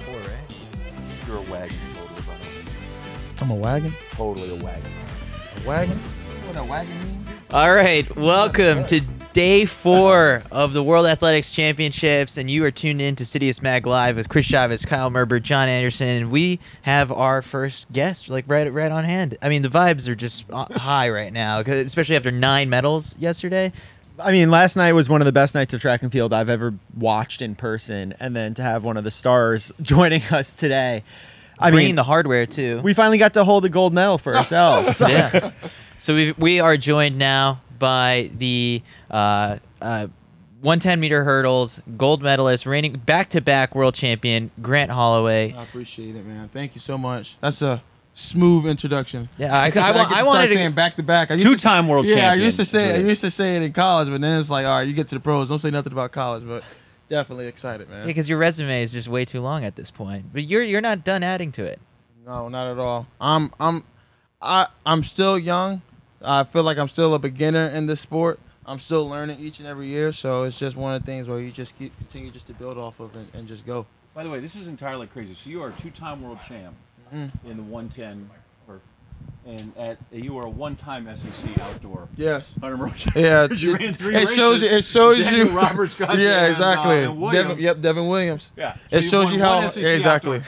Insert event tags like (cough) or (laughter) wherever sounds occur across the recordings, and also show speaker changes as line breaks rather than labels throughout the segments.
four, right?
You're a wagon, totally, by.
I'm a wagon.
Totally a wagon.
A wagon. What a wagon mean?
All right, welcome to day four of the World Athletics Championships, and you are tuned in to Citius Mag Live with Chris Chavez, Kyle Merber, John Anderson, and we have our first guest like right right on hand. I mean, the vibes are just uh, high right now, especially after nine medals yesterday.
I mean, last night was one of the best nights of track and field I've ever watched in person, and then to have one of the stars (laughs) joining us today. I
Bringing
mean,
the hardware too.
we finally got to hold a gold medal for (laughs) ourselves.
yeah. So we we are joined now by the uh, uh, 110 meter hurdles gold medalist, reigning back-to-back world champion Grant Holloway.
I appreciate it, man. Thank you so much. That's a smooth introduction.
Yeah, I, I,
I,
wa-
get to
I
start
wanted to.
saying back to back. I used to-
Two-time world champ.
yeah,
champion.
I used to say I used to say it in college, but then it's like, all right, you get to the pros. Don't say nothing about college, but definitely excited, man.
Yeah, because your resume is just way too long at this point. But you're you're not done adding to it.
No, not at all. I'm I'm I I'm still young. I feel like I'm still a beginner in this sport. I'm still learning each and every year, so it's just one of the things where you just keep continue just to build off of and, and just go.
By the way, this is entirely crazy. So you are a two-time world champ
Mm.
in the 110, or, and at you were a one-time SEC outdoor
Yes.
100 world champ.
Yeah,
You
it,
ran three
it shows you. It shows
Daniel
you.
Roberts got (laughs)
yeah,
uh,
exactly.
and Williams.
Devin, yep, Devin Williams.
Yeah.
It
you
shows you how
SEC
exactly.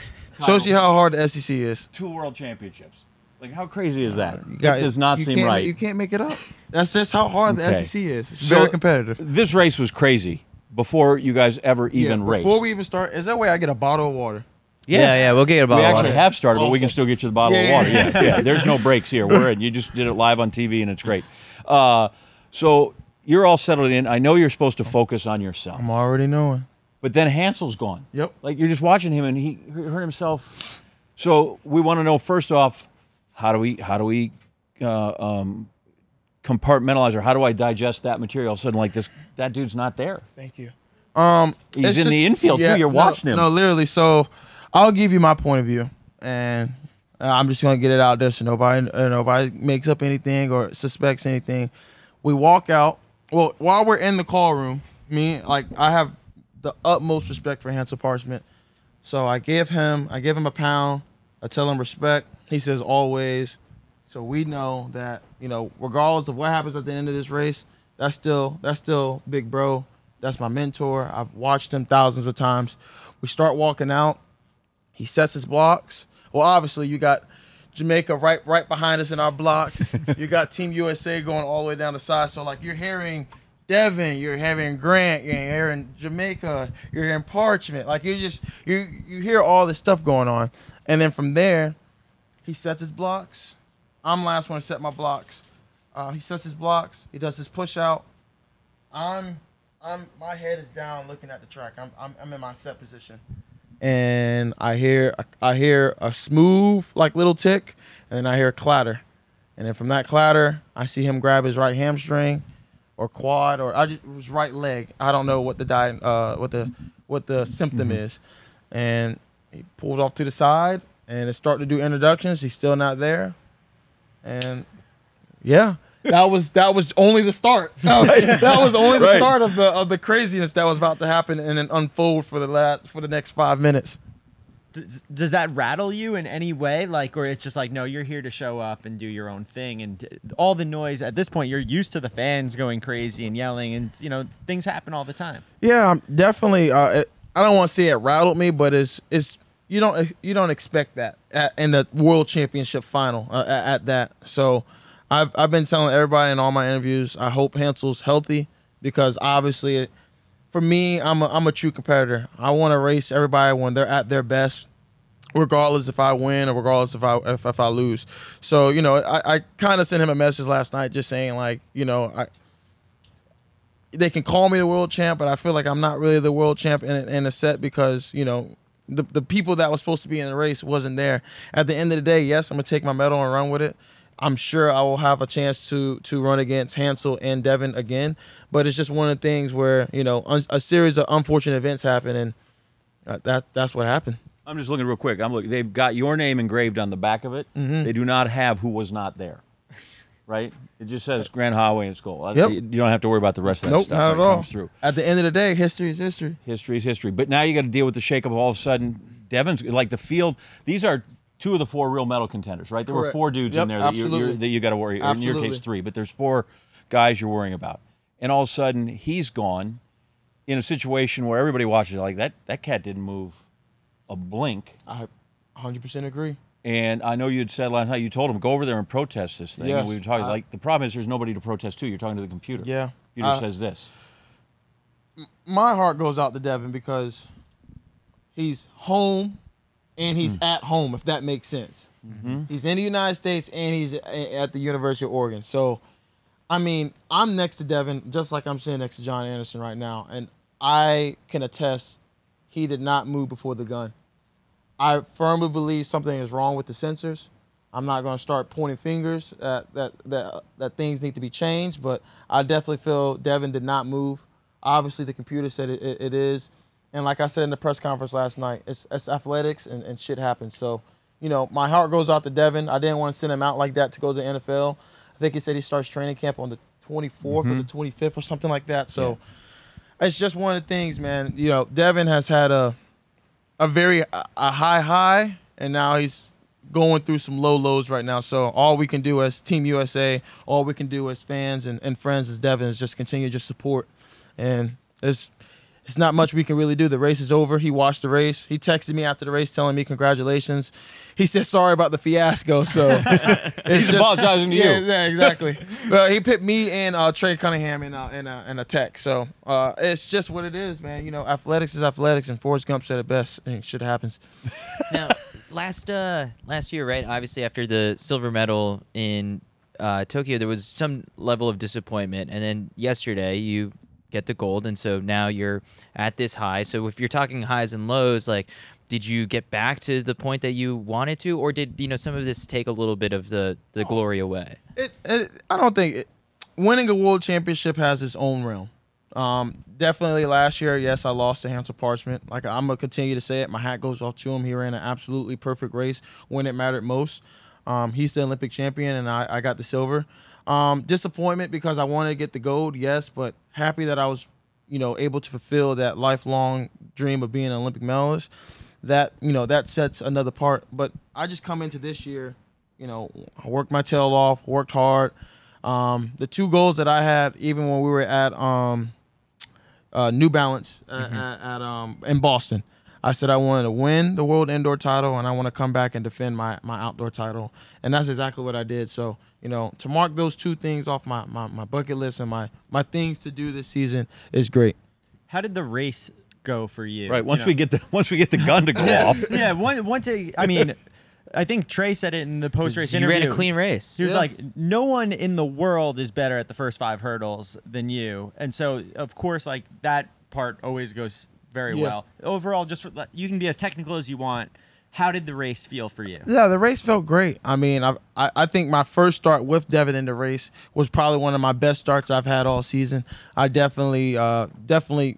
Shows you how hard the SEC is.
two world championships. Like how crazy is that?
You got-
it does not seem right.
You can't make it up. That's just how hard
Okay.
the SEC is. It's
So,
very competitive.
This race was crazy before you guys ever even
yeah,
raced.
Before we even start, is that way I get a bottle of water?
Yeah, yeah, we'll get you a
we
bottle. of
actually
water.
have started, but we can still get you the bottle
Yeah,
of water.
yeah.
Yeah, yeah. (laughs) There's no breaks here. We're in. You just did it live on TV, and it's great. Uh, so you're all settled in. I know you're supposed to focus on yourself,
I'm already knowing.
but then Hansle's gone.
Yep.
Like you're just watching him, and he hurt himself. So we want to know first off, how do we how do we uh, um, compartmentalize, or how do I digest that material? All of a sudden, like this, that dude's not there.
Thank you. Um,
He's
it's
in the infield, too. You're
no,
watching him.
No, literally. So, I'll give you my point of view, and uh, I'm just gonna get it out there so nobody, uh, nobody makes up anything or suspects anything. We walk out. Well, while we're in the call room, me like I have the utmost respect for Hansle Parchment. So I give him, I give him a pound. I tell him respect. He says always. So we know that you know, regardless of what happens at the end of this race, that's still that's still big bro. That's my mentor. I've watched him thousands of times. We start walking out. He sets his blocks. Well, obviously you got Jamaica right right behind us in our blocks. (laughs) you got Team USA going all the way down the side. So like you're hearing Devin, you're hearing Grant, you're hearing Jamaica, you're hearing Parchment. Like you just you you hear all this stuff going on, and then from there, he sets his blocks. I'm last one to set my blocks. Uh, he sets his blocks. He does his push out. I'm I'm my head is down looking at the track. I'm I'm, I'm in my set position, and I hear I hear a smooth like little tick, and then I hear a clatter, and then from that clatter, I see him grab his right hamstring, or quad, or I just, was right leg. I don't know what the di- uh what the what the symptom is, and he pulls off to the side, and it started to do introductions. He's still not there, and yeah. That was that was only the start. (laughs) That was, that was only the
Right.
start of the of the craziness that was about to happen and then unfold for the last for the next five minutes.
Does, does that rattle you in any way? Like, or it's just like, no, you're here to show up and do your own thing, and all the noise at this point, you're used to the fans going crazy and yelling, and you know things happen all the time.
Yeah, I'm definitely. Uh, it, I don't want to say it rattled me, but it's it's you don't you don't expect that at, in the world championship final uh, at, at that. So I've I've been telling everybody in all my interviews. I hope Hansle's healthy because obviously, for me, I'm a, I'm a true competitor. I want to race everybody when they're at their best. Regardless if I win or regardless if I if, if I lose, so you know I, I kind of sent him a message last night just saying like you know I they can call me the world champ, but I feel like I'm not really the world champ in, in a set because you know the the people that was supposed to be in the race wasn't there. At the end of the day, yes, I'm gonna take my medal and run with it. I'm sure I will have a chance to to run against Hansle and Devin again, but it's just one of the things where you know un- a series of unfortunate events happen, and uh, that that's what happened.
I'm just looking real quick. I'm looking. They've got your name engraved on the back of it.
Mm-hmm.
They do not have who was not there. (laughs) right? It just says Grant Holloway and. Uh,
Yep.
You don't have to worry about the rest of that
Nope,
stuff.
not at all.
Through.
At the end of the day, history is history.
History is history. But now you got to deal with the shakeup of all of a sudden. Devin's like the field. These are two of the four real medal contenders, right? There were four dudes
Yep,
in there that, you're, you're, that you got to worry. Or in your case, three. But there's four guys you're worrying about, and all of a sudden he's gone in a situation where everybody watches like that. That cat didn't move a blink.
I 100% agree.
And I know you'd said last night you told him go over there and protest this thing.
Yes,
and we were talking
I-
like the problem is there's nobody to protest to. You're talking to the computer.
Yeah.
Computer
I-
says this.
my heart goes out to Devin because he's home and he's mm-hmm. at home, if that makes sense. Mm-hmm. He's in the United States and he's at the University of Oregon. So, I mean, I'm next to Devin just like I'm sitting next to John Anderson right now. And I can attest he did not move before the gun. I firmly believe something is wrong with the sensors. I'm not going to start pointing fingers at, that that that things need to be changed, but I definitely feel Devin did not move. Obviously, the computer said it, it, it is, and like I said in the press conference last night, it's, it's athletics and, and shit happens. So, you know, my heart goes out to Devin. I didn't want to send him out like that to go to the NFL. I think he said he starts training camp on the 24th or the mm-hmm. 25th or something like that. So, it's just one of the things, man. You know, Devin has had a a very a, a high high, and now he's going through some low lows right now. So all we can do as Team USA, all we can do as fans and, and friends as Devin is just continue to just support. And it's it's not much we can really do. The race is over. He watched the race. He texted me after the race telling me congratulations. He said sorry about the fiasco. So (laughs) it's
He's apologizing to
yeah,
you.
Yeah, exactly. well, he put me and uh, Trey Cunningham in a, in a, in a text. So uh, it's just what it is, man. You know, athletics is athletics, and Forrest Gump said it best. And shit happens. (laughs)
now, last uh last year, right? Obviously, after the silver medal in uh, Tokyo, there was some level of disappointment, and then yesterday you get the gold, and so now you're at this high. So if you're talking highs and lows, like. Did you get back to the point that you wanted to, or did you know some of this take a little bit of the the glory away?
It, it, I don't think it, winning a world championship has its own realm. Um, definitely last year, yes, I lost to Hansle Parchment. Like I'm gonna continue to say it. My hat goes off to him. He ran an absolutely perfect race when it mattered most. Um, he's the Olympic champion, and I, I got the silver. Um, disappointment because I wanted to get the gold, yes, but happy that I was, you know, able to fulfill that lifelong dream of being an Olympic medalist. That you know that sets another part. But I just come into this year, you know, I worked my tail off, worked hard. Um, the two goals that I had, even when we were at um, uh, New Balance uh, at, at um, in Boston, I said I wanted to win the world indoor title and I want to come back and defend my, my outdoor title, and that's exactly what I did. So you know, to mark those two things off my, my, my bucket list and my my things to do this season is great.
How did the race go for you?
Right.
You
Once
know?
we get the once we get the gun to go (laughs) off.
yeah, one, once it, I mean, I think Trey said it in the post race
You ran a clean race.
He was
Yeah.
like, no one in the world is better at the first five hurdles than you, and so of course, like that part always goes very
Yeah.
well. Overall, just for, you can be as technical as you want. How did the race feel for you?
Yeah, the race felt great. I mean, I, I I think my first start with Devin in the race was probably one of my best starts I've had all season. I definitely uh, definitely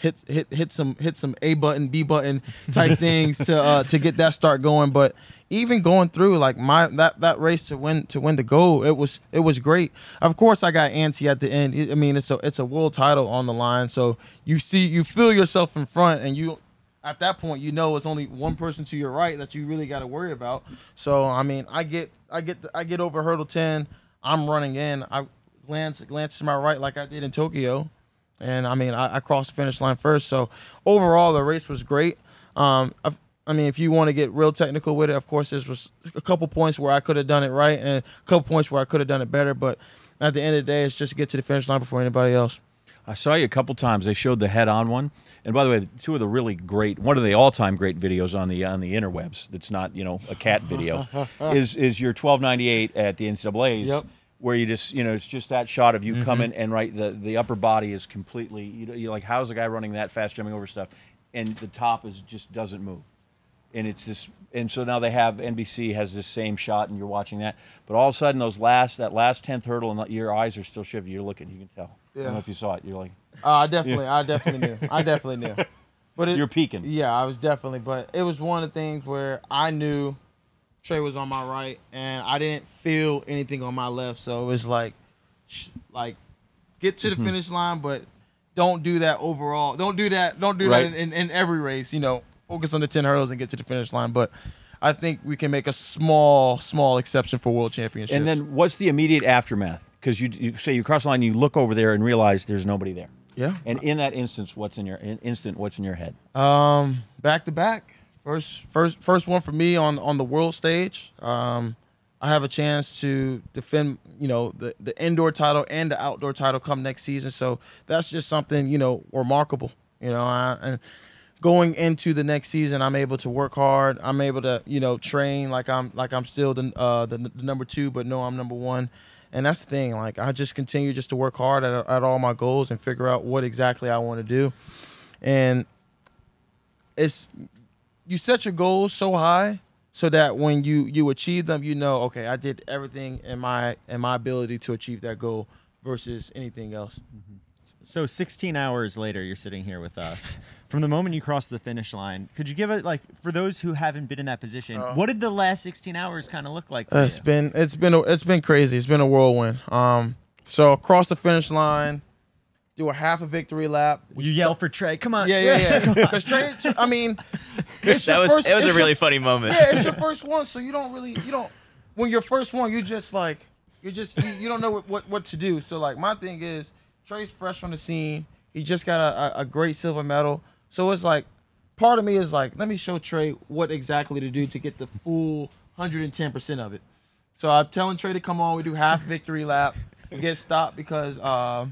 hit hit hit some hit some A button B button type (laughs) things to uh, to get that start going. But even going through like my that that race to win to win the gold, it was it was great. Of course, I got antsy at the end. I mean, it's a it's a world title on the line, so you see you feel yourself in front, and you at that point you know it's only one person to your right that you really got to worry about. So I mean, I get I get I get over hurdle ten. I'm running in. I glance glance to my right like I did in Tokyo, and I mean I, I crossed the finish line first. So overall, the race was great. Um, I, I mean, if you want to get real technical with it, of course, there was a couple points where I could have done it right and a couple points where I could have done it better. But at the end of the day, it's just to get to the finish line before anybody else.
I saw you a couple times. They showed the head-on one, and by the way, two of the really great, one of the all-time great videos on the on the interwebs. That's not you know a cat video. (laughs) is is your 1298 at the NCAA's,
Yep.
Where you just you know it's just that shot of you coming and right the the upper body is completely you know you're like how's the guy running that fast jumping over stuff, and the top is just doesn't move and it's this and so now they have NBC has this same shot and you're watching that but all of a sudden those last that last 10th hurdle and your eyes are still shifting you're looking you can tell I don't know if you saw it you're like
Uh, I definitely, I definitely knew. I definitely knew. (laughs) But it,
You're peeking.
Yeah, I was definitely. But it was one of the things where I knew Trey was on my right, and I didn't feel anything on my left. So it was like, sh- like, get to the
Mm-hmm.
finish line, but don't do that overall. Don't do that. Don't do
Right.
that in, in, in every race. You know, focus on the ten hurdles and get to the finish line. But I think we can make a small, small exception for world championships.
And then what's the immediate aftermath? Because you, you say you cross the line, you look over there and realize there's nobody there.
yeah,
And in that instance, what's in your in, instant? What's in your head?
Um, back to back. First, first, first one for me on on the world stage. Um, I have a chance to defend, you know, the the indoor title and the outdoor title come next season. So that's just something, you know, remarkable. You know, I, and going into the next season, I'm able to work hard. I'm able to, you know, train like I'm like I'm still the uh the, the number two, but no, I'm number one. And that's the thing. Like I just continue just to work hard at, at all my goals and figure out what exactly I want to do. And it's you set your goals so high so that when you you achieve them you know okay i did everything in my in my ability to achieve that goal versus anything else
So 16 hours later, you're sitting here with us. (laughs) From the moment you crossed the finish line, could you give it like for those who haven't been in that position?
Uh,
what did the last 16 hours kind of look like? For
Uh, it's been it's been a, it's been crazy it's been a whirlwind um so across the finish line do a half a victory lap We
You yell for Trey. Come on.
yeah yeah yeah (laughs) because Trey, i mean (laughs) it's
That
your
was
first-
it was
it's
a
your-
really funny moment.
yeah, it's your (laughs) first one, so you don't really you don't when you're first one, you just like you just you, you don't know what, what what to do. So like my thing is Trey's fresh on the scene. He just got a, a, a great silver medal. So it's like part of me is like, let me show Trey what exactly to do to get the full 110% of it. So I'm telling Trey to come on. We do half victory lap. We get stopped because uh,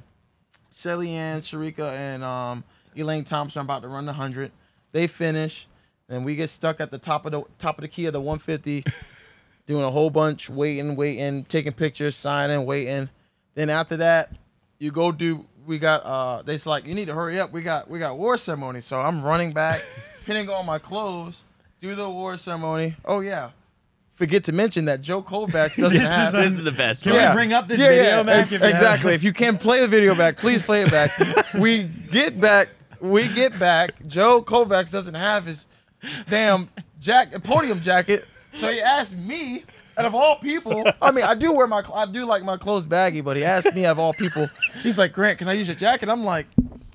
Shelly Ann, Shericka, and um, Elaine Thompson are about to run the 100. They finish, and we get stuck at the top of the top of the key of the 150, (laughs) doing a whole bunch, waiting, waiting, taking pictures, signing, waiting. Then after that, you go do. We got. uh They's like, you need to hurry up. We got we got war ceremony. So I'm running back, (laughs) pinning on my clothes, do the award ceremony. Oh yeah. Forget to mention that Joe Kovacs (laughs) doesn't
This is
have.
a-
This is the best
Can
part.
we bring up this video, Mac,
ex-
if
exactly. If you can play the video back, please play it back. (laughs) we get back. We get back. Joe Kovacs doesn't have his damn jack podium jacket, so he asked me. Out of all people, I mean, I do wear my, I do like my clothes baggy, but he asked me out of all people. He's like, Grant, can I use your jacket? I'm like,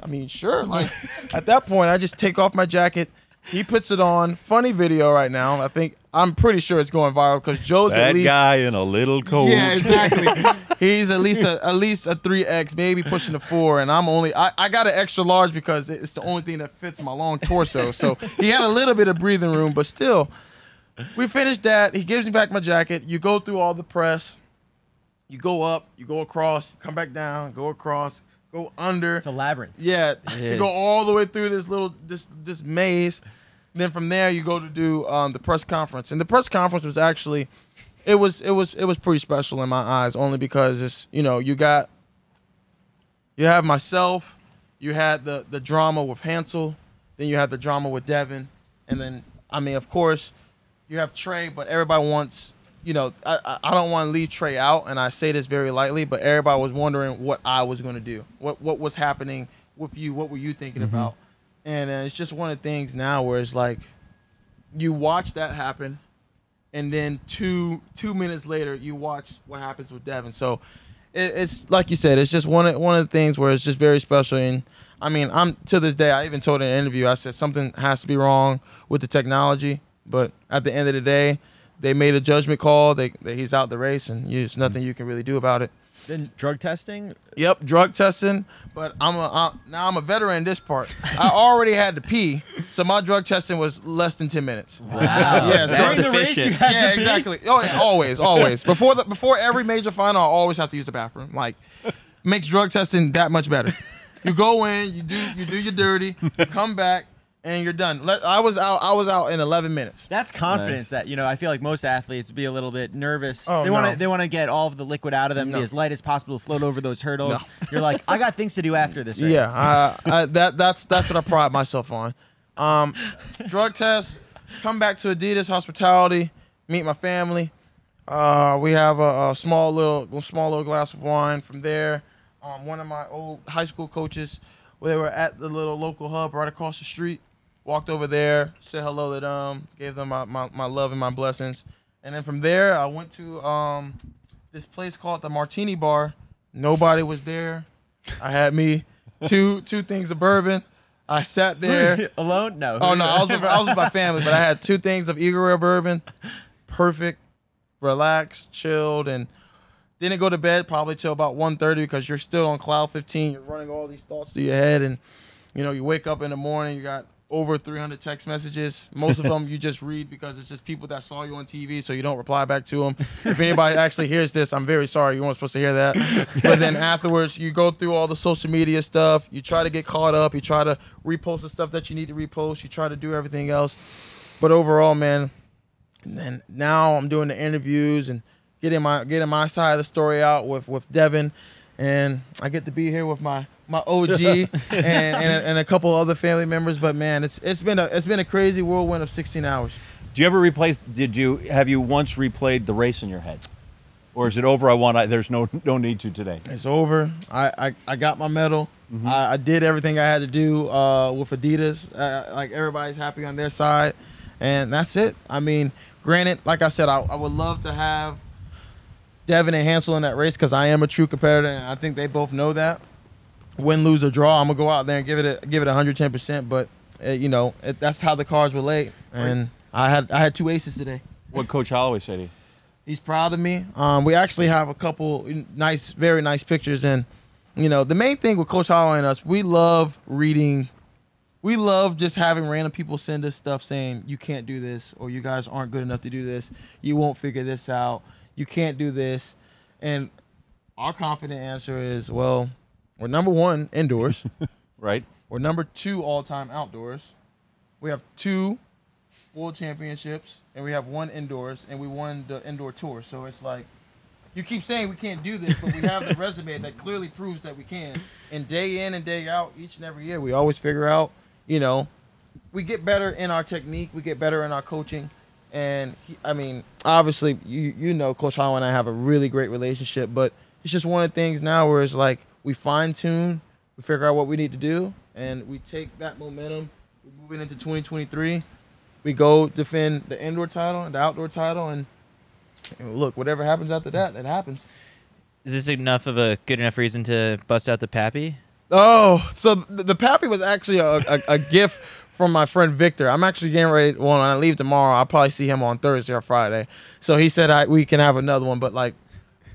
I mean, sure. Like, at that point, I just take off my jacket. He puts it on. Funny video right now. I think I'm pretty sure it's going viral because Joe's at least
That
least
guy in a little coat.
yeah, exactly. (laughs) He's at least a at least a three X, maybe pushing a four, and I'm only I, I got an extra large because it's the only thing that fits my long torso. So he had a little bit of breathing room, but still, we finished that. He gives me back my jacket. You go through all the press. You go up, you go across, come back down, go across, go under.
It's a labyrinth.
Yeah, to
is.
go all the way through this little this this maze. Then from there you go to do um, the press conference, and the press conference was actually, it was it was it was pretty special in my eyes, only because it's you know you got, you have myself, you had the the drama with Hansle, then you have the drama with Devin, and then I mean of course, you have Trey, but everybody wants. You know, I, I- I don't want to leave Trey out, and I say this very lightly, but everybody was wondering what I was going to do, what what was happening with you, what were you thinking about, and uh, it's just one of the things now where it's like, you watch that happen, and then two two minutes later you watch what happens with Devin. So it, it's like you said, it's just one of, one of the things where it's just very special. And I mean, I'm to this day, I even told in an interview, I said something has to be wrong with the technology, but at the end of the day, they made a judgment call. They, they he's out the race, and you, there's nothing you can really do about it.
Then drug testing.
Yep, drug testing. But I'm a I, now I'm a veteran in this part. I already had to pee, so my drug testing was less than ten minutes.
Wow.
Yeah, so-
That's
the race,
efficient.
you had
yeah,
to pee?
exactly. Oh, yeah, always, always. Before the before every major final, I always have to use the bathroom. Like, makes drug testing that much better. You go in, you do you do your dirty, you come back, and you're done. Let, I was out. I was out in 11 minutes.
That's confidence that you know. I feel like most athletes be a little bit nervous.
Oh,
they want to
no.
they want to get all of the liquid out of them,
No.
be as light as possible, to float over those hurdles. (laughs) You're like, I got things to do after this. Race.
Yeah, I, I, that that's that's what I pride myself on. Um, drug test, come back to Adidas Hospitality, meet my family. Uh, we have a, a small little small little glass of wine. From there, um, one of my old high school coaches, they were at the little local hub right across the street. Walked over there, said hello to them, gave them my, my, my love and my blessings. And then from there, I went to um, this place called the Martini Bar. Nobody was there. I had me two two things of bourbon. I sat there.
Alone? No.
Oh no, I was with, I was with my family, but I had two things of Eagle Rare bourbon. Perfect, relaxed, chilled, and didn't go to bed probably till about 1.30 because you're still on cloud 15. You're running all these thoughts through your head, and you know you wake up in the morning, you got over 300 text messages. Most of (laughs) them you just read because it's just people that saw you on TV, so you don't reply back to them. If anybody actually hears this, I'm very sorry. You weren't supposed to hear that. But then (laughs) afterwards, you go through all the social media stuff. You try to get caught up. You try to repost the stuff that you need to repost. You try to do everything else. But overall, man, and then now I'm doing the interviews and getting my getting my side of the story out with with Devin, and I get to be here with my my OG (laughs) and, and, and a couple other family members. But man, it's it's been a it's been a crazy whirlwind of 16 hours.
Do you ever replace? Did you have you once replayed the race in your head, or is it over? I want. I, there's no (laughs) no need to today.
It's over. I I, I got my medal. I, I did everything I had to do uh, with Adidas. Uh, like everybody's happy on their side, and that's it. I mean, granted, like I said, I, I would love to have Devin and Hansle in that race because I am a true competitor, and I think they both know that. Win, lose, or draw, I'm gonna go out there and give it a, give it 110. percent But uh, you know, it, that's how the cards were laid, and I had I had two aces today.
What Coach Holloway said you?
He's proud of me. Um, we actually have a couple nice, very nice pictures, and you know, the main thing with Coach Holloway and us, we love reading. We love just having random people send us stuff saying you can't do this, or you guys aren't good enough to do this. You won't figure this out. You can't do this, and our confident answer is, well, we're number one indoors. (laughs)
Right.
We're number two all time outdoors. We have two world championships, and we have one indoors, and we won the indoor tour. So it's like, you keep saying we can't do this, but we have the resume that clearly proves that we can. And day in and day out, each and every year, we always figure out, you know, we get better in our technique, we get better in our coaching. And he, I mean, obviously, you you know, Coach Holloway and I have a really great relationship, but it's just one of the things now where it's like we fine tune, we figure out what we need to do, and we take that momentum. We're moving into 2023. We go defend the indoor title and the outdoor title, and, and look, whatever happens after that, it happens.
Is this enough of a good enough reason to bust out the pappy?
Oh, so the, the pappy was actually a, a, a gift from my friend Victor. I'm actually getting ready. Well, when I leave tomorrow, I'll probably see him on Thursday or Friday. So he said I, we can have another one, but like,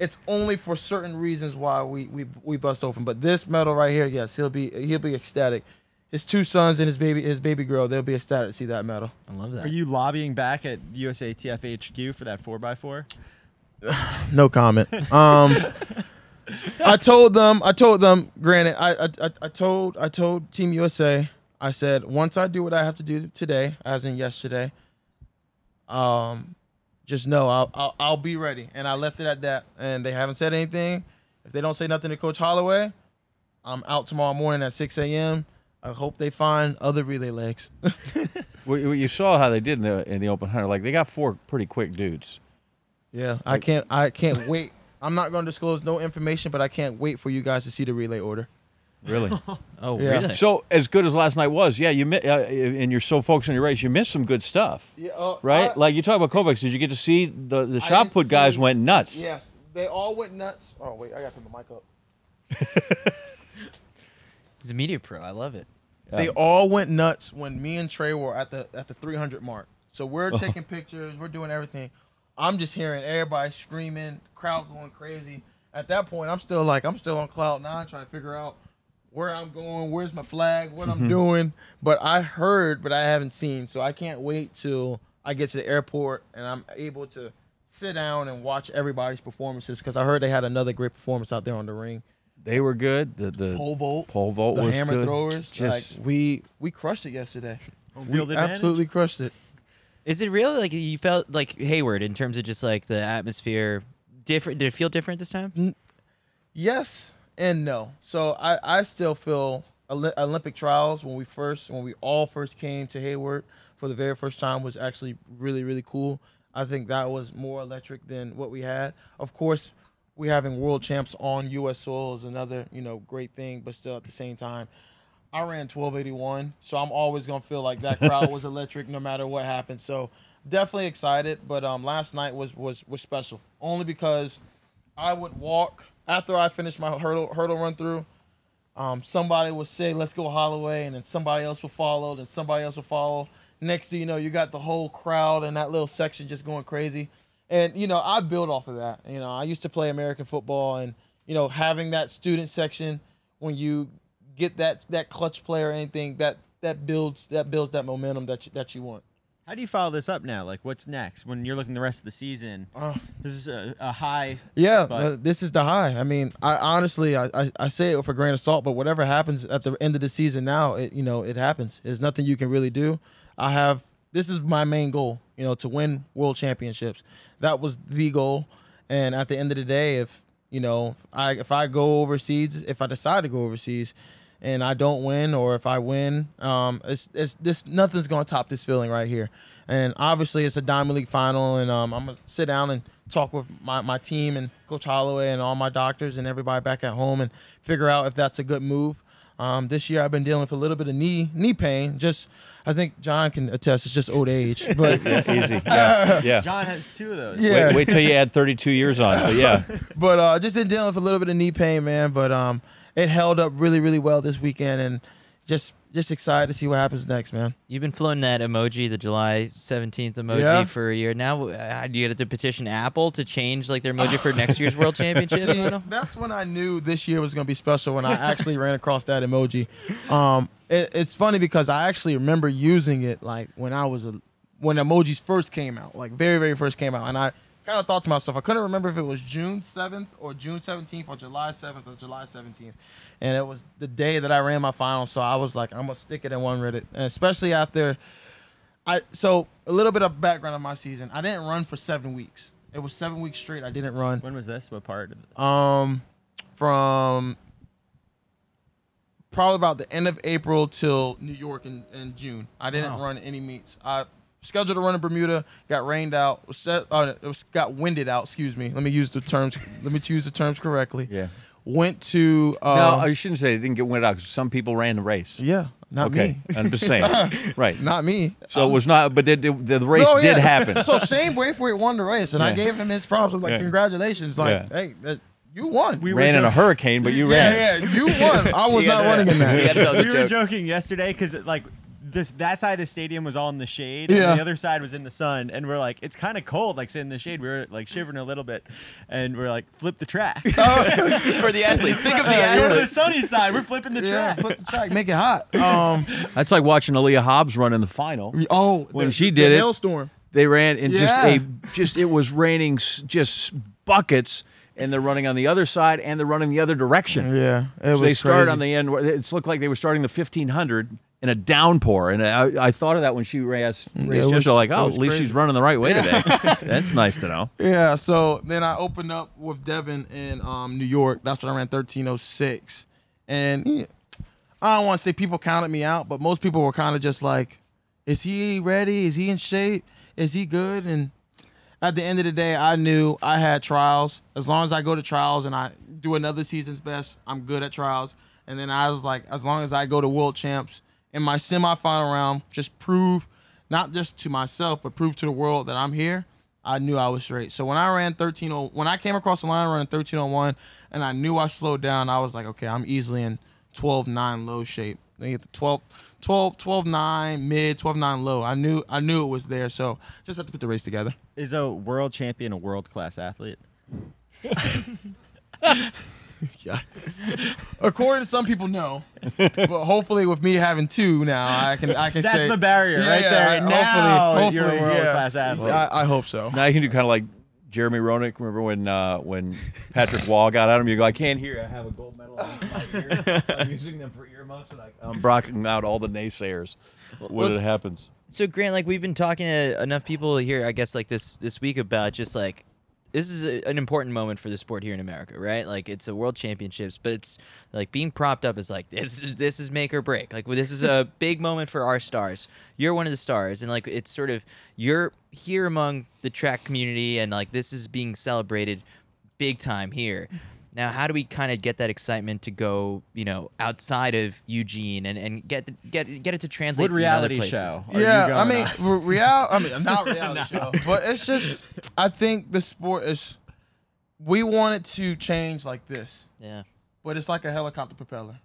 it's only for certain reasons why we, we we bust open. But this medal right here, yes, he'll be he'll be ecstatic. His two sons and his baby his baby girl, they'll be ecstatic to see that medal.
I love that.
Are you lobbying back at USA TFHQ for that 4x4? (sighs)
No comment. Um, I told them. I told them. Granted, I, I I I told I told Team USA. I said once I do what I have to do today, as in yesterday. Um, just know I'll I'll, I'll be ready, and I left it at that. And they haven't said anything. If they don't say nothing to Coach Holloway, I'm out tomorrow morning at 6 a.m. I hope they find other relay legs. (laughs)
Well, you saw how they did in the in the open hunter. Like they got four pretty quick dudes.
yeah, I can't I can't (laughs) wait. I'm not going to disclose no information, but I can't wait for you guys to see the relay order.
Really. (laughs)
oh,
Yeah.
really?
so as good as last night was, yeah, you mi- uh, and you're so focused on your race, you missed some good stuff.
Yeah, uh,
Right?
I-
like you talk about Kovacs, did you get to see the the
I
shot
didn't
put guys
see-
went nuts?
Yes, they all went nuts. Oh wait, I got to put my mic up. (laughs)
He's a media pro. I love it.
They all went nuts when me and Trey were at the at the 300 mark. So we're (laughs) taking pictures, we're doing everything. I'm just hearing everybody screaming, crowd going crazy. At that point, I'm still like I'm still on cloud nine, trying to figure out where I'm going, where's my flag, what I'm mm-hmm. doing. But I heard, but I haven't seen. So I can't wait till I get to the airport and I'm able to sit down and watch everybody's performances because I heard they had another great performance out there on the ring.
They were good. The the
Pole vault,
pole vault
the
was
hammer
good.
throwers.
Just
like we we crushed it yesterday. (laughs) We absolutely crushed it.
Is it real? Like you felt like Hayward in terms of just like the atmosphere different? Did it feel different this time?
Yes and no. So I I still feel Olympic trials when we first when we all first came to Hayward for the very first time was actually really really cool. I think that was more electric than what we had. Of course, we having world champs on U.S. soil is another you know great thing, but still at the same time. I ran 1281, so I'm always gonna feel like that crowd (laughs) was electric no matter what happened. So definitely excited. But um, last night was was was special only because I would walk after I finished my hurdle hurdle run through. Um, somebody would say, "Let's go Holloway," and then somebody else will follow, and somebody else will follow. Next thing you know, you got the whole crowd in that little section just going crazy. And you know, I build off of that. You know, I used to play American football, and you know, having that student section when you get that that clutch player or anything that that builds that builds that momentum that you, that you want.
How do you follow this up now? Like, what's next when you're looking the rest of the season?
Uh,
This is a, a high.
Yeah,
But-
uh, this is the high. I mean, I honestly, I, I, I say it with a grain of salt, but whatever happens at the end of the season now, it you know it happens. There's nothing you can really do. I have this is my main goal, you know, to win world championships. That was the goal, and at the end of the day, if you know, I if I go overseas, if I decide to go overseas, and I don't win, or if I win, um, it's it's this nothing's gonna top this feeling right here. And obviously, it's a Diamond League final, and um, I'm gonna sit down and talk with my, my team and Coach Holloway and all my doctors and everybody back at home and figure out if that's a good move. Um, this year, I've been dealing with a little bit of knee knee pain. Just, I think John can attest. It's just old age, (laughs) but
Yeah, easy. Yeah, yeah. (laughs)
John has two of those.
Yeah.
Wait, wait till you add 32 years on. So yeah, (laughs)
but uh, just been dealing with a little bit of knee pain, man. But um, it held up really, really well this weekend, and just just excited to see what happens next, man.
You've been floating that emoji, the July 17th emoji,
Yeah.
for a year now. Uh, do you get to petition Apple to change like their emoji for next year's World (laughs) Championship?
See, that's when I knew this year was going to be special when I actually ran across that emoji. Um, it, it's funny because I actually remember using it like when I was a, when emojis first came out, like very very first came out, and I kind of thought to myself, I couldn't remember if it was June 7th or June 17th or July 7th or July 17th, and it was the day that I ran my final, so I was like, I'm gonna stick it in one Reddit, and especially after. I so a little bit of background on my season. I didn't run for seven weeks. It was seven weeks straight. I didn't run.
When was this? What part? Of the,
Um, from probably about the end of April till New York in, in June. I didn't
Wow.
run any meets. I scheduled to run in Bermuda, got rained out, was set, uh, it was got winded out. Excuse me. Let me use the terms. let me use the terms correctly.
yeah.
Went to uh,
No, I shouldn't say it didn't get winded out because some people ran the race.
yeah, not
okay,
me.
I'm just saying. (laughs) right.
Not me.
So it was not, but it, it- the, the race
No,
did
yeah.
happen. (laughs)
So Shane Braithwaite won the race, and I gave him his props. I'm like,
Yeah.
congratulations! Like,
Yeah.
hey, that, you won.
We
ran in a hurricane, but you ran.
yeah, yeah, you won. I (laughs) was not running in that.
you gotta tell the
we were
joke.
joking yesterday because like this that side of the stadium was all in the shade
Yeah.
and the other side was in the sun and we're like it's kind of cold like sitting in the shade we were like shivering a little bit and we're like flip the track (laughs) (laughs)
for the athletes. Think of the
Yeah, (laughs)
we're the sunny side we're flipping the
Yeah,
track
flip the track, make it hot. Um,
That's like watching Aleia Hobbs run in the final.
oh,
When
the-
she
the
did it-
hailstorm.
They ran in just a just it was raining just buckets, and they're running on the other side and they're running the other direction.
Yeah, it
So
was
they started
crazy.
on the end. where- It looked like they were starting the 1500 in a downpour, and I, I thought of that when she raced. raced
was-
like, oh, at least
crazy.
she's running the right way today. (laughs) That's nice to know.
Yeah, so then I opened up with Devin in um, New York. That's when I ran 1306. And yeah, I don't want to say people counted me out, but most people were kind of just like, is he ready? Is he in shape? Is he good? And at the end of the day, I knew I had trials. As long as I go to trials and I do another season's best, I'm good at trials. And then I was like, as long as I go to world champs in my semifinal round, just prove, not just to myself, but prove to the world that I'm here. I knew I was straight. So when I ran 13, when I came across the line running 1301, and I knew I slowed down, I was like, okay, I'm easily in 12-9 low shape. Then you get the 12, 12, 12-9 mid, 12-9 low. I knew I knew it was there. So just have to put the race together.
is a world champion a world class athlete (laughs) (laughs)
Yeah. According to some people, no. but hopefully, with me having two now, I can I can
That's
say
the barrier right there.
I-
Now you're a
yeah.
world-class athlete.
I, I hope so.
Now you can do kind of like Jeremy Roenick. Remember when uh, when Patrick Roy got at him? You go, I can't hear. I have a gold medal in my ear. (laughs) I'm using them for earmuffs, and I, I'm blocking out all the naysayers when
Well,
it happens.
So Grant, like we've been talking to enough people here, I guess, like this this week about just like this is a, an important moment for the sport here in America, right? Like it's a world championships, but it's like being propped up is like this is this is make or break. Like this is a (laughs) big moment for our stars. You're one of the stars, and like it's sort of you're here among the track community, and like this is being celebrated big time here. Now, how do we kind of get that excitement to go, you know, outside of Eugene and, and get get get it to translate
What
in other
reality show? are you
Yeah, I mean,
on?
real. I mean, not (laughs) reality show, but it's just. I think the sport is. We want it to change like this,
Yeah.
but it's like a helicopter propeller.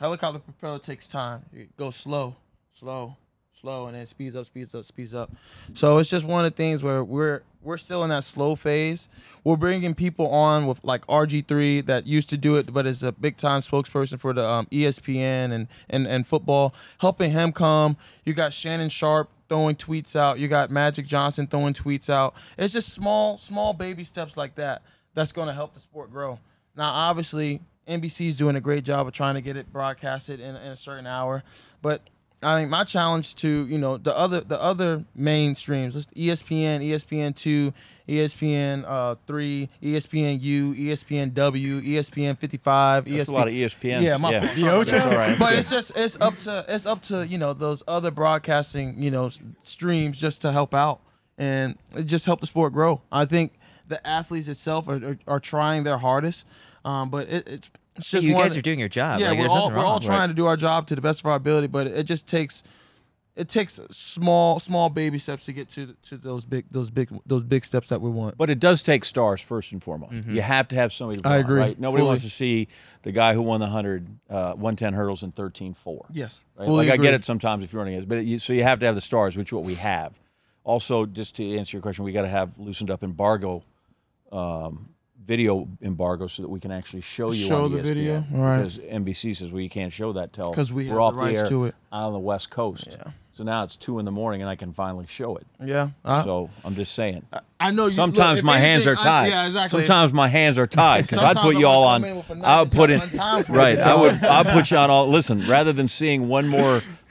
Helicopter propeller takes time. It goes slow, slow, slow, and then speeds up, speeds up, speeds up. So it's just one of the things where we're we're still in that slow phase. We're bringing people on with like RG3 that used to do it, but is a big time spokesperson for the um, ESPN and, and and football, helping him come. You got Shannon Sharpe throwing tweets out. You got Magic Johnson throwing tweets out. It's just small small baby steps like that that's going to help the sport grow. Now, obviously, NBC's doing a great job of trying to get it broadcasted in, in a certain hour, but I think my challenge to you know the other the other mainstreams, let's- ESPN, ESPN two, ESPN uh, three, ESPN U, ESPN W, ESPN fifty five,
That's
ESPN.
a lot of E ESPNs.
Yeah, my
yeah.
fault.
That's all right.
But
That's
it's just it's up to it's up to you know those other broadcasting you know streams just to help out and it just help the sport grow. I think the athletes itself are, are, are trying their hardest, um, but it, it's it's just
you guys
of-
are doing your job.
yeah,
like,
we're all we're all
wrong.
trying to do our job to the best of our ability, but it just takes it takes small small baby steps to get to to those big those big those big steps that we want.
But it does take stars first and foremost. You have to have somebody. To
I
run,
agree,
Right? Nobody
fully.
wants to see the guy who won the 100, uh, 110 hurdles in 13.4.
yes,
Right?
fully
Like I get it sometimes if you're running it, but you, so you have to have the stars, which is what we have. Also, just to answer your question, we got to have loosened up embargo, um, video embargo, so that we can actually show you
Show
on
the
ESPN.
video, right.
Because NBC says well, you can't show that till
'Cause we
we're off
the rights
air
to it.
on the West Coast.
Yeah.
So now it's two in the morning, and I can finally show it.
Yeah, I,
So I'm just saying.
I know. You,
Sometimes
look,
my hands are
anything, I-
tied.
yeah, exactly.
Sometimes my hands are tied because I'd put you all on.
in with a knife
I would put in
time
right. I would. (laughs) I'll put you on all. Listen, rather than seeing one more (laughs)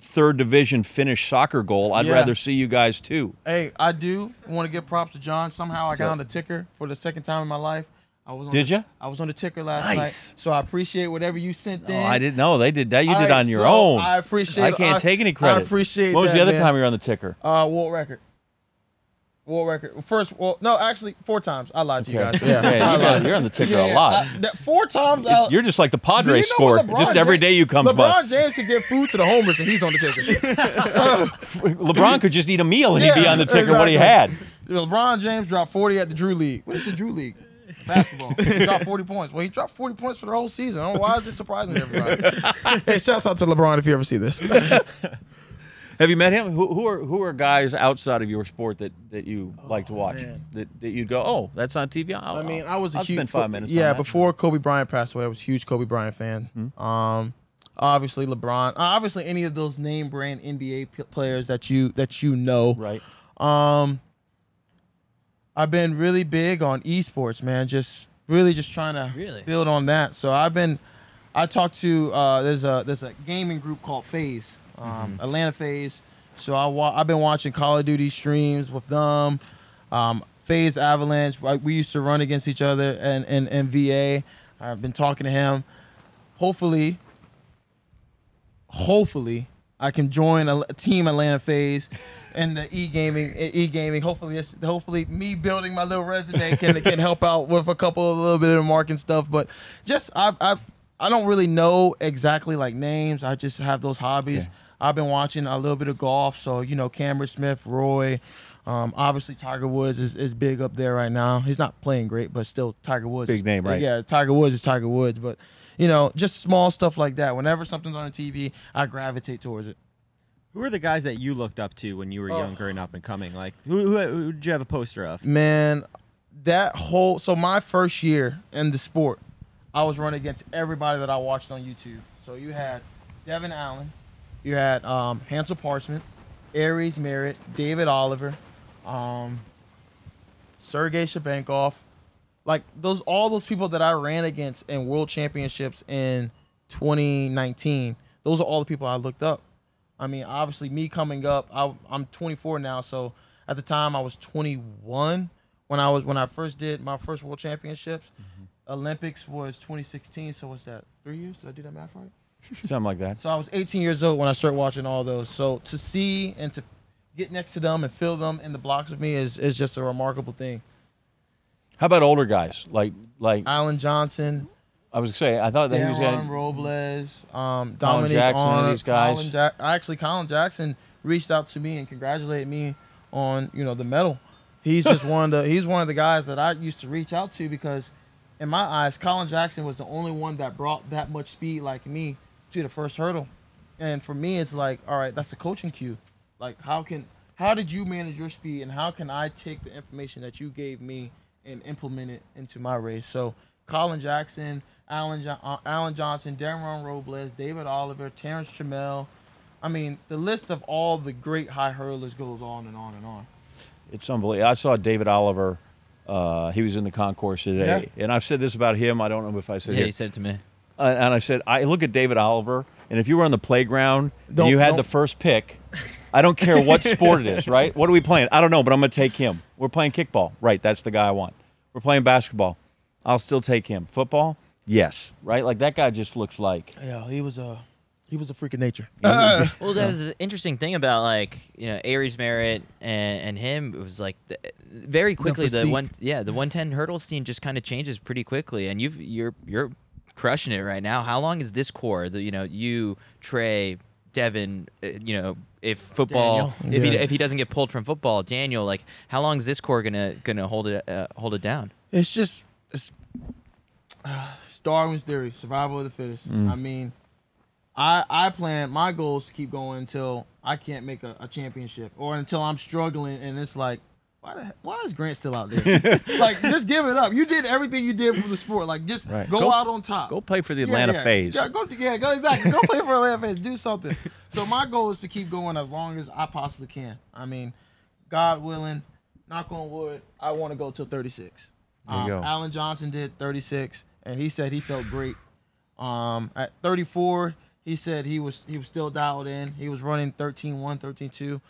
third division Finnish soccer goal, I'd
Yeah.
rather see you guys too.
Hey, I do want to give props to John. Somehow I
So-
got on the ticker for the second time in my life. I was on
Did
the,
ya?
I was on the ticker last
Nice.
night. So I appreciate whatever you sent in.
I didn't know they did that. You did
I-
on your
so
own.
I appreciate it.
I can't
I-
take any credit.
I appreciate
What was
that,
the other
man.
time you were on the ticker?
Uh, world record. World record. First, well, no, actually, four times. I lied to you guys. Yeah, (laughs)
Yeah, you got, you're on the ticker
Yeah,
a lot.
I- that four times. I,
You're just like the
Do you
Padres
know
score.
LeBron
Just every day you come
LeBron
by.
LeBron James could give food to the homeless, and he's on the ticker. (laughs) (laughs)
LeBron could just eat a meal and he'd be on the ticker what he had.
LeBron James dropped 40 at the Drew League. What is the Drew League? Basketball. He dropped 40 points. Well, he dropped 40 points for the whole season. I don't know why is it surprising to everybody? hey, shouts out to LeBron if you ever see this.
Have you met him? Who, who are who are guys outside of your sport that, that you like to watch?
Oh, man.
That, that you'd go, oh, that's on TV. I'll,
I mean, I was a
I'll
huge.
spend five minutes.
Yeah,
on that.
before Kobe Bryant passed away, I was a huge Kobe Bryant fan.
Hmm.
Um, obviously LeBron. Obviously, any of those name brand NBA p- players that you that you know.
right.
Um, I've been really big on esports, man. Just really just trying to
Really?
build on that. So I've been, I talked to uh, there's a there's a gaming group called FaZe, um, Atlanta FaZe. So I wa- I've been watching Call of Duty streams with them. Um, FaZe Avalanche, like, we used to run against each other and and and VA. I've been talking to him. Hopefully, hopefully I can join a, team Atlanta FaZe and the e gaming e gaming. Hopefully, it's, hopefully me building my little resume can can help out with a couple of little bit of marketing stuff. But just I I I don't really know exactly like names. I just have those hobbies.
Okay.
I've been watching a little bit of golf, so you know Cameron Smith, Roy. Um, obviously, Tiger Woods is, is big up there right now. He's not playing great, but still, Tiger Woods.
Big
is-
name, right?
Yeah, Tiger Woods is Tiger Woods. But you know, just small stuff like that. Whenever something's on the TV, I gravitate towards it.
Who are the guys that you looked up to when you were
Oh.
younger and up and coming? Like, who, who, who did you have a poster of?
Man, that whole so my first year in the sport, I was running against everybody that I watched on YouTube. So you had Devin Allen, you had um, Hansle Parchment, Aries Merritt, David Oliver, um, Sergey Shubenkov, like those all those people that I ran against in world championships in 2019. Those are all the people I looked up. I mean, obviously, me coming up, I, I'm 24 now, so at the time I was 21 when I was when I first did my first world championships. Olympics was 2016, so what's that? Three years? Did I do that math right?
Something like that.
So I was 18 years old when I started watching all those. So to see and to get next to them and feel them in the blocks with me is is just a remarkable thing.
How about older guys like like
Allen Johnson,
I was gonna say I thought that he was
Dayron
going
Robles, um, Dominic
Jackson,
Arnold,
these guys?
Colin actually, Colin Jackson reached out to me and congratulated me on you know the medal. He's just (laughs) one of the he's one of the guys that I used to reach out to because, in my eyes, Colin Jackson was the only one that brought that much speed like me to the first hurdle, and for me, it's like all right, that's the coaching cue. Like how can how did you manage your speed and how can I take the information that you gave me and implement it into my race? So Colin Jackson, Allen jo- uh, Allen Johnson, Dayron Robles, David Oliver, Terrence Trammell. I mean, the list of all the great high hurlers goes on and on and on.
It's unbelievable. I saw David Oliver. Uh, he was in the concourse today, and I've said this about him. I don't know if I said
Yeah,
it.
you said it to me.
Uh, and I said, I look at David Oliver, and if you were on the playground and
Don't-
you had
don't-
the first pick, I don't care what sport it is, (laughs) right? What are we playing? I don't know, but I'm going to take him. We're playing kickball, right? That's the guy I want. We're playing basketball. I'll still take him. Football, yes, right? Like that guy just looks like.
Yeah, he was a he was a freak of nature. (laughs)
Well, that was the interesting thing about like you know Aries Merritt and, and him. It was like the, very quickly the
physique.
one yeah the one ten hurdle scene just kind of changes pretty quickly, and you've you're you're crushing it right now. How long is this core? The you know you Trey Devin, uh, you know if football
Daniel.
if he if he doesn't get pulled from football, Daniel like how long is this core gonna gonna hold it uh, hold it down?
It's just it's uh, Darwin's theory, survival of the fittest. I mean, I I plan my goals to keep going until I can't make a, a championship or until I'm struggling and it's like. Why, the, why is Grant still out there? (laughs) like, just give it up. You did everything you did for the sport. Like, just
Right.
go,
Go-
out on top.
Go play for the
Yeah,
Atlanta
yeah.
FaZe.
Yeah, go, yeah, go exactly. Go play for Atlanta FaZe. Do something. So my goal is to keep going as long as I possibly can. I mean, God willing, knock on wood, I want to go till 36.
There you
Um,
go.
Allen Johnson did 36, and he said he felt great. Um, at 34, he said he was he was still dialed in. He was running 13-1, 13-2.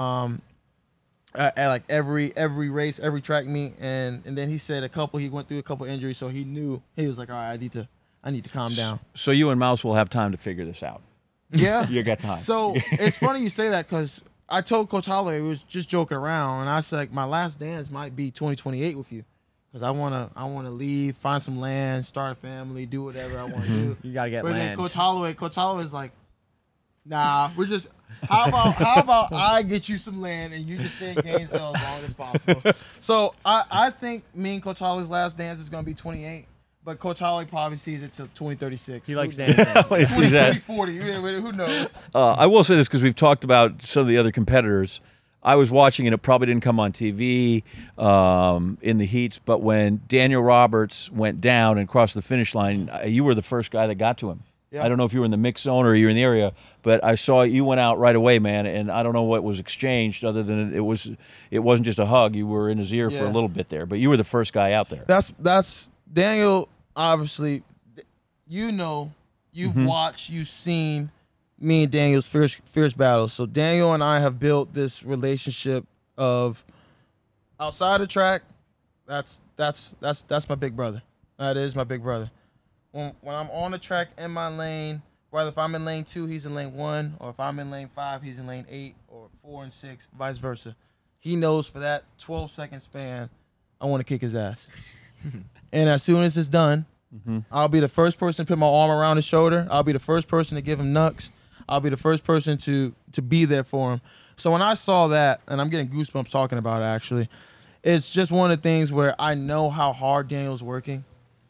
Um, at, at like every every race, every track meet, and and then he said a couple. He went through a couple injuries, so he knew he was like, all right, I need to I need to calm down.
So you and Mouse will have time to figure this out. (laughs)
Yeah.
You got time.
So (laughs) it's funny you say that because I told Coach Holloway we was just joking around, and I said like, my last dance might be 2028 with you, because I wanna I wanna leave, find some land, start a family, do whatever I want to (laughs) do.
You gotta get
But then
land.
Coach Holloway, Coach Holloway's like, Nah, we're just. How about how about I get you some land and you just stay in Gainesville as long as possible. So I I think me and Coach Holloway's last dance is gonna be 28, but Coach Holloway probably sees it till 2036.
he likes dancing. (laughs)
Wait,
20,
is that-
40. yeah, (laughs) Who knows?
Uh, I will say this because we've talked about some of the other competitors. I was watching and it probably didn't come on TV um, in the heats, but when Daniel Roberts went down and crossed the finish line, uh, you were the first guy that got to him.
Yeah.
I don't know if you were in the mix zone or you were in the area, but I saw you went out right away, man. And I don't know what was exchanged other than it was it wasn't just a hug. You were in his ear for a little bit there, but you were the first guy out there.
That's that's Daniel. Obviously, you know, you've mm-hmm. watched, you've seen me and Daniel's fierce fierce battles. So Daniel and I have built this relationship of outside the track. That's that's that's that's my big brother. That is my big brother. When when I'm on the track in my lane, whether if I'm in lane two, he's in lane one, or if I'm in lane five, he's in lane eight, or four and six, vice versa. He knows for that 12 second span, I want to kick his ass. (laughs) and as soon as it's done, mm-hmm. I'll be the first person to put my arm around his shoulder. I'll be the first person to give him nucks. I'll be the first person to to be there for him. So when I saw that, and I'm getting goosebumps talking about it actually, it's just one of the things where I know how hard Daniel's working.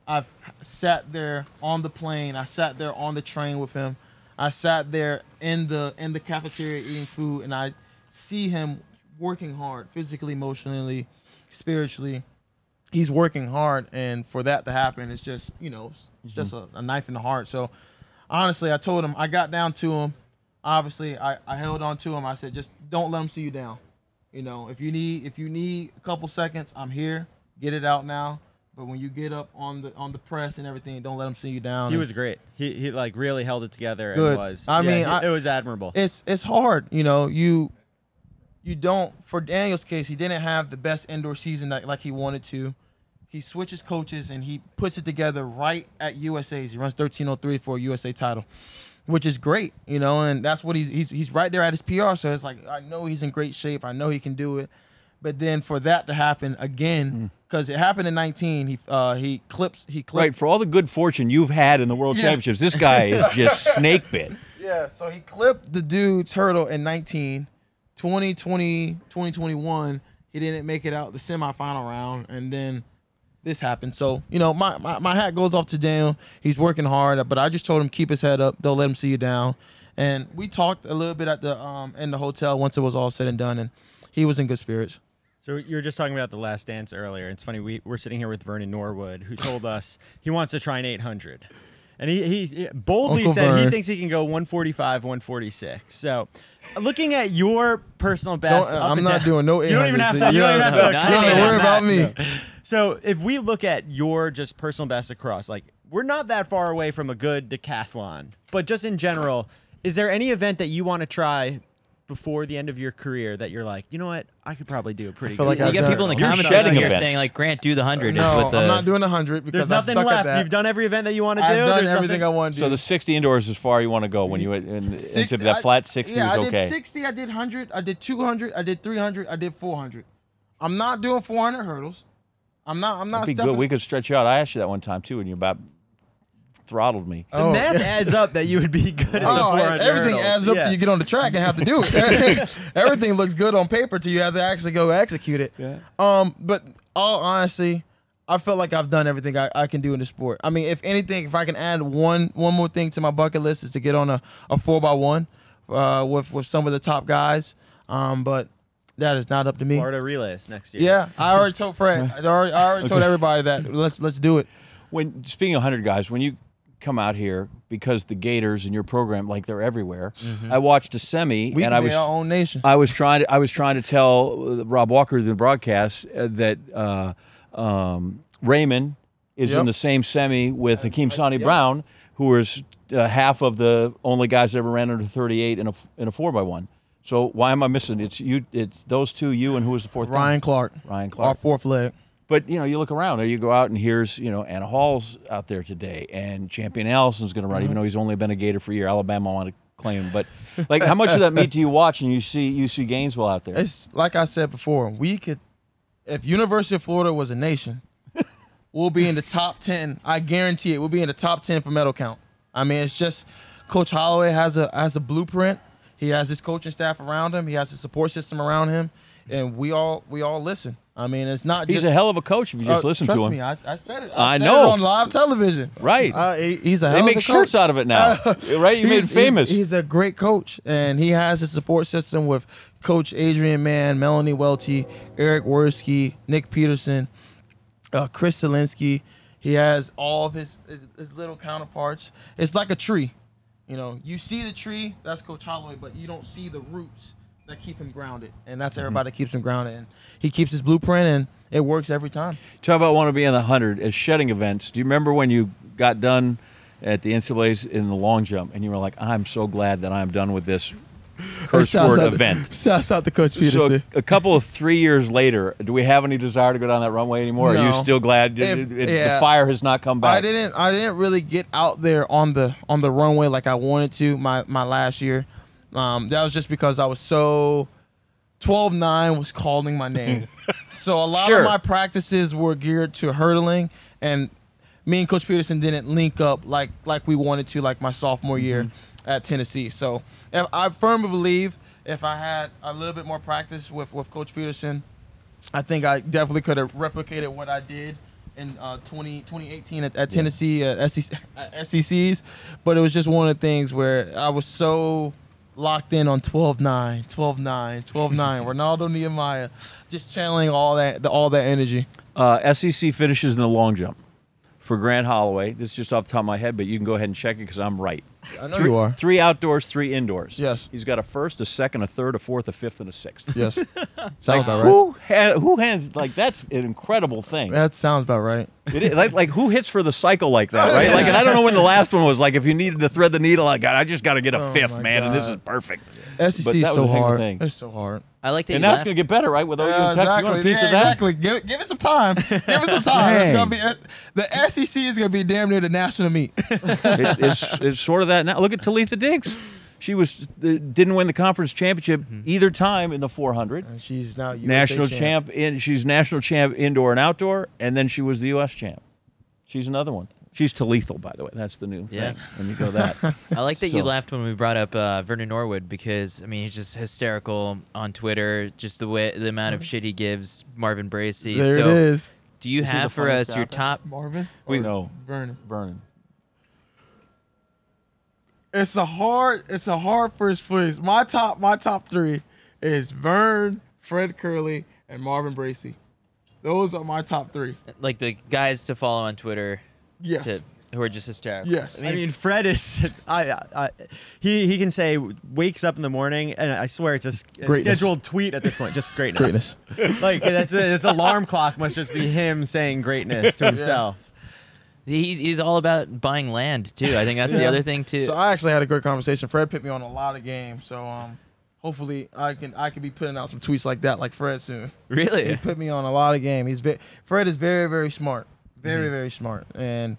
I've sat there on the plane. I sat there on the train with him. I sat there in the in the cafeteria eating food, and I see him working hard, physically, emotionally, spiritually. He's working hard, and for that to happen, it's just you know, it's it's just a, a knife in the heart. So, honestly, I told him I got down to him. Obviously, I, I held on to him. I said, just don't let him see you down. You know, if you need if you need a couple seconds, I'm here. Get it out now. But when you get up on the on the press and everything, don't let them see you down.
He
And
was great. He he like really held it together
Good.
and was.
I
yeah,
mean, I-
it was admirable.
it's it's hard, you know. You you don't for Daniel's case, he didn't have the best indoor season that, like he wanted to. He switches coaches and he puts it together right at USA's. He runs 1303 for a USA title, which is great, you know, and that's what he's he's he's right there at his PR. So it's like I know he's in great shape. I know he can do it. But then for that to happen again, because it happened in 19, he uh, he clips he clipped
Right, for all the good fortune you've had in the World
Yeah.
Championships, this guy is (laughs) just snake bit.
Yeah, so he clipped the dude's hurdle in 19, 2020, 2021. He didn't make it out the semifinal round, and then this happened. So, you know, my, my, my hat goes off to Daniel. He's working hard, but I just told him keep his head up. Don't let him see you down. And we talked a little bit at the um in the hotel once it was all said and done, and he was in good spirits.
So you were just talking about the last dance earlier. It's funny we we're sitting here with Vernon Norwood, who told (sighs) us he wants to try an 800, and he he, he boldly
Uncle
said he thinks he can go 145, 146. So, looking at your personal best,
Don't-
up
I'm
and
not
down-
doing no
You don't even
800s.
have to. You don't even have to.
no,
You don't have to
no,
worry
no,
about
no.
me. (laughs)
So if we look at your just personal best across, like we're not that far away from a good decathlon, but just in general, is there any event that you want to try before the end of your career that you're like, you know what, I could probably do a pretty
feel
good.
like
you
I've
get
done
people in the
it.
You're
comments
shedding
here
events.
saying like Grant do the hundred
No,
is with the
I'm not doing 100 because
There's
I
nothing
suck
left.
at that.
You've done every event that you want to do.
I've done
There's
everything
nothing-
I want to do.
So the 60 indoors is as far you want to go when you in,
Six-
into that
I-
flat 60
yeah,
is
I
okay.
did 60, I did 100, I did 200, I did 300, I did 400. I'm not doing 400 hurdles. I'm not. I'm not
That'd be
stepping.
good. We could stretch you out. I asked you that one time too, and you about throttled me.
The
Oh.
math adds up that you would be good at the
Oh,
400
everything
hurdles.
adds up
Yeah.
till you get on the track and have to do it. (laughs) (laughs) everything looks good on paper till you have to actually go execute it.
Yeah.
Um, but all honesty, I feel like I've done everything I, I can do in the sport. I mean, if anything, if I can add one one more thing to my bucket list is to get on a, a four by one, uh, with with some of the top guys. Um, but that is not up to me.
Florida relays next year.
Yeah, I already told Fred. (laughs) I already, I already told everybody that let's let's do it.
When speaking of 100 guys, when you come out here because the Gators in your program, like they're everywhere. I watched a semi,
We
and I was
our own nation.
I was trying to I was trying to tell uh, Rob Walker the broadcast uh, that uh, um, Raymond is
Yep.
in the same semi with Hakim Sani Brown, who was uh, half of the only guys that ever ran under 38 in a in a four by one. So why am I missing? It's you. It's those two. You and who was the fourth? guy?
Ryan Clark,
Ryan Clark.
our fourth leg.
But you know, you look around, or you go out and here's you know Anna Hall's out there today, and Champion Allison's going to run, even uh-huh. though he's only been a Gator for a year. Alabama want to claim him, but like, how much of that meat do you watch and you see you see Gainesville out there?
It's like I said before. We could, if University of Florida was a nation, we'll be in the top ten. I guarantee it. We'll be in the top ten for medal count. I mean, it's just Coach Holloway has a has a blueprint. He has his coaching staff around him. He has his support system around him, and we all we all listen. I mean, it's not just
He's
just
a hell of a coach if you just
uh,
listen to him.
me, I, I said it.
I
said
know.
it on live television.
Right.
Uh, he- he's a hell
they
of
make
a
shirts out of it now, (laughs) right? You made famous.
He's, he's a great coach, and he has a support system with Coach Adrian Mann, Melanie Welty, Eric Worski, Nick Peterson, uh, Chris Zelinsky. He has all of his, his his little counterparts. It's like a tree. You know, you see the tree, that's Coach Holloway, but you don't see the roots that keep him grounded, and that's mm-hmm. everybody that keeps him grounded. And he keeps his blueprint, and it works every time.
Talk about want to be in the hundred as shedding events. Do you remember when you got done at the NCAA's in the long jump, and you were like, "I'm so glad that I'm done with this (laughs) curse word
out
event." (laughs)
Shouts out to Coach
So
Peterson.
a couple of three years later, do we have any desire to go down that runway anymore? Are you still glad
If-
it- it-
yeah.
the fire has not come back?
I didn't I didn't really get out there on the on the runway like I wanted to my my last year. Um, that was just because I was so 12-9 was calling my name. (laughs) so a lot
Sure.
of my practices were geared to hurdling and me and Coach Peterson didn't link up like like we wanted to like my sophomore year
Mm-hmm.
at Tennessee. So if, I firmly believe if I had a little bit more practice with with Coach Peterson, I think I definitely could have replicated what I did in uh, 20, 2018 at, at Tennessee (laughs) at, SEC, at SECs. But it was just one of the things where I was so locked in on 12 9, 12 9, 12 9. (laughs) Renaldo Nehemiah, just channeling all that the, all that energy.
Uh, SEC finishes in the long jump for Grant Holloway. This is just off the top of my head, but you can go ahead and check it because I'm right.
I know
three,
you are.
Three outdoors, three indoors.
Yes.
He's got a first, a second, a third, a fourth, a fifth, and a sixth. (laughs)
Yes. sounds
Like,
about right.
who, ha- who hands like that's an incredible thing.
That sounds about right.
It is, like, like who hits for the cycle like that, right? Like, and I don't know when the last one was. Like, if you needed to thread the needle, I got, I just got to get a
Oh
fifth, man, and this is perfect.
SEC is so
a heck of a
hard. It's so hard.
I like that.
And that's
laugh-
going to get better, right? With OU
Yeah,
and Texas, you want a piece
yeah,
of that?
exactly. Give, it- give it some time. Give it some time. It's gonna be the SEC is gonna be damn near the national meet. (laughs)
It- it's, it's sort of that now. Look at Talitha Diggs. She was uh, didn't win the conference championship either time in the 400.
And she's now USA
national champ. in she's national champ indoor and outdoor, and then she was the U.S. champ. She's another one. She's to lethal, by the way. That's the new
Yeah.
thing. When you go that. (laughs)
I like that you laughed when we brought up uh, Vernon Norwood because I mean he's just hysterical on Twitter. Just the way the amount of shit he gives Marvin Bracy.
There
so,
it is.
do you
Is he
have for us your top?
Marvin.
We know
Vernon.
Vernon.
It's a hard. It's a hard first place. My top. My top three is Vern, Fred Kerley, and Marvin Bracy. Those are my top three.
Like the guys to follow on Twitter
Yes.
to, who are just hysterical.
Yes.
I mean, Fred is. I, (laughs) I, I, he he can say wakes up in the morning, and I swear it's a,
Greatness.
scheduled tweet at this point. Just (laughs) greatness.
Greatness. (laughs)
like that's a, this alarm clock must just be him saying greatness to himself.
He, he's all about buying land too. I think that's the other thing too.
So I actually had a great conversation. Fred put me on a lot of games. So um, hopefully I can I can be putting out some tweets like that, like Fred soon.
Really?
He put me on a lot of game. He's ve- Fred is very very smart, very
Mm-hmm.
very smart, and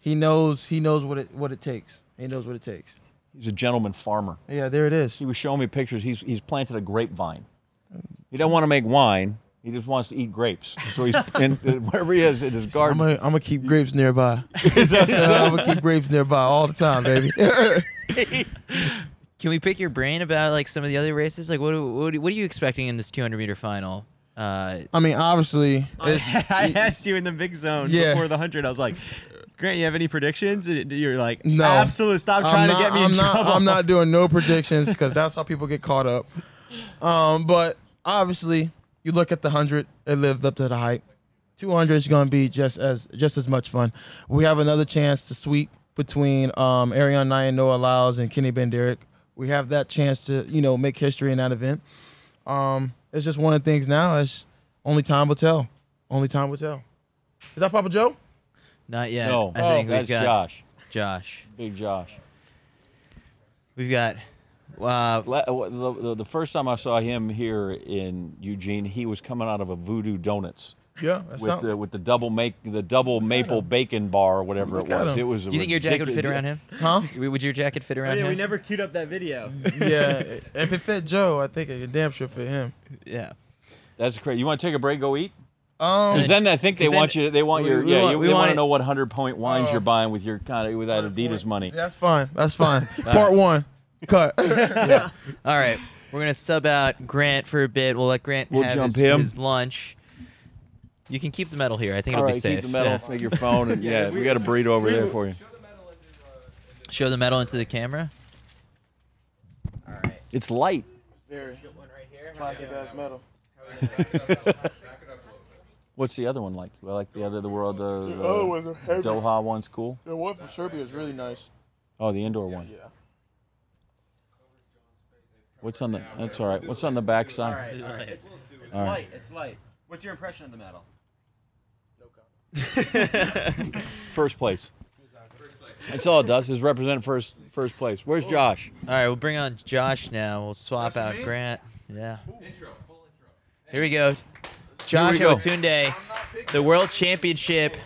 he knows he knows what it what it takes. He knows what it takes.
He's a gentleman farmer.
Yeah, there it is.
He was showing me pictures. He's he's planted a grapevine. He doesn't want to make wine. He just wants to eat grapes. So he's (laughs) in wherever he is in his garden.
gonna, I'm gonna keep grapes nearby. (laughs) Yeah, I'm gonna keep grapes nearby all the time, baby. (laughs)
Can we pick your brain about like some of the other races? Like what what, what are you expecting in this 200 meter final? Uh,
I mean, obviously, (laughs) it's, (laughs)
I asked you in the big zone
Yeah.
before the hundred. I was like, Grant, you have any predictions? And you're like,
No.
absolutely. Stop
I'm
trying
not,
to get me
I'm
in
not,
trouble.
I'm not doing no (laughs) predictions because that's how people get caught up. Um, but obviously, you look at the hundred; it lived up to the hype. Two hundred is going to be just as just as much fun. We have another chance to sweep between um, Ariane Nye, Noah Lyles, and Kenny Bednarek. We have that chance to you know make history in that event. Um, it's just one of the things now. It's only time will tell. Only time will tell. Is that Papa Joe?
not yet.
no,
I think
that's
we've got
Josh.
Josh.
Big Josh.
We've got. Uh,
La- The, the, the first time I saw him here in Eugene, he was coming out of a Voodoo Donuts
Yeah, that's
with the with the double make the double maple bacon bar or whatever it was.
him.
It was.
do you think your jacket would fit around him?
huh?
Would your jacket fit
Oh,
around
yeah, we never queued up that video. (laughs)
yeah, if it fit Joe, I think it damn sure fit him.
Yeah.
That's crazy. You want to take a break? Go eat.
Um,
Because then I think they want
then
you. They want
we-
your
we
yeah.
want-
you,
we
they
want
want to know what hundred point wines
Oh.
you're buying with your kind of with that Adidas money.
That's fine. That's fine. (laughs) Part one. Cut. (laughs)
All right. We're gonna sub out Grant for a bit. We'll let Grant
We'll
have
jump
his,
him.
his lunch. You can keep the medal here. I think
All
it'll
right,
be safe.
keep the medal.
Yeah.
Take your phone and yeah, we got a burrito over there for you.
Show the medal into the camera.
All right.
It's light.
Very
One right here.
classic ass metal.
What's the other one like? Well, like the other the world the, the
Oh, was a heavy.
Doha one's cool.
The one from Serbia is really nice.
Oh, the indoor one.
Yeah.
What's on the? That's all right. What's on the back
All
side?
right. All right. It's, it's
All right.
light. It's light. What's your impression of the medal? (laughs)
First place. That's all it does is represent first first place. Where's Josh?
All right, we'll bring on Josh now. We'll swap out Grant. Yeah. Here we go. Josh
we go.
Awotunde, the World Championship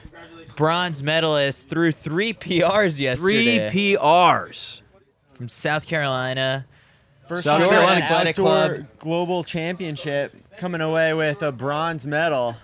bronze medalist, threw three PRs yesterday.
Three PRs.
from South Carolina.
First
South Carolina
Athletic
Outdoor
Club.
Global Championship coming away with a bronze medal.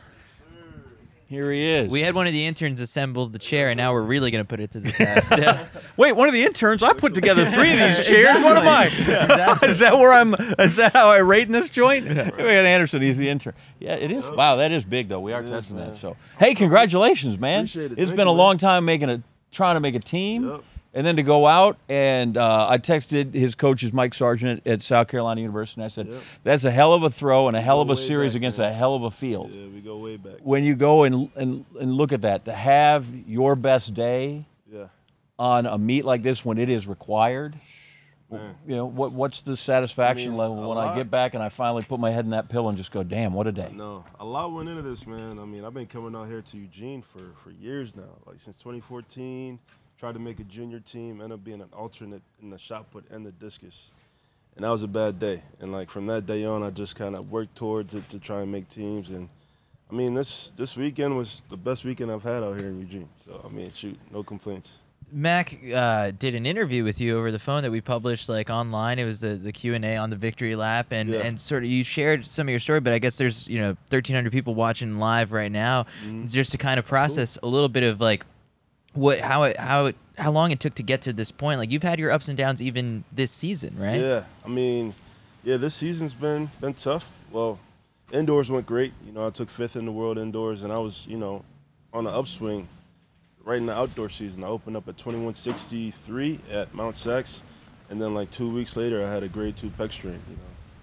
Here he is.
We had one of the interns assemble the chair, and now we're really going to put it to the (laughs) test. Yeah.
Wait, one of the interns. I put together three of these (laughs) chairs. What am I? (laughs)
Exactly.
is that where I'm? Is that how I rate in this joint? We got Anderson. He's the intern. Yeah, it is. Wow, that is big though. We are testing that. So, hey, congratulations, man.
Appreciate it.
has
Thank
been
you,
a
man.
long time making a trying to make a team.
Yep.
And then to go out, and uh, I texted his coach, is Mike Sargent at South Carolina University, and I said,
Yep.
"That's a hell of a throw and a hell of a series against a hell of a field."
Yeah, we go way back.
When you go and, and and look at that, to have your best day
Yeah.
on a meet like this when it is required,
Man.
you know, what what's the satisfaction
I mean,
level when I get back and I finally put my head in that pillow and just go, damn, what a day.
No, a lot went into this, man. I mean, I've been coming out here to Eugene for, for years now, like since 2014. Tried to make a junior team, ended up being an alternate in the shot put and the discus. And that was a bad day. And like from that day on, I just kind of worked towards it to try and make teams. And I mean, this this weekend was the best weekend I've had out here in Eugene. So I mean, shoot, no complaints.
Mac uh, did an interview with you over the phone that we published like online. It was the the Q and A on the victory lap, and
Yeah.
and sort of you shared some of your story. But I guess there's you know 1,300 people watching live right now,
Mm-hmm.
just to kind of process a little bit of like what how it how it how long it took to get to this point. Like you've had your ups and downs even this season, right?
Yeah, I mean, yeah, this season's been been tough. Well, indoors went great. You know, I took fifth in the world indoors, and I was, you know, on the upswing. Right in the outdoor season, I opened up at 2163 at Mount SAC, and then like two weeks later, I had a grade two pec strain. You know,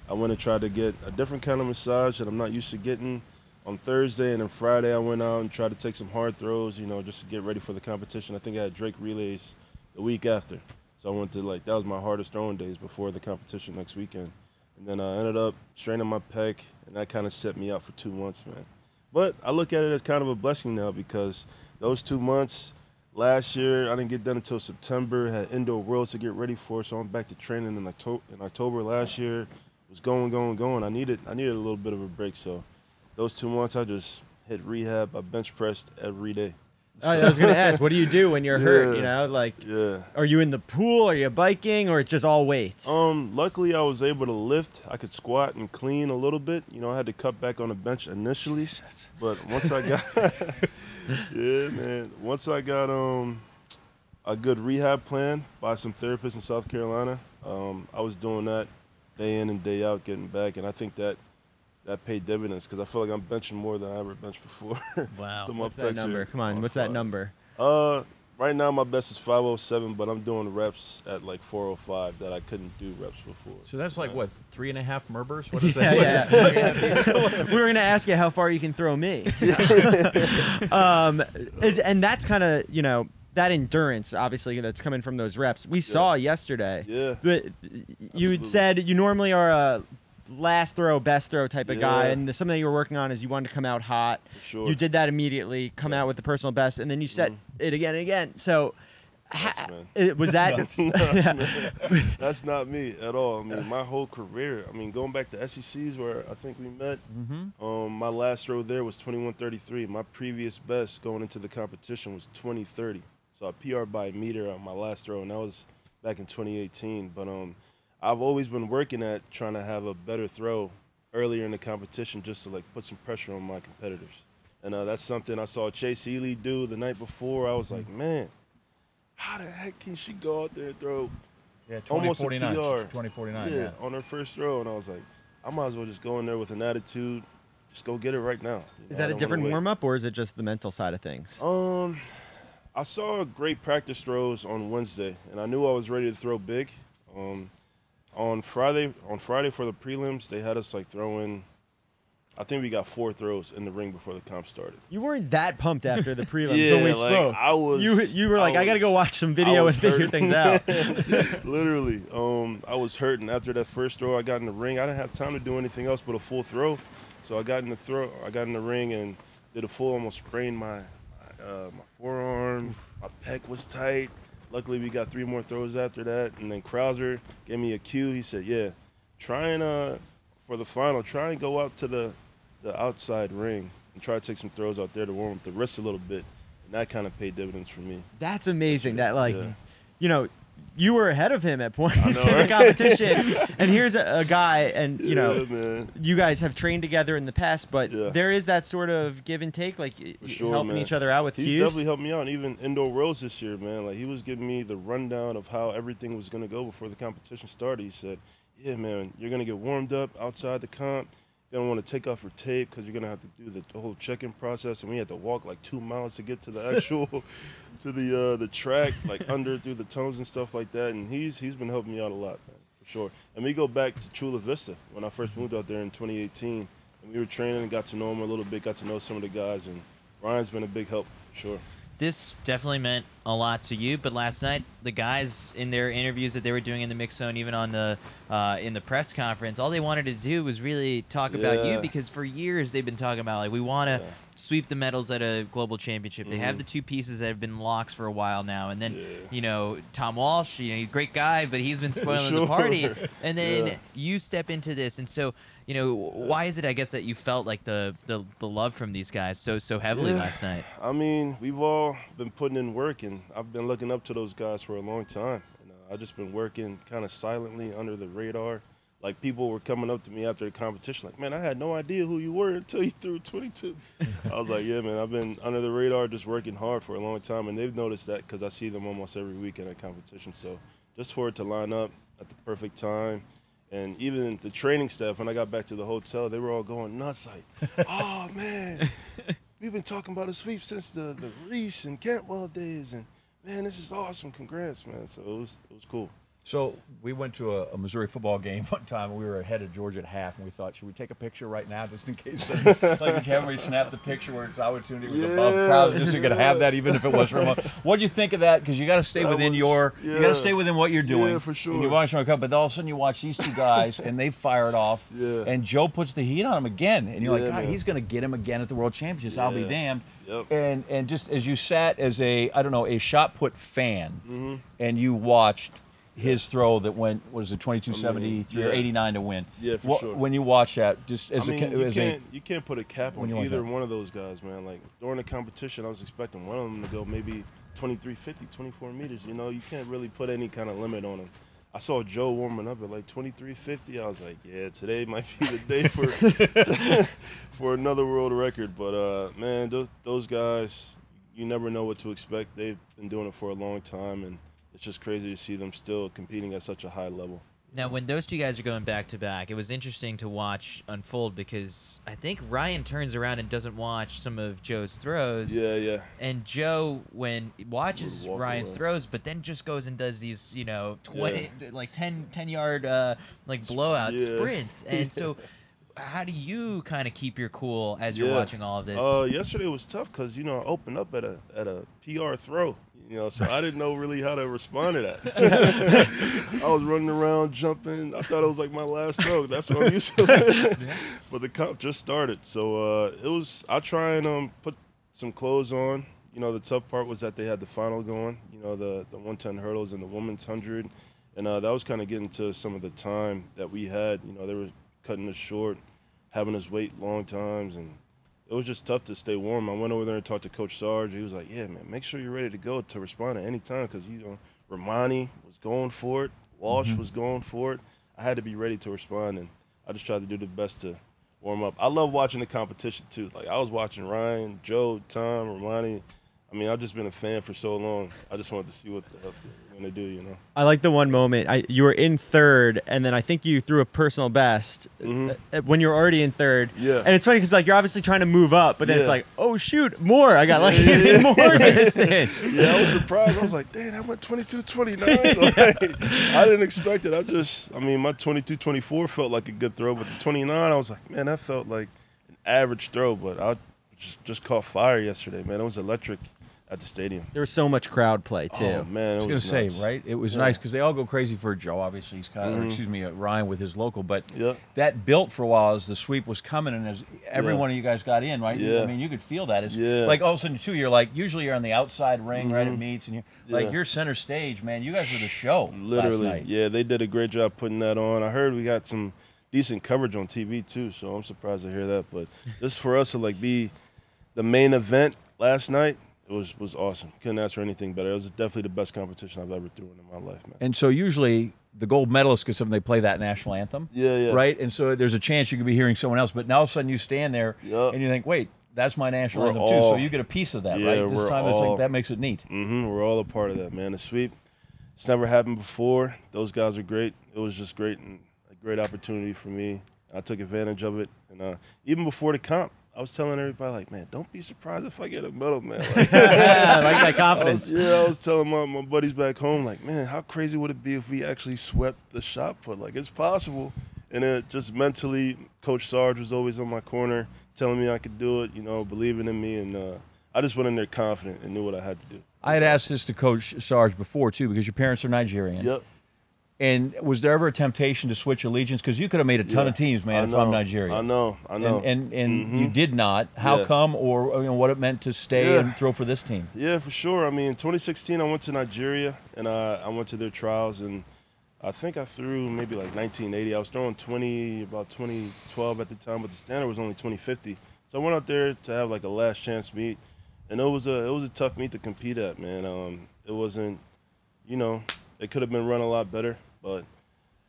I went and tried to get a different kind of massage that I'm not used to getting on Thursday, and then Friday I went out and tried to take some hard throws. You know, just to get ready for the competition. I think I had Drake relays the week after. So I went to like that was my hardest throwing days before the competition next weekend, and then I ended up straining my pec, and that kind of set me up for two months, man. But I look at it as kind of a blessing now because those two months last year I didn't get done until September. Had indoor worlds to get ready for, so I'm back to training in October. In October last year, was going, going, going. I needed I needed a little bit of a break, so those two months I just hit rehab. I bench pressed every day.
Oh, I was gonna (laughs) ask, what do you do when you're hurt? You know, like,
Yeah.
are you in the pool? Are you biking? Or it's just all weights?
Um, luckily I was able to lift. I could squat and clean a little bit. You know, I had to cut back on the bench initially, but once I got, (laughs) (laughs) yeah, man. Once I got um a good rehab plan by some therapists in South Carolina, um, I was doing that day in and day out, getting back, and I think that that paid dividends because I feel like I'm benching more than I ever benched before. (laughs)
Wow.
So
what's that number?
are
Come on,
on
what's that number?
Uh, right now my best is 507, but I'm doing reps at like 405 that I couldn't do reps before.
So that's like
Uh,
what three and a half Merbers? What (laughs) is
Yeah,
that?
yeah. (laughs) we were gonna ask you how far you can throw me. um, is and that's kind of you know that endurance obviously that's coming from those reps. We saw yesterday.
Yeah.
But you had said you normally are a last throw, best throw type of guy, and the, something you were working on is you wanted to come out hot.
Sure.
You did that immediately, come
Yeah.
out with the personal best, and then you set
Mhm.
it again and again. So. ha-
Nuts, man. (laughs)
it- was that (laughs)
Nuts, (laughs) nuts. That's not me at all. I mean, my whole career. I mean, going back to SECs where I think we met.
mm-hmm.
Um, my last throw there was 21:33. My previous best going into the competition was 20:30. So I PR by a meter on my last throw, and that was back in 2018. But um, I've always been working at trying to have a better throw earlier in the competition, just to like put some pressure on my competitors. And uh, that's something I saw Chase Ealey do the night before. I was like, man, how the heck can she go out there and throw
Yeah,
Almost a
2049.
PR.
2049.
yeah,
Yeah.
on her first throw, and I was like, I might as well just go in there with an attitude, just go get it right now. You
is
know,
that a different warm up or is it just the mental side of things?
Um, I saw great practice throws on Wednesday, and I knew I was ready to throw big. Um, on Friday, on Friday for the prelims, they had us like throwing. I think we got four throws in the ring before the comp started.
You weren't that pumped after the prelims (laughs)
Yeah,
when we
like,
spoke.
I was-
You you were
I
like, I, gotta go watch some video
was
and figure
hurting.
things out. (laughs)
Literally, um, I was hurting after that first throw. I got in the ring. I didn't have time to do anything else but a full throw, so I got in the throw. I got in the ring and did a full. Almost sprained my uh, my forearm. My pec was tight. Luckily, we got three more throws after that, and then Crouser gave me a cue. He said, "Yeah, try and uh, for the final, try and go out to the the outside ring and try to take some throws out there to warm up the wrist a little bit." And that kind of paid dividends for me.
That's amazing. That like,
Yeah.
you know, you were ahead of him at points
know, (laughs)
in the
right?
competition, (laughs) and here's a, a guy, and you know,
Yeah,
you guys have trained together in the past, but
Yeah.
there is that sort of give and take, like
sure,
helping
man.
each other out with
He's
cues.
definitely helped me out. and Even indoor worlds this year, man. Like he was giving me the rundown of how everything was gonna go before the competition started. He said, "Yeah, man, you're gonna get warmed up outside the comp. You're gonna want to take off your tape because you're gonna have to do the, the whole check-in process, and we had to walk like two miles to get to the actual (laughs) (laughs) to the uh, the track, like under through the tunnels and stuff like that. And he's he's been helping me out a lot, man, for sure. And we go back to Chula Vista when I first moved out there in 2018, and we were training and got to know him a little bit, got to know some of the guys, and Ryan's been a big help for sure.
This definitely meant a lot to you. But last night, the guys in their interviews that they were doing in the mix zone, even on the uh, in the press conference, all they wanted to do was really talk about you because for years they've been talking about like we want to
Yeah.
sweep the medals at a global championship. They have
Mhm.
the two pieces that have been locks for a while now, and then
Yeah.
you know Tom Walsh, you know, great guy, but he's been (laughs) spoiling the party. And then
Yeah.
you step into this, and so you know why is it? I guess that you felt like the the, the love from these guys so so heavily
Yeah.
last night.
I mean, we've all been putting in work, and I've been looking up to those guys for a long time. And uh, I've just been working kind of silently under the radar. Like people were coming up to me after the competition, like, "Man, I had no idea who you were until you threw 22." (laughs) I was like, "Yeah, man, I've been under the radar, just working hard for a long time, and they've noticed that because I see them almost every weekend at competition. So just for it to line up at the perfect time." And even the training staff, when I got back to the hotel, they were all going nuts, like, (laughs) "Oh man, we've been talking about a sweep since the the Reese and Cantwell days, and man, this is awesome. Congrats, man!" So it was it was cool.
So we went to a, a Missouri football game (laughs) one time. and We were ahead of Georgia at half, and we thought, should we take a picture right now, just in case? The, (laughs) like, can we snap the picture where its opportunity was above
Yeah.
crowd, just so you could have that, even if it was remote. (laughs) What do you think of that? Because you got to stay
That
within
was-
your, you got to stay within what you're doing.
Yeah, for
And
sure.
you watch them come, but all of a sudden you watch these two guys, and they fire it off.
Yeah.
And Joe puts the heat on him again, and you're
Yeah,
like, he's going to get him again at the World Championships. I'll be damned.
Yep.
And and just as you sat as a I don't know a shot put fan,
Mm-hmm.
and you watched his throw that went what is it 2273 or
yeah.
89 to win.
Yeah, for
What-
sure.
When you watch that, just as
I mean,
a
you
as
can't you can't put a cap on either one of those guys, man. Like during the competition, I was expecting one of them to go maybe 2350, 24 meters. You know, you can't really put any kind of limit on them. I saw Joe warming up at like 2350. I was like, yeah, today might be the day for (laughs) for another world record. But uh, man, those, those guys, you never know what to expect. They've been doing it for a long time, and it's just crazy to see them still competing at such a high level.
Now, when those two guys are going back to back, it was interesting to watch unfold because I think Ryan turns around and doesn't watch some of Joe's throws.
Yeah, yeah.
And Joe, when watches Ryan's
away.
throws, but then just goes and does these, you know, 20, like 10, 10 yard, uh, like blowout
yeah.
sprints. And so, (laughs) how do you kind of keep your cool as you're
Yeah.
watching all of this?
Uh, yesterday was tough because you know I opened up at a at a PR throw, you know, so I didn't know really how to respond to that. (laughs) I was running around jumping. I thought it was like my last throw. That's what I'm used to. (laughs) but the comp just started, so uh, it was. I try and um put some clothes on. You know, the tough part was that they had the final going. You know, the the 110 hurdles and the women's hundred, and uh, that was kind of getting to some of the time that we had. You know, they were cutting us short, having us wait long times, and it was just tough to stay warm. I went over there and talked to Coach Sarge. He was like, "Yeah, man, make sure you're ready to go to respond at any time because you know Romani was going for it, Walsh mm-hmm. was going for it. I had to be ready to respond, and I just tried to do the best to warm up. I love watching the competition too. Like I was watching Ryan, Joe, Tom, Romani. I mean, I've just been a fan for so long. I just wanted to see what the hell gonna do. You know.
I like the one moment. I you were in third, and then I think you threw a personal best
Mhm.
uh, when you were already in third.
Yeah.
And it's funny because like you're obviously trying to move up, but then it's like, oh shoot, more. I got like (laughs)
Yeah, yeah,
even more distance. (laughs)
Yeah, I was surprised. I was like, "Dang, I went 22 29." (laughs) Like, I didn't expect it. I just, I mean, my 22 24 felt like a good throw, but the 29, I was like, man, that felt like an average throw. But I just just caught fire yesterday, man. It was electric at the stadium.
There was so much crowd play too.
Oh man,
I
it
was gonna
was
say, right? It was
Yeah.
nice because they all go crazy for Joe. Obviously, he's kind of, or
Mhm.
excuse me, uh, Ryan with his local. But
Yeah.
that built for a while as the sweep was coming, and as every
Yeah.
one of you guys got in, right?
Yeah.
I mean, you could feel that. It's
Yeah.
like all of a sudden too. You're like usually you're on the outside ring, right? At
Mhm.
meets, and you're
Yeah.
like you're center stage, man. You guys were the show.
Literally,
last night.
yeah, they did a great job putting that on. I heard we got some decent coverage on TV too, so I'm surprised to hear that. But just for us to like be the main event last night, it was was awesome. Couldn't ask for anything better. It was definitely the best competition I've ever thrown in my life, man.
And so usually the gold medalists get something they play that national anthem.
Yeah, yeah.
Right? And so there's a chance you could be hearing someone else, but now all of a sudden you stand there
Yup.
and you think, wait, that's my national
We're
anthem too. So you get a piece of that,
Yeah,
right? This time it's like that makes it neat.
Mm-hmm, We're all a part of that, man. The sweep, it's never happened before. Those guys are great. It was just great and a great opportunity for me. I took advantage of it, and uh, even before the comp, I was telling everybody like, man, don't be surprised if I get a medal, man. (laughs) Like,
I like that
I
confidence.
was, yeah, I was telling my, my buddies back home, like, man, how crazy would it be if we actually swept the shot put? Like, it's possible. And it just mentally, Coach Sarge was always on my corner, telling me I could do it, you know, believing in me. And uh, I just went in there confident and knew what I had to do.
I had asked this to Coach Sarge before too, because your parents are Nigerian.
Yep.
And was there ever a temptation to switch allegiance? Because you could have made a ton
Yeah.
of teams, man,
I
if
know,
I'm Nigerian.
I know. I know.
And and, and
Mhm.
you did not. How
Yeah.
come, or you know, what it meant to stay
Yeah.
and throw for this team?
Yeah, for sure. I mean, 2016, I went to Nigeria and uh, I went to their trials, and I think I threw maybe like 1980. I was throwing 20, about 2012 at the time, but the standard was only 2050. So I went out there to have like a last chance meet, and it was a it was a tough meet to compete at, man. Um, it wasn't, you know, it could have been run a lot better, but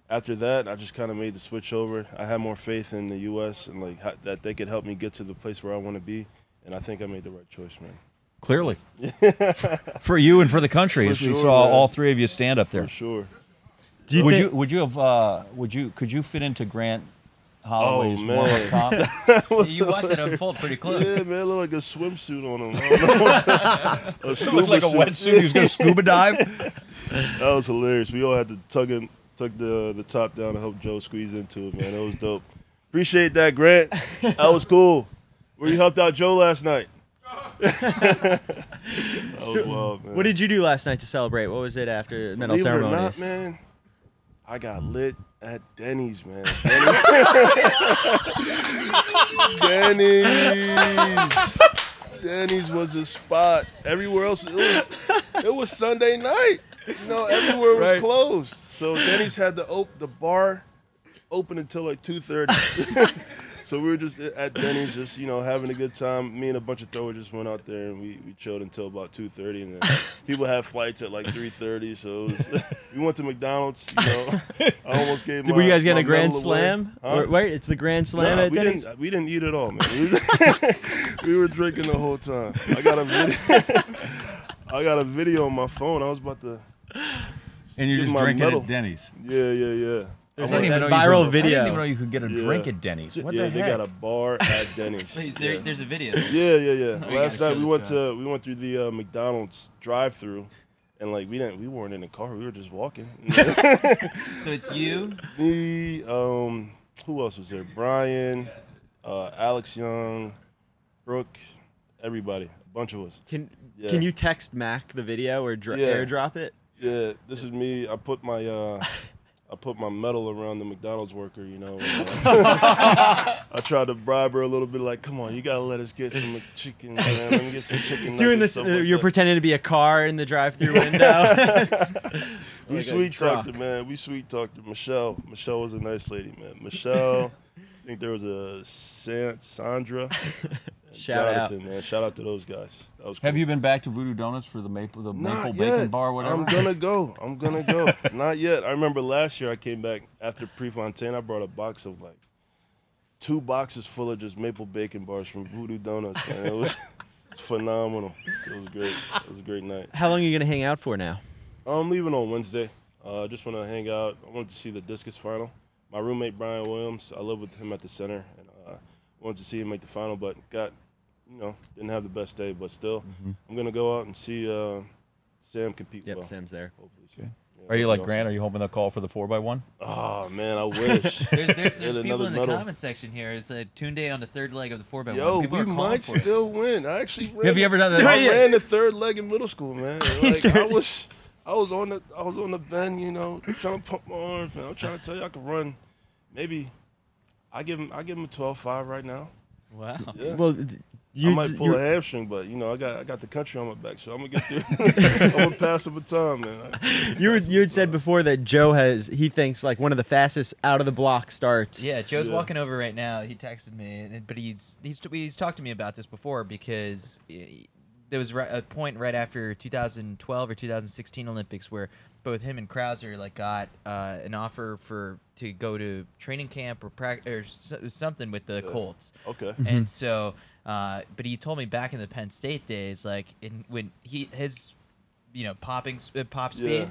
after that, I just kind of made the switch over. I had more faith in the U.S. and like ha- that they could help me get to the place where I want to be, and I think I made the right choice, man.
Clearly, (laughs) for you and for the country,
For
as we saw
man.
all three of you stand up there.
For sure.
You
would
think?
you would you have uh, would you could you fit into Grant Holloway's
Oh,
warm
man. (laughs)
top?
you watched it unfold pretty close.
Yeah, man, it looked like a swimsuit on him. (laughs) I (laughs) a
It
scuba
looked like a wetsuit. He was going to scuba dive.
That was hilarious. We all had to tug him, tug the uh, the top down to help Joe squeeze into it, man. It was dope. Appreciate that, Grant. That was cool. Where you helped out Joe last night. that was
So,
wild, man.
What did you do last night to celebrate? What was it after medal
Believe it or not, man, I got lit at Denny's, man. Denny's. Denny's. Denny's was a spot. Everywhere else, it was, it was Sunday night. You know, everywhere was
Right.
closed. So Denny's had the op- the bar open until like two thirty. (laughs) so we were just at Denny's, just you know, having a good time. Me and a bunch of throwers just went out there and we, we chilled until about two thirty, and then (laughs) people have flights at like three thirty. So it was, (laughs) we went to McDonald's. You know, I almost gave.
Did,
my,
were you guys getting a grand slam?
Huh?
Wait, it's the grand slam
Nah,
at
we
Denny's.
didn't. We didn't eat at all, man. We, (laughs) we were drinking the whole time. I got a video. I got a video on my phone. I was about to.
And you're just drinking
medal.
at Denny's.
Yeah, yeah, yeah.
There's like
didn't
that
even know
viral
could- I
video.
didn't even know you could get a
Yeah.
drink at Denny's. What
yeah,
the
they got a bar at (laughs) Denny's.
There,
yeah.
There's a video. (laughs)
Yeah, yeah, yeah.
Oh,
Last night we went
to
to we went through the uh, McDonald's drive-through, and like we didn't we weren't in the car. We were just walking. (laughs)
So it's you.
Me, um, who else was there? Brian, uh, Alex Young, Brooke, everybody, a bunch of us.
Can
Yeah.
Can you text Mac the video or dr-
Yeah.
airdrop it?
Yeah, this is me. I put my uh, I put my medal around the McDonald's worker. You know, and, uh, (laughs) I tried to bribe her a little bit. Like, come on, you gotta let us get some chicken, man. Let me get some chicken.
Doing this, uh,
like
you're
that.
pretending to be a car in the drive-through (laughs) window.
We
Like (laughs)
sweet talked
truck.
her, man. We sweet talked her. Michelle. Michelle was a nice lady, man. Michelle. I think there was a San- Sandra. and
Shout out.
Jonathan, man. Shout out to those guys. That was.
Have you been back to Voodoo Donuts for the maple the
Not
maple bacon bar, whatever?
I'm gonna go. I'm gonna go. (laughs) Not yet. I remember last year I came back after Prefontaine. I brought a box of like two boxes full of just maple bacon bars from Voodoo Donuts, man. It was (laughs) it's phenomenal. It was great. It was a great night.
How long are you gonna hang out for now?
I'm leaving on Wednesday. Uh, I just want to hang out. I wanted to see the discus final. My roommate Brian Williams, I live with him at the center, and uh, wanted to see him make the final, but got, you know, didn't have the best day. But still, mm-hmm. I'm gonna go out and see uh, Sam compete
Yep,
well.
Sam's there.
Hopefully, so.
Okay.
Yeah,
Are you like Grant? Are you hoping they'll call for the four by one?
awesome. Oh man, I wish. (laughs)
There's there's, there's people in the
medal.
comment section here. It's uh, Awotunde on the third leg of the four by
Yo,
one. People
we
are
might
for it.
still win. I actually ran (laughs)
Have you ever done that?
I (laughs) ran the third leg in middle school, man. Like I was, I was on the, I was on the bend, you know, trying to pump my arms, man. I'm trying to tell you, I could run. Maybe, I give him, I give him a 12-5 right now.
Wow.
Yeah.
Well, th- you
I might pull a hamstring, but you know, I got, I got the country on my back, so I'm gonna get through. (laughs) I'm gonna pass up the baton, man.
You were, you had said before that Joe has he thinks like one of the fastest out of the block starts.
Yeah, Joe's
Yeah.
walking over right now. He texted me, and- but he's he's he's talked to me about this before because eh, there was a point right after 2012 or 2016 Olympics where both him and Crouser like got uh, an offer for to go to training camp or practice or something with the
Yeah.
Colts.
Okay.
and so uh, but he told me back in the Penn State days, like in when he his you know popping uh, pop speed,
Yeah.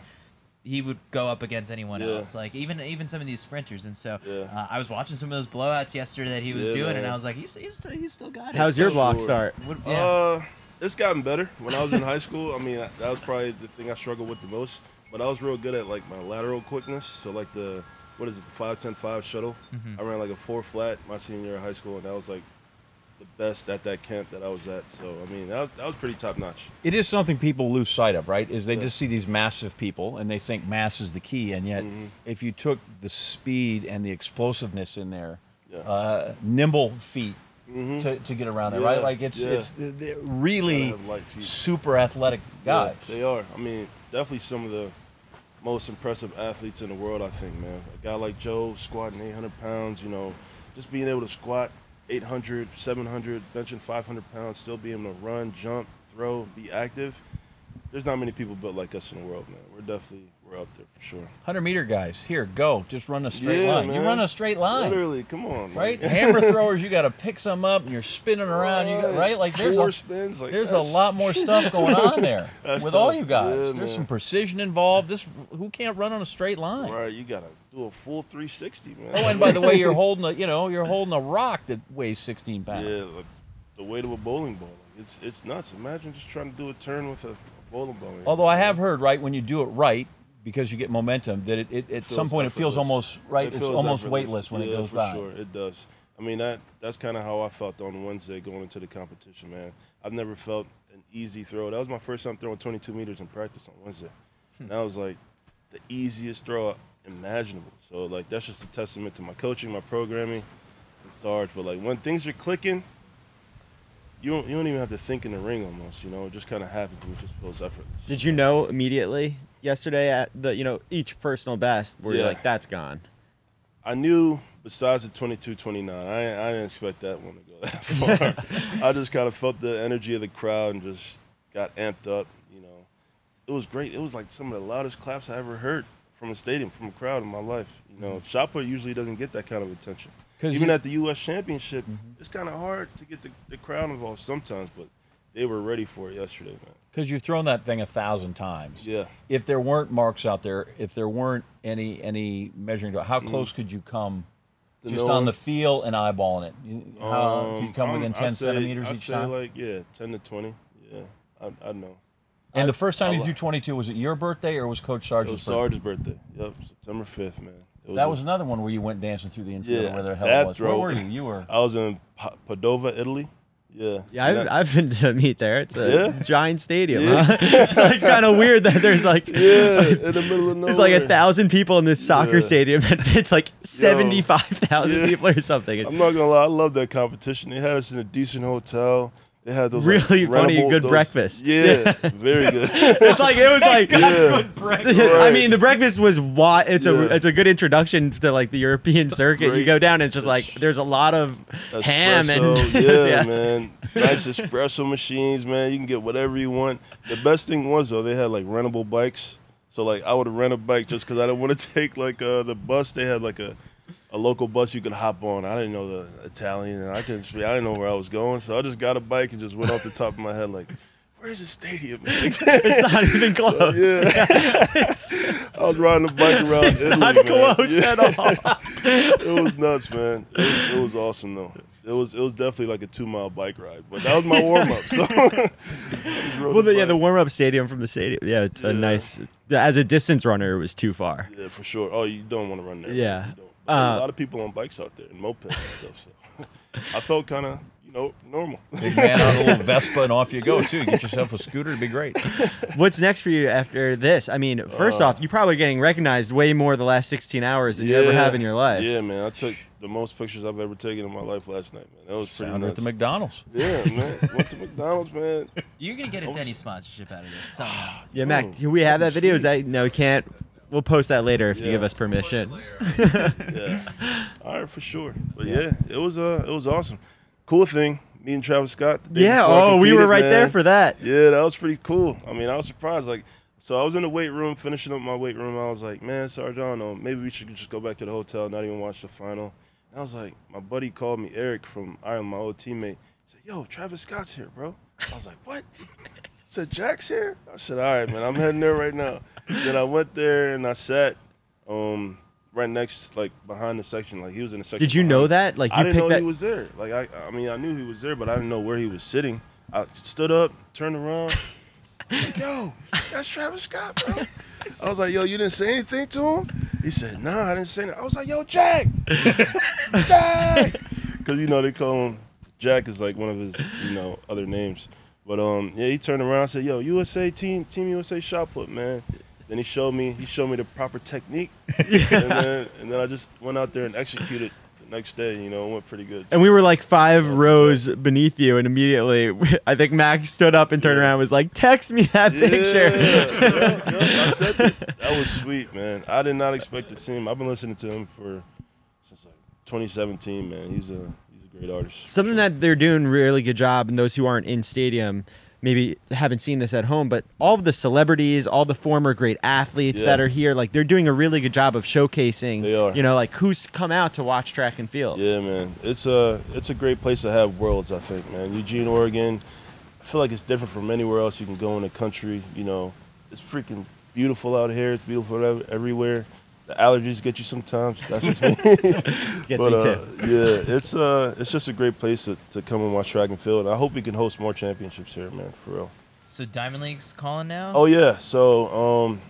he would go up against anyone
Yeah.
else, like even even some of these sprinters. And so
Yeah.
uh, I was watching some of those blowouts yesterday that he was
Yeah,
doing, and. I was like, he's, he's, still, he's still got it.
How's
So-
your block
sure.
start?
What, yeah.
Uh, it's gotten better. When I was in high school, I mean, that was probably the thing I struggled with the most. But I was real good at like my lateral quickness. So like the what is it, the five ten five shuttle.
Mhm.
I ran like a four flat my senior year of high school, and that was like the best at that camp that I was at. So I mean, that was that was pretty top notch.
It is something people lose sight of, right? Is they
Yeah.
just see these massive people and they think mass is the key, and yet
Mhm.
if you took the speed and the explosiveness in there,
Yeah.
uh, nimble feet
Mhm.
to, to get around there, right? Like it's
yeah.
it's they're really
Gotta have light feet.
super athletic guys.
Yeah, they are. I mean, definitely some of the most impressive athletes in the world. I think, man. A guy like Joe squatting 800 pounds. You know, just being able to squat 800, 700, benching 500 pounds, still being able to run, jump, throw, be active. There's not many people built like us in the world, man. We're definitely we're up there for sure.
100 meter guys, here, go. Just run a straight
Yeah,
line. You run a straight line.
Literally, come on,
Right? (laughs) Hammer throwers, you got to pick some up and you're spinning around. You got, right? Like there's
Four
a,
spins, like
there's a lot more stuff (laughs) going on there with all you guys.
Yeah,
there's
man.
some precision involved. This who can't run on a straight line?
Right, you gotta do a full 360, man.
Oh, and by the way, you're (laughs) holding a you know you're holding a rock that weighs 16 pounds.
yeah, like the weight of a bowling ball. It's it's nuts. Imagine just trying to do a turn with a, a bowling ball.
Although I have heard right when you do it right because you get momentum that it, it at some point it feels almost right.
It
it's almost
effortless.
weightless when it
Yeah,
goes
for
by.
Sure, it does. I mean that that's kind of how I felt on Wednesday going into the competition, man. I've never felt an easy throw. That was my first time throwing 22 meters in practice on Wednesday. And that was like the easiest throw imaginable. So like that's just a testament to my coaching, my programming, and Sarge. But like when things are clicking, you don't you don't even have to think in the ring almost. You know, it just kind of happens and it just feels effortless.
Did you know immediately yesterday at the you know each personal best where you're like that's gone?
I knew besides the 22 29, I, I didn't expect that one to go that (laughs) far. (laughs) I just kind of felt the energy of the crowd and just got amped up. You know, it was great. It was like some of the loudest claps I ever heard from a stadium, from a crowd in my life. You know, shot put usually doesn't get that kind of attention. Even
you-
at the U.S. Championship, it's kind of hard to get the, the crowd involved sometimes, but they were ready for it yesterday, man.
Because you've thrown that thing a thousand times.
Yeah.
If there weren't marks out there, if there weren't any any measuring, how
Mm.
close could you come?
To
Just on the feel and eyeballing it. You- How could you
Um,
come
I'm-
within 10
I'd say-
centimeters
I'd
each
say
time?
like, yeah, 10 to 20. Yeah, I, I don't know.
And the first time
I
you
li-
threw 22, was it your birthday or was Coach
It
Sarge's birthday?
Sarge's birthday. Yep, September 5th, man. It
That
a-
was another one where you went dancing through the infield
Yeah,
where the hell
that
it was.
throw-
Where were you? You were.
I was in Padova, Italy. Yeah.
Yeah, I've,
that-
I've been to meet there. It's a
Yeah?
giant stadium.
Yeah.
Huh? (laughs) it's like kind of weird that there's like (laughs)
yeah, in the middle of nowhere.
there's like a thousand people in this soccer
Yeah.
stadium that (laughs) fits like seventy five thousand
Yeah.
people or something.
I'm not gonna lie, I love that competition. They had us in a decent hotel. They had those like,
Really funny,
rentable-
good
those-
breakfast.
Yeah, (laughs) very good. (laughs)
it's like it was like
yeah. (laughs)
I
Right.
mean, the breakfast was why it's a it's a good introduction to like the European circuit. You go down and it's just like there's a lot of ham and
Espresso, yeah, man. Nice espresso machines, man. You can get whatever you want. The best thing was though, they had like rentable bikes. So like I would rent a bike just because I didn't want to take like uh, the bus. They had like a a local bus you could hop on. I didn't know the Italian, and I couldn't speak. I didn't know where I was going, so I just got a bike and just went off the top of my head like, "Where's the stadium?" (laughs)
it's not even (laughs) close.
yeah, (laughs) I was riding a bike around
It's
Italy,
not close
Yeah.
at all.
it was nuts, man. It was, it was awesome though. It was it was definitely like a two mile bike ride, but that was my warm up. So, I just rode
Well, the, yeah, the warm up stadium from the stadium. Yeah, it's a nice. As a distance runner, it was too far.
yeah, for sure. Oh, you don't want to run there.
Yeah.
You don't. But there's
Uh,
a lot of people on bikes out there and mopeds and stuff. So (laughs) I felt kind of you know normal.
Big man on a (laughs) little Vespa and off you go too. Get yourself a scooter, it'd be great. (laughs)
What's next for you after this? I mean, first
Uh,
off, you're probably getting recognized way more the last 16 hours than you ever have in your life.
Yeah, man. I took the most pictures I've ever taken in my life last night, man. That was pretty
Sounder at
nuts.
the McDonald's.
yeah, man. Went to McDonald's, man.
You're gonna get a Denny sponsorship out of this somehow. (sighs)
Yeah, Mac,
Oh,
do we have that video? Is that no? We can't. We'll post that later if you give us permission.
Yeah. (laughs) All right, for sure. But yeah, it was uh it was awesome. Cool thing, me and Travis Scott.
yeah. Oh, we were right there for that.
Yeah, that was pretty cool. I mean, I was surprised. Like, so I was in the weight room, finishing up my weight room. I was like, man, Sarge, I don't know. Maybe we should just go back to the hotel, not even watch the final. And I was like, my buddy called me, Eric from Ireland, my old teammate. He Said, yo, Travis Scott's here, bro. I was like, what? (laughs) said, Jack's here? I said, all right, man, I'm heading there right now. Then I went there and I sat um, right next, like behind the section. Like he was in the section.
Did you
behind
know that? Like you
I didn't know
that.
he was there. Like I, I mean, I knew he was there, but I didn't know where he was sitting. I stood up, turned around. like, (laughs) yo, that's Travis Scott, bro. I was like, yo, you didn't say anything to him? He said, nah, I didn't say anything. I was like, yo, Jack, (laughs) Jack, because you know they call him Jack is like one of his, you know, other names. But um, yeah, he turned around and said, yo, USA team, Team USA shot put, man. Then he showed me, he showed me the proper technique, (laughs) and then and then I just went out there and executed the next day. You know, it went pretty good.
and we were like five rows beneath you, and immediately (laughs) I think Max stood up and turned around and was like, "Text me that picture."
Yeah, yeah, (laughs) yeah, I said that. That was sweet, man. I did not expect the team. I've been listening to him for since like 2017, man. He's a he's a great artist.
Something that they're doing really good job, and those who aren't in stadium, maybe haven't seen this at home, but all of the celebrities, all the former great athletes that are here, like they're doing a really good job of showcasing.
They are.
You know, like who's come out to watch track and field.
Yeah, man. It's a it's a great place to have worlds. I think, man. Eugene, Oregon. I feel like it's different from anywhere else you can go in the country. You know, it's freaking beautiful out here. It's beautiful everywhere. The allergies get you sometimes. That's just me. (laughs)
Gets
but
me
uh,
too.
yeah, it's uh, it's just a great place to, to come and watch track and field. I hope we can host more championships here, man. For real.
So Diamond League's calling now.
Oh yeah. So um,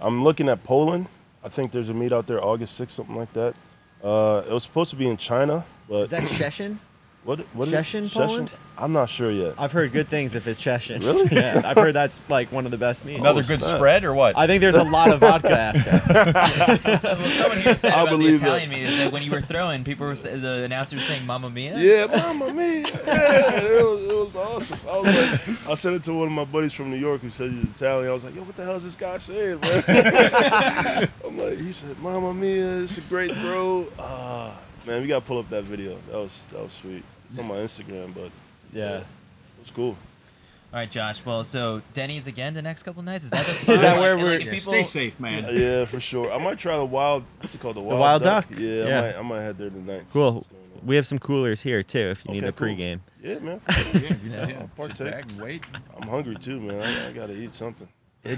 I'm looking at Poland. I think there's a meet out there August 6th, something like that. Uh, it was supposed to be in China, but
Is that Sheshin? (laughs)
what what is it?
Szczecin, Poland?
I'm not sure yet.
I've heard good things if it's Cheshin.
Really? (laughs)
yeah, I've heard that's like one of the best meats.
Another
Oh,
good
snap.
spread or what?
I think there's a lot of vodka (laughs) after. (laughs)
So- well, someone here said
I
about the
believe that.
Italian meat is that when you were throwing, people were sa- the announcer was saying "Mamma Mia."
Yeah, mama mia. Yeah, it was, it was awesome. I was like, I sent it to one of my buddies from New York who said he's Italian. I was like, yo, what the hell is this guy saying, man? I'm like, he said, Mama Mia, it's a great throw. Ah, man, we gotta pull up that video. That was that was sweet. It's on my Instagram, but
yeah.
it was cool.
All right, Josh. Well, so Denny's again the next couple nights. Is that the spot? (laughs)
Is that where
like,
we're-
if
Yeah,
people,
stay safe, man.
Yeah, for sure. I might try the wild. What's it called? The wild,
Wild Duck?
Yeah,
Yeah.
I, might, I might head there tonight.
Cool.
what's going on.
We have some coolers here too if you need a
cool.
pregame.
Yeah, man. (laughs)
yeah,
I'll partake.
Sit back and wait.
I'm hungry too, man. I, I gotta eat something.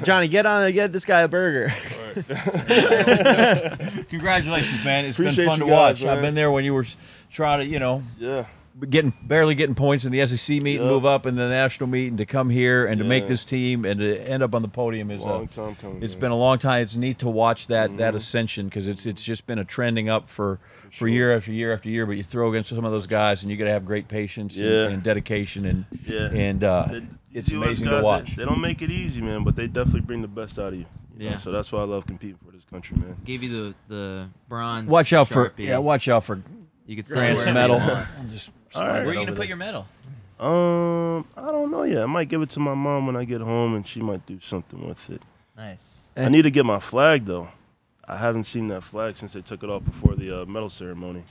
Johnny, get on and get this guy a burger.
All (laughs) right.
Congratulations, man. It's
Appreciate
been fun to
guys,
watch. I've been there when you were trying to, you know,
yeah.
Getting barely getting points in the SEC meet and move up in the national meet and to come here and to make this team and to end up on the podium is
Long
a,
time coming.
it's
man.
been a long time. It's neat to watch that that
Mhm.
ascension because it's it's just been a trending up for for,
sure.
year after year after year. But you throw against some of those guys and you got to have great patience and-
Yeah.
and, dedication and
Yeah.
and uh,
They-
it's
you US
amazing to watch.
They, they don't make it easy, man, but they definitely bring the best out of you. you know?
Yeah.
So that's why I love competing for this country, man.
Gave you the the bronze.
Watch out for yeah, watch out for
You could say
Grant's
whatever
medal. I'll just
All
slide
right.
it
Where are you gonna put your medal?
Um, I don't know yet. I might give it to my mom when I get home, and she might do something with it.
Nice.
I need to get my flag though. I haven't seen that flag since they took it off before the uh, medal ceremony.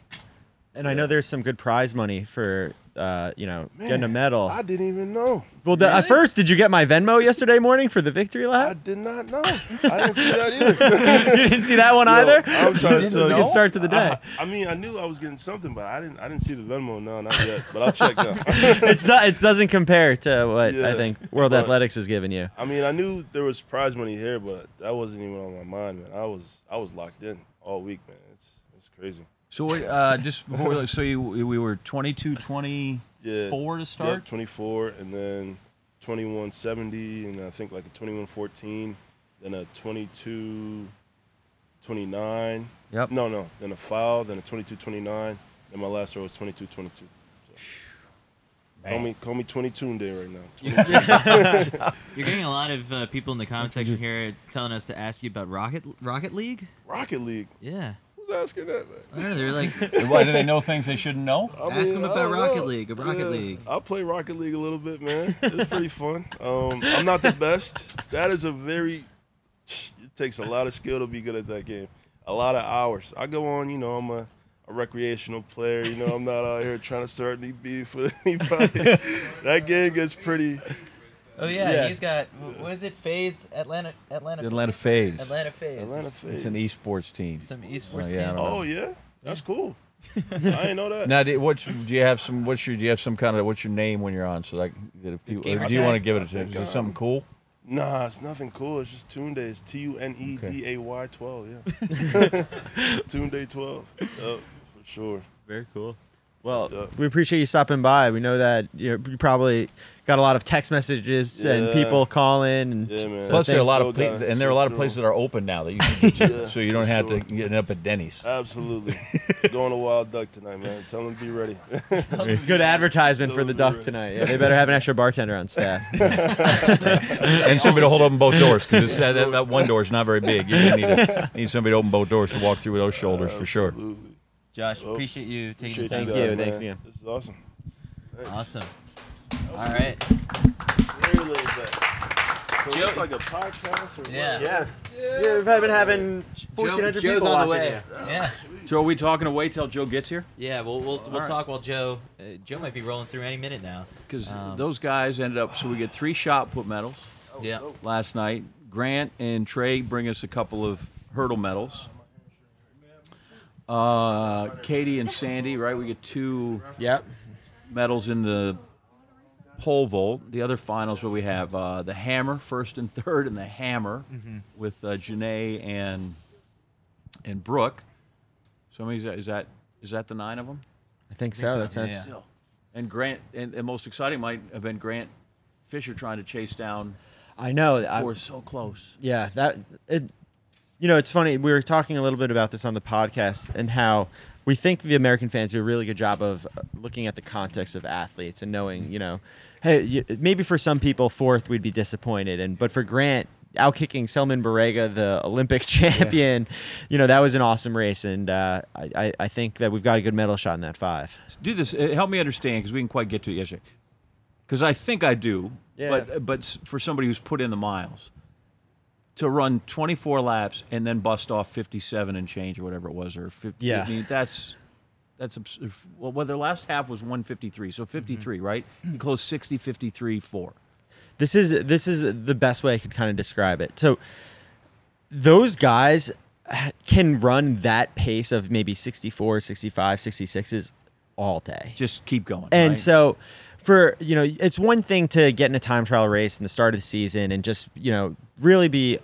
And I know there's some good prize money for uh, you know, getting a medal.
I didn't even know.
well, the, at first, did you get my Venmo yesterday morning for the victory lap?
I
lap?
did not know. I didn't see that either. (laughs)
you didn't see that one either?
I'm trying to
It's
tell
a
you.
good start to the day.
I, I mean, I knew I was getting something, but I didn't. I didn't see the Venmo. No, not yet. But I'll check now. (laughs)
it's not. It doesn't compare to what I
Yeah,
think World
but-
Athletics has given you.
I mean, I knew there was prize money here, but that wasn't even on my mind, man. I was I was locked in all week, man. It's it's crazy.
So uh, just before, we- so you, we were 22, 24
Yeah.
to start.
Yep, 24, and then 2170, and I think like a 2114, then a 22 29.
Yep.
No, no. Then a foul, then a 22 29, and my last row was 22 22. Call me, call me 22 day right now. (laughs) (laughs)
You're getting a lot of uh, people in the comment section here telling us to ask you about Rocket Rocket League.
Rocket League.
Yeah.
Who's asking that?
I. They're like, (laughs)
Why do they know things they shouldn't know?
I
Ask
mean,
them
I
about
don't
Rocket
know.
League, a Rocket League.
I play Rocket League a little bit, man. It's pretty fun. Um, I'm not the best. That is a very. It takes a lot of skill to be good at that game. A lot of hours. I go on, you know, I'm a, a recreational player. You know, I'm not out here trying to start any beef with (laughs) anybody. that game gets pretty.
Oh yeah,
Yeah.
he's got what is it? FaZe Atlanta Atlanta
Atlanta FaZe.
Atlanta FaZe.
Atlanta
FaZe.
It's
an esports team.
Some esports
Oh, yeah,
team.
Oh yeah, that's cool. (laughs) I didn't know that.
Now, do, what's, do you have some? What's your? Do you have some kind of? What's your name when you're on? So like, that if people, or do you want to give it a?
I
Is
think,
it something
um,
cool?
Nah, it's nothing cool. It's just Tune Day. It's T U N E D A Y 12. Yeah. (laughs) (laughs) Tune Day 12. Yep, for sure.
Very cool. Well,
Yeah.
we appreciate you stopping by. We know that you, know, you probably got a lot of text messages and people calling. And
Yeah, man.
Plus, there are a lot
So
of pla- and there are a lot of places that are open now that you can (laughs) get to,
Yeah,
so you don't have
sure.
to get up at Denny's.
Absolutely. (laughs) Going to Wild Duck tonight, man. Tell them to be ready. (laughs)
good advertisement for the Duck
great.
tonight. Yeah, they better have an extra bartender on staff.
and somebody to hold open both doors because that, that, that one door is not very big. You're gonna need, a, need somebody to open both doors to walk through with those shoulders for sure.
Absolutely.
Josh,
Well,
appreciate you taking
Appreciate
the time.
Thank you.
man.
Thanks again.
This is awesome.
Awesome. All right.
Very laid back. So it's like a podcast or
Yeah.
what?
yeah. yeah, we've been having 1,400
Joe's
people
on the
watching
way.
you.
Yeah. (laughs)
Sweet.
So are we talking away till Joe gets here?
Yeah, we'll we'll, we'll
right.
talk while Joe uh, Joe might be rolling through any minute now.
Because
Um,
those guys ended up. So we get three shot put medals
Yeah.
last night. Grant and Trey bring us a couple of hurdle medals. Uh, Katie and Sandy, right? We get two
Yep.
medals in the pole vault. The other finals where we have uh, the hammer, first and third, and the hammer with uh, Janae and and Brooke. So how many is that? Is that is that the nine of them?
I think
so,
so. That's
yeah.
that's-
Still. And Grant, and, and most exciting might have been Grant Fisher trying to chase down
I know. I,
four so close.
Yeah, that it. You know, it's funny. We were talking a little bit about this on the podcast and how we think the American fans do a really good job of uh, looking at the context of athletes and knowing, you know, hey, you, maybe for some people fourth we'd be disappointed, and but for Grant outkicking Selemon Barega, the Olympic (laughs) champion, you know, that was an awesome race, and uh, I, I think that we've got a good medal shot in that five.
Do this. uh, Help me understand because we didn't quite get to it yesterday. Because I think I do.
Yeah.
But but for somebody who's put in the miles, to run 24 laps and then bust off 57 and change or whatever it was, or 50.
Yeah.
I mean that's that's abs- well. Well, their last half was 153, so 53, mm-hmm. right? He closed 60, 53, four.
this is this is the best way I could kind of describe it. So those guys can run that pace of maybe 64, 65, 66s all day.
Just keep going.
And
right?
so for, you know, it's one thing to get in a time trial race in the start of the season and just, you know, really be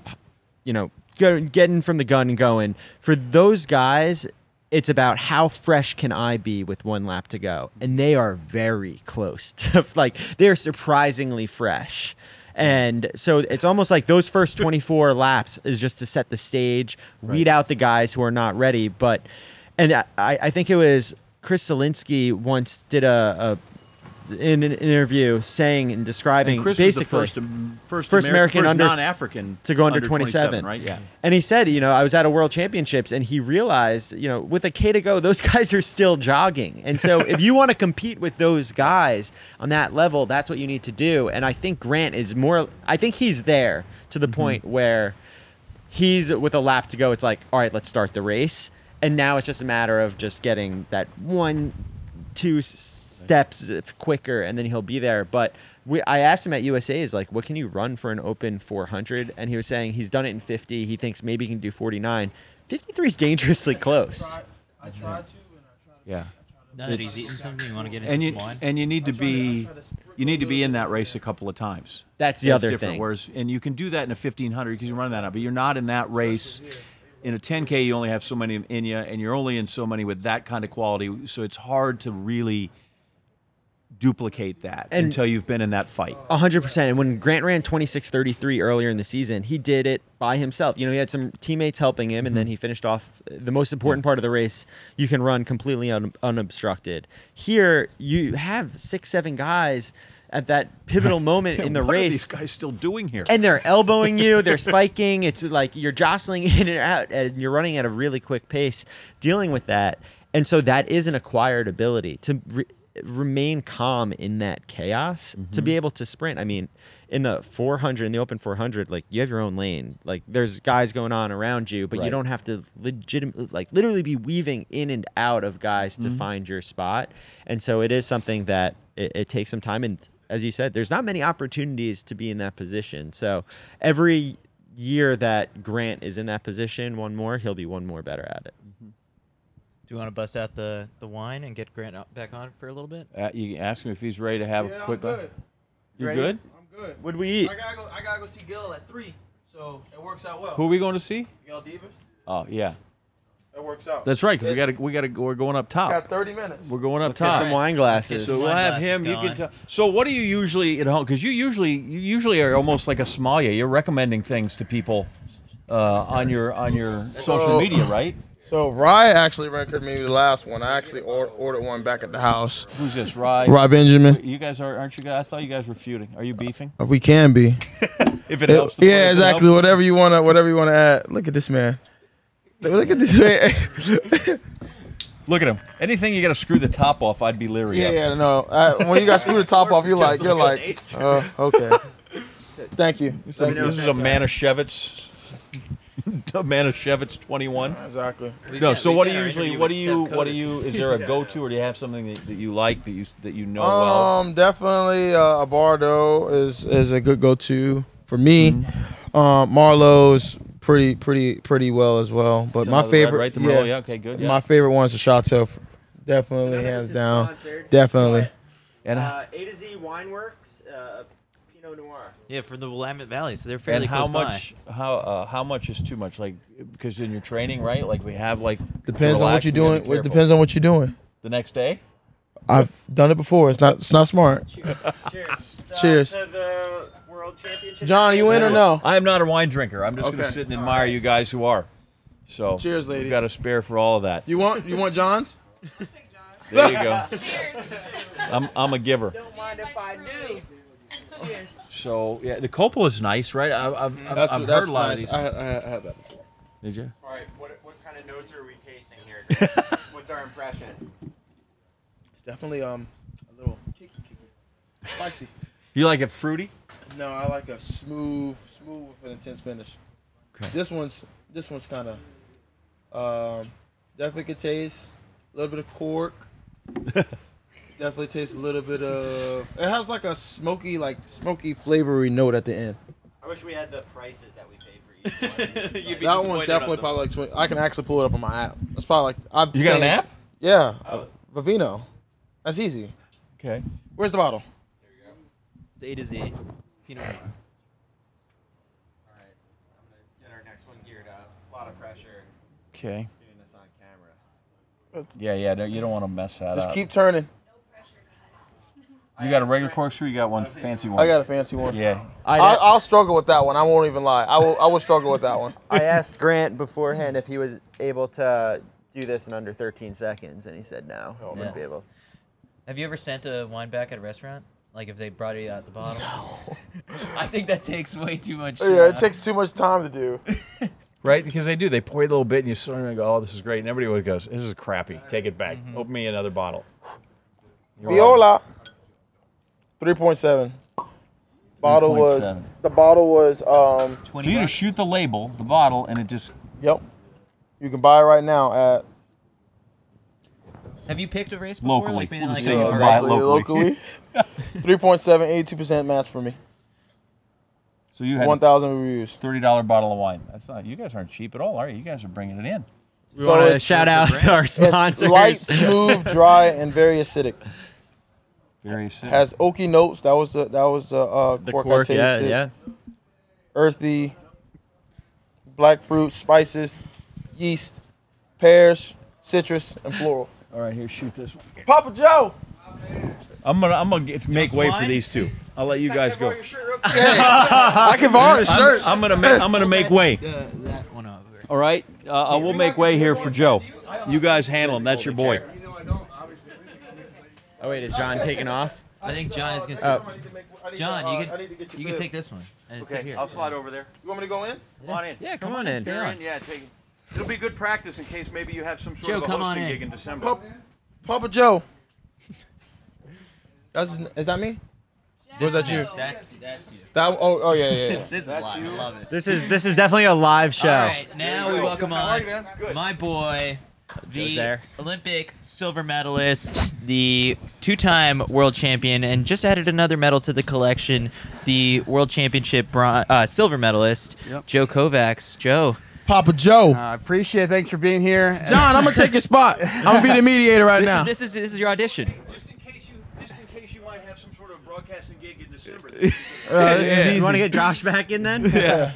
you know, getting from the gun and going. For those guys, it's about how fresh can I be with one lap to go, and they are very close (laughs) to like they are surprisingly fresh. And so it's almost like those first 24 laps is just to set the stage, weed out the guys who are not ready. But, and I, I think it was Chris Solinsky once did a, a in an interview saying and describing
And Chris
basically
was the first, first,
First American
first
under-
non-African
to go under, 27.
right? Yeah.
And he said, you know, I was at a world championships and he realized, you know, with a K to go, those (laughs) guys are still jogging. And so if you want to compete with those guys on that level, that's what you need to do. And I think Grant is more, I think he's there to the mm-hmm. point where he's with a lap to go. It's like, all right, let's start the race. And now it's just a matter of just getting that one, two steps quicker, and then he'll be there. But we, I asked him at USA, is like, what can you run for an open 400? And he was saying he's done it in 50. He thinks maybe he can do 49. 53 is dangerously close.
I tried to, I tried
Yeah.
Now that he's eating something, you want to get into
And you
wine?
and you need to be you need to be in that race a couple of times.
That's the
That's
other
different.
thing.
Whereas, and you can do that in a 1500 because you run that out, but you're not in that race. In a 10k, you only have so many in you, and you're only in so many with that kind of quality. So it's hard to really duplicate that
And-
until you've been in that fight.
A hundred percent. And when Grant ran twenty six thirty three earlier in the season, he did it by himself. You know, he had some teammates helping him, and then mhm. he finished off the most important part of the race. You can run completely un- unobstructed. Here, you have six, seven guys at that pivotal (laughs) moment in the
what
race.
are these guys still doing here?
and they're elbowing you, they're (laughs) spiking. It's like you're jostling (laughs) in and out, and you're running at a really quick pace, dealing with that. And so that is an acquired ability to re- remain calm in that chaos, to be mm-hmm. able to sprint. I mean, in the 400, in the open 400, like you have your own lane. Like there's guys going on around you, but you don't have to legitimate, like literally be weaving in and out of guys to mm-hmm. find your spot. And so it is something that it, it takes some time and as you said, there's not many opportunities to be in that position. So every year that Grant is in that position, one more, he'll be one more better at it. Mm-hmm.
Do you want to bust out the, the wine and get Grant up- back on for a little bit?
Uh, you can ask him if he's ready to have a
Yeah,
a
I'm
quick.
good.
You
Ready?
good?
I'm good.
What'd we eat?
I gotta go. I gotta go see Gil at three, so it works out well.
Who are we going to see?
Gil Divas.
Oh yeah,
It works out.
that's right. Because we got to we got to we're going up top.
got 30 minutes.
We're going up
Let's get
top.
some wine glasses.
So we'll have
glasses
him. You can
going.
tell. So what do you usually at home? Because you usually you usually are almost like a sommelier. You're recommending things to people uh, on your on your social media, right?
So Rai actually recommended me the last one. I actually or- ordered one back at the house.
Who's this? Rai.
Rai Benjamin.
You guys are aren't you guys? I thought you guys were feuding. Are you beefing?
We can be. (laughs)
If it helps. the- if
yeah,
it
exactly.
helps-
Whatever you wanna, whatever you wanna add. Look at this man. Look at this man. (laughs)
Look at him. Anything you got to screw the top off, I'd be leery.
yeah,
of.
yeah, no. Uh, when you got screw the top off, you're like, you're like, (laughs) uh, okay. Thank you.
This is a-
Thank you.
this is a Manischewitz. (laughs) Manischewitz 21.
Exactly.
We've
No,
got-
so
we've
what
got
do you
our
usually?
interview
What do
with
you?
Seb
What do
Coates.
you? Is there a (laughs) go-to, or do you have something that, that you like that you that you know well?
Um, definitely uh, a Bordeaux is is a good go-to for me.
Mm-hmm.
Um, Merlot's pretty pretty pretty well as well. But
Is
my
another red,
favorite,
right? The Merlot, yeah, okay, good. Yeah.
my favorite one is the Chateau. Definitely, hands down. Definitely.
and
Uh, A to Z Wineworks, uh, Pinot Noir.
Yeah, for the Willamette Valley, so they're fairly
and how
close by.
much? How uh, how much is too much? Like because in your training, right? Like we have like to
Depends on
relax,
what you're
we gotta
doing. It
careful.
depends on what you're doing.
The next day.
I've done it before. It's not. It's not smart.
Cheers.
Cheers. (laughs)
To the World Championship.
John, you in or no?
I am not a wine drinker. I'm just
Okay.
gonna sit and admire you guys who are. So
Cheers,
We've
ladies.
got a spare for all of that.
You want? You want John's? (laughs)
There you go.
Cheers.
I'm I'm a giver.
Don't mind if I do. Cheers.
So yeah, the Coppola is nice, right? I, I've I've,
That's
I've
that's
heard a lot
nice.
of these.
I, I, I had that before.
Did you?
All right, what, what kind of notes are we tasting here? (laughs) What's our impression?
It's definitely um a little kicky, kicky. spicy.
You like it fruity?
No, I like a smooth, smooth with an intense finish.
Okay.
This one's this one's kind of um definitely could taste a little bit of cork. (laughs) definitely tastes a little bit of. It has like a smoky, like smoky flavory note at the end.
I wish we had the prices that we paid for each (laughs) one.
that one's definitely probably like 20. I can actually pull it up on my app. That's probably like I've
You got an
saying-
app?
Yeah, uh, Vivino. That's easy.
Okay.
Where's the bottle? There you go.
It's A to Z. Pinot Noir.
All right, I'm gonna get our next one geared up. A lot of pressure
Okay.
doing this on camera.
Yeah, yeah. No, you don't want to mess that up.
Just
up.
keep turning.
You got a regular corkscrew. You got one fancy one.
I got a fancy one.
Yeah.
I,
I'll, I'll struggle with that one. I won't even lie. I will. I will struggle with that one. (laughs)
I asked Grant beforehand if he was able to do this in under 13 seconds, and he said no.
Oh,
wouldn't
no.
be able.
Have you ever sent a wine back at a restaurant? Like if they brought it out the bottle? (laughs) I think that takes way too much.
Yeah,
uh,
it takes too much time to do. (laughs)
Right? Because they do. They pour you a little bit, and you sort of go, "Oh, this is great." And everybody goes, "This is crappy. Take it back. Open me another bottle." You're
Viola. Three point seven. Bottle was
3.7.
the bottle was um.
20
So you
bucks?
just shoot the label, the bottle, and it just
Yep. You can buy it right now at
Have you picked a race before?
Locally.
Like, being
We'll
like
just say
a-
you
a-
buy it locally. (laughs)
Three point seven, eighty-two percent match for me.
so you had
One thousand reviews.
thirty dollar bottle of wine. That's not. You guys aren't cheap at all, are you? You guys are bringing it in.
We
So
want to
it's-
shout out to our
It's
sponsors.
light, smooth, dry, and very acidic. (laughs)
Very acidic.
Has oaky notes. That was the that was the uh,
the
cork,
cork,
I
yeah, yeah.
Earthy, black fruit, spices, yeast, pears, citrus, and floral.
all right, here, shoot this one.
Papa Joe.
I'm gonna, I'm gonna get, make
some
way for these two. I'll let you guys go. (laughs)
I can borrow the shirt.
I'm gonna, ma- I'm gonna make way. (laughs)
The- that one over.
All right, uh, I will make way here for Joe. You guys handle him. That's your boy.
Oh wait, is John taking off?
I think John is gonna.
Oh.
John, you can
need to get
you can take this one and sit here.
I'll slide over there.
You want me to go in?
Come on in.
Yeah,
Come on in.
Stay on.
Yeah, take. it. It'll be good practice in case maybe you have some sort
Joe,
of a
come on
hosting
in.
gig in December.
Papa, Papa Joe. (laughs) That's his, is that me? Was that you?
That's that's you.
That oh oh yeah yeah. yeah. (laughs)
This is live. I love it.
This is this is definitely a live show.
All right, now we welcome on
Good.
my boy,
Joe's
the
there.
Olympic silver medalist, the two-time world champion, and just added another medal to the collection, the world championship bron- uh, silver medalist,
Yep.
Joe Kovacs. Joe,
Papa Joe.
I appreciate it. Thanks for being here.
John, I'm gonna take your spot. I'm gonna be the (laughs) mediator right
this
now.
is, this is this is your audition.
Just in case you, just in case you might have some sort of broadcasting gig in December. (laughs)
Uh, this is easy.
You want to get Josh back in then? (laughs)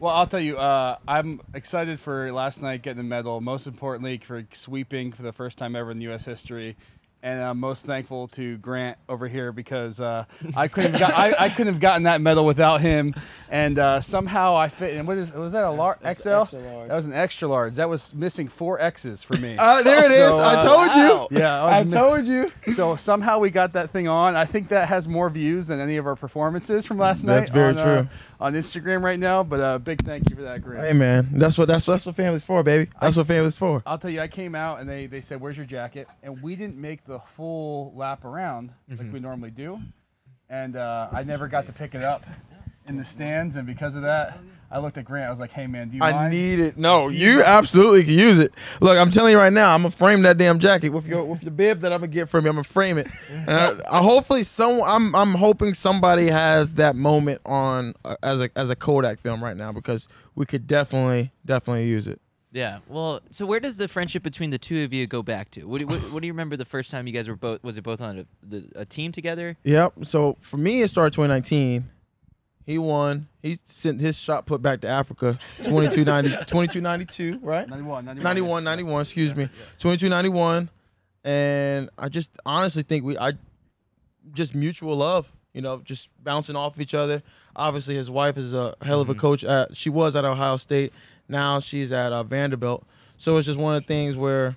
Well, I'll tell you, uh, I'm excited for last night getting the medal. Most importantly, for sweeping for the first time ever in U.S. history. And I'm most thankful to Grant over here because uh, I couldn't have got, I, I couldn't have gotten that medal without him. And uh, somehow I fit. And what is was that a lar-
That's
XL?
large.
That was an extra large. That was missing four X's for me. (laughs)
Uh, there it is.
So,
I
uh,
told you.
Yeah,
I
was mi-
told you. (laughs)
So somehow we got that thing on. I think that has more views than any of our performances from last night.
That's very
on, uh,
true.
on Instagram right now, but uh, big thank you for that, Grant.
Hey man, that's what that's that's what family's for, baby. That's what family's for.
I'll tell you, I came out and they, they said, "Where's your jacket?" And we didn't make the full lap around like we normally do, and uh, I never got to pick it up in the stands, and because of that, I looked at Grant. I was like, "Hey man, do you
I
mind?"
need it. No, you absolutely can use it. Look, I'm telling you right now, I'm gonna frame that damn jacket with your with your bib that I'm gonna get from you. I'm gonna frame it. And I, I hopefully some I'm I'm hoping somebody has that moment on uh, as a as a Kodak film right now because we could definitely definitely use it.
Yeah. Well, so where does the friendship between the two of you go back to? What do, what, what do you remember the first time you guys were both? Was it both on a, the, a team together?
Yep. So for me, it started 2019. He won. He sent his shot put back to Africa. (laughs) 2290, 2292, right?
91, 91.
91, 91, excuse me. 2291. And I just honestly think we, I just mutual love, you know, just bouncing off each other. Obviously, his wife is a hell of a mm-hmm. coach. At, she was at Ohio State. Now she's at uh, Vanderbilt. So it's just one of the things where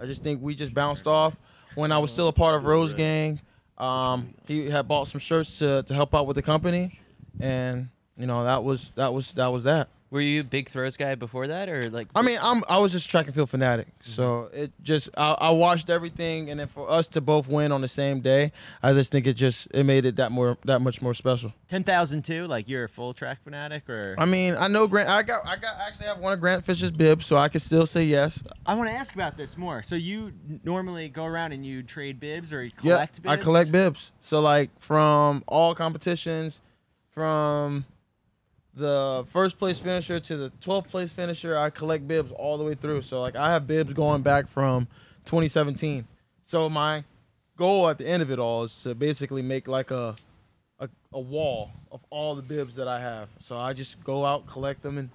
I just think we just bounced off. When I was still a part of Rose Gang, um, he had bought some shirts to, to help out with the company, and you know that was that was that was that.
Were you a big throws guy before that, or like?
I mean, I'm I was just track and field fanatic, mm-hmm. so it just I, I watched everything, and then for us to both win on the same day, I just think it just it made it that more that much more special.
Ten thousand two. Like you're a full track fanatic, or
I mean, I know Grant. I got I got I actually have one of Grant Fisher's bibs, so I can still say yes.
I want to ask about this more. So you normally go around and you trade bibs or you collect bibs?
I collect bibs. So like from all competitions, from the first place finisher to the 12th place finisher, I collect bibs all the way through. So like I have bibs going back from 2017. So my goal at the end of it all is to basically make like a a, a wall of all the bibs that I have. So I just go out, collect them, and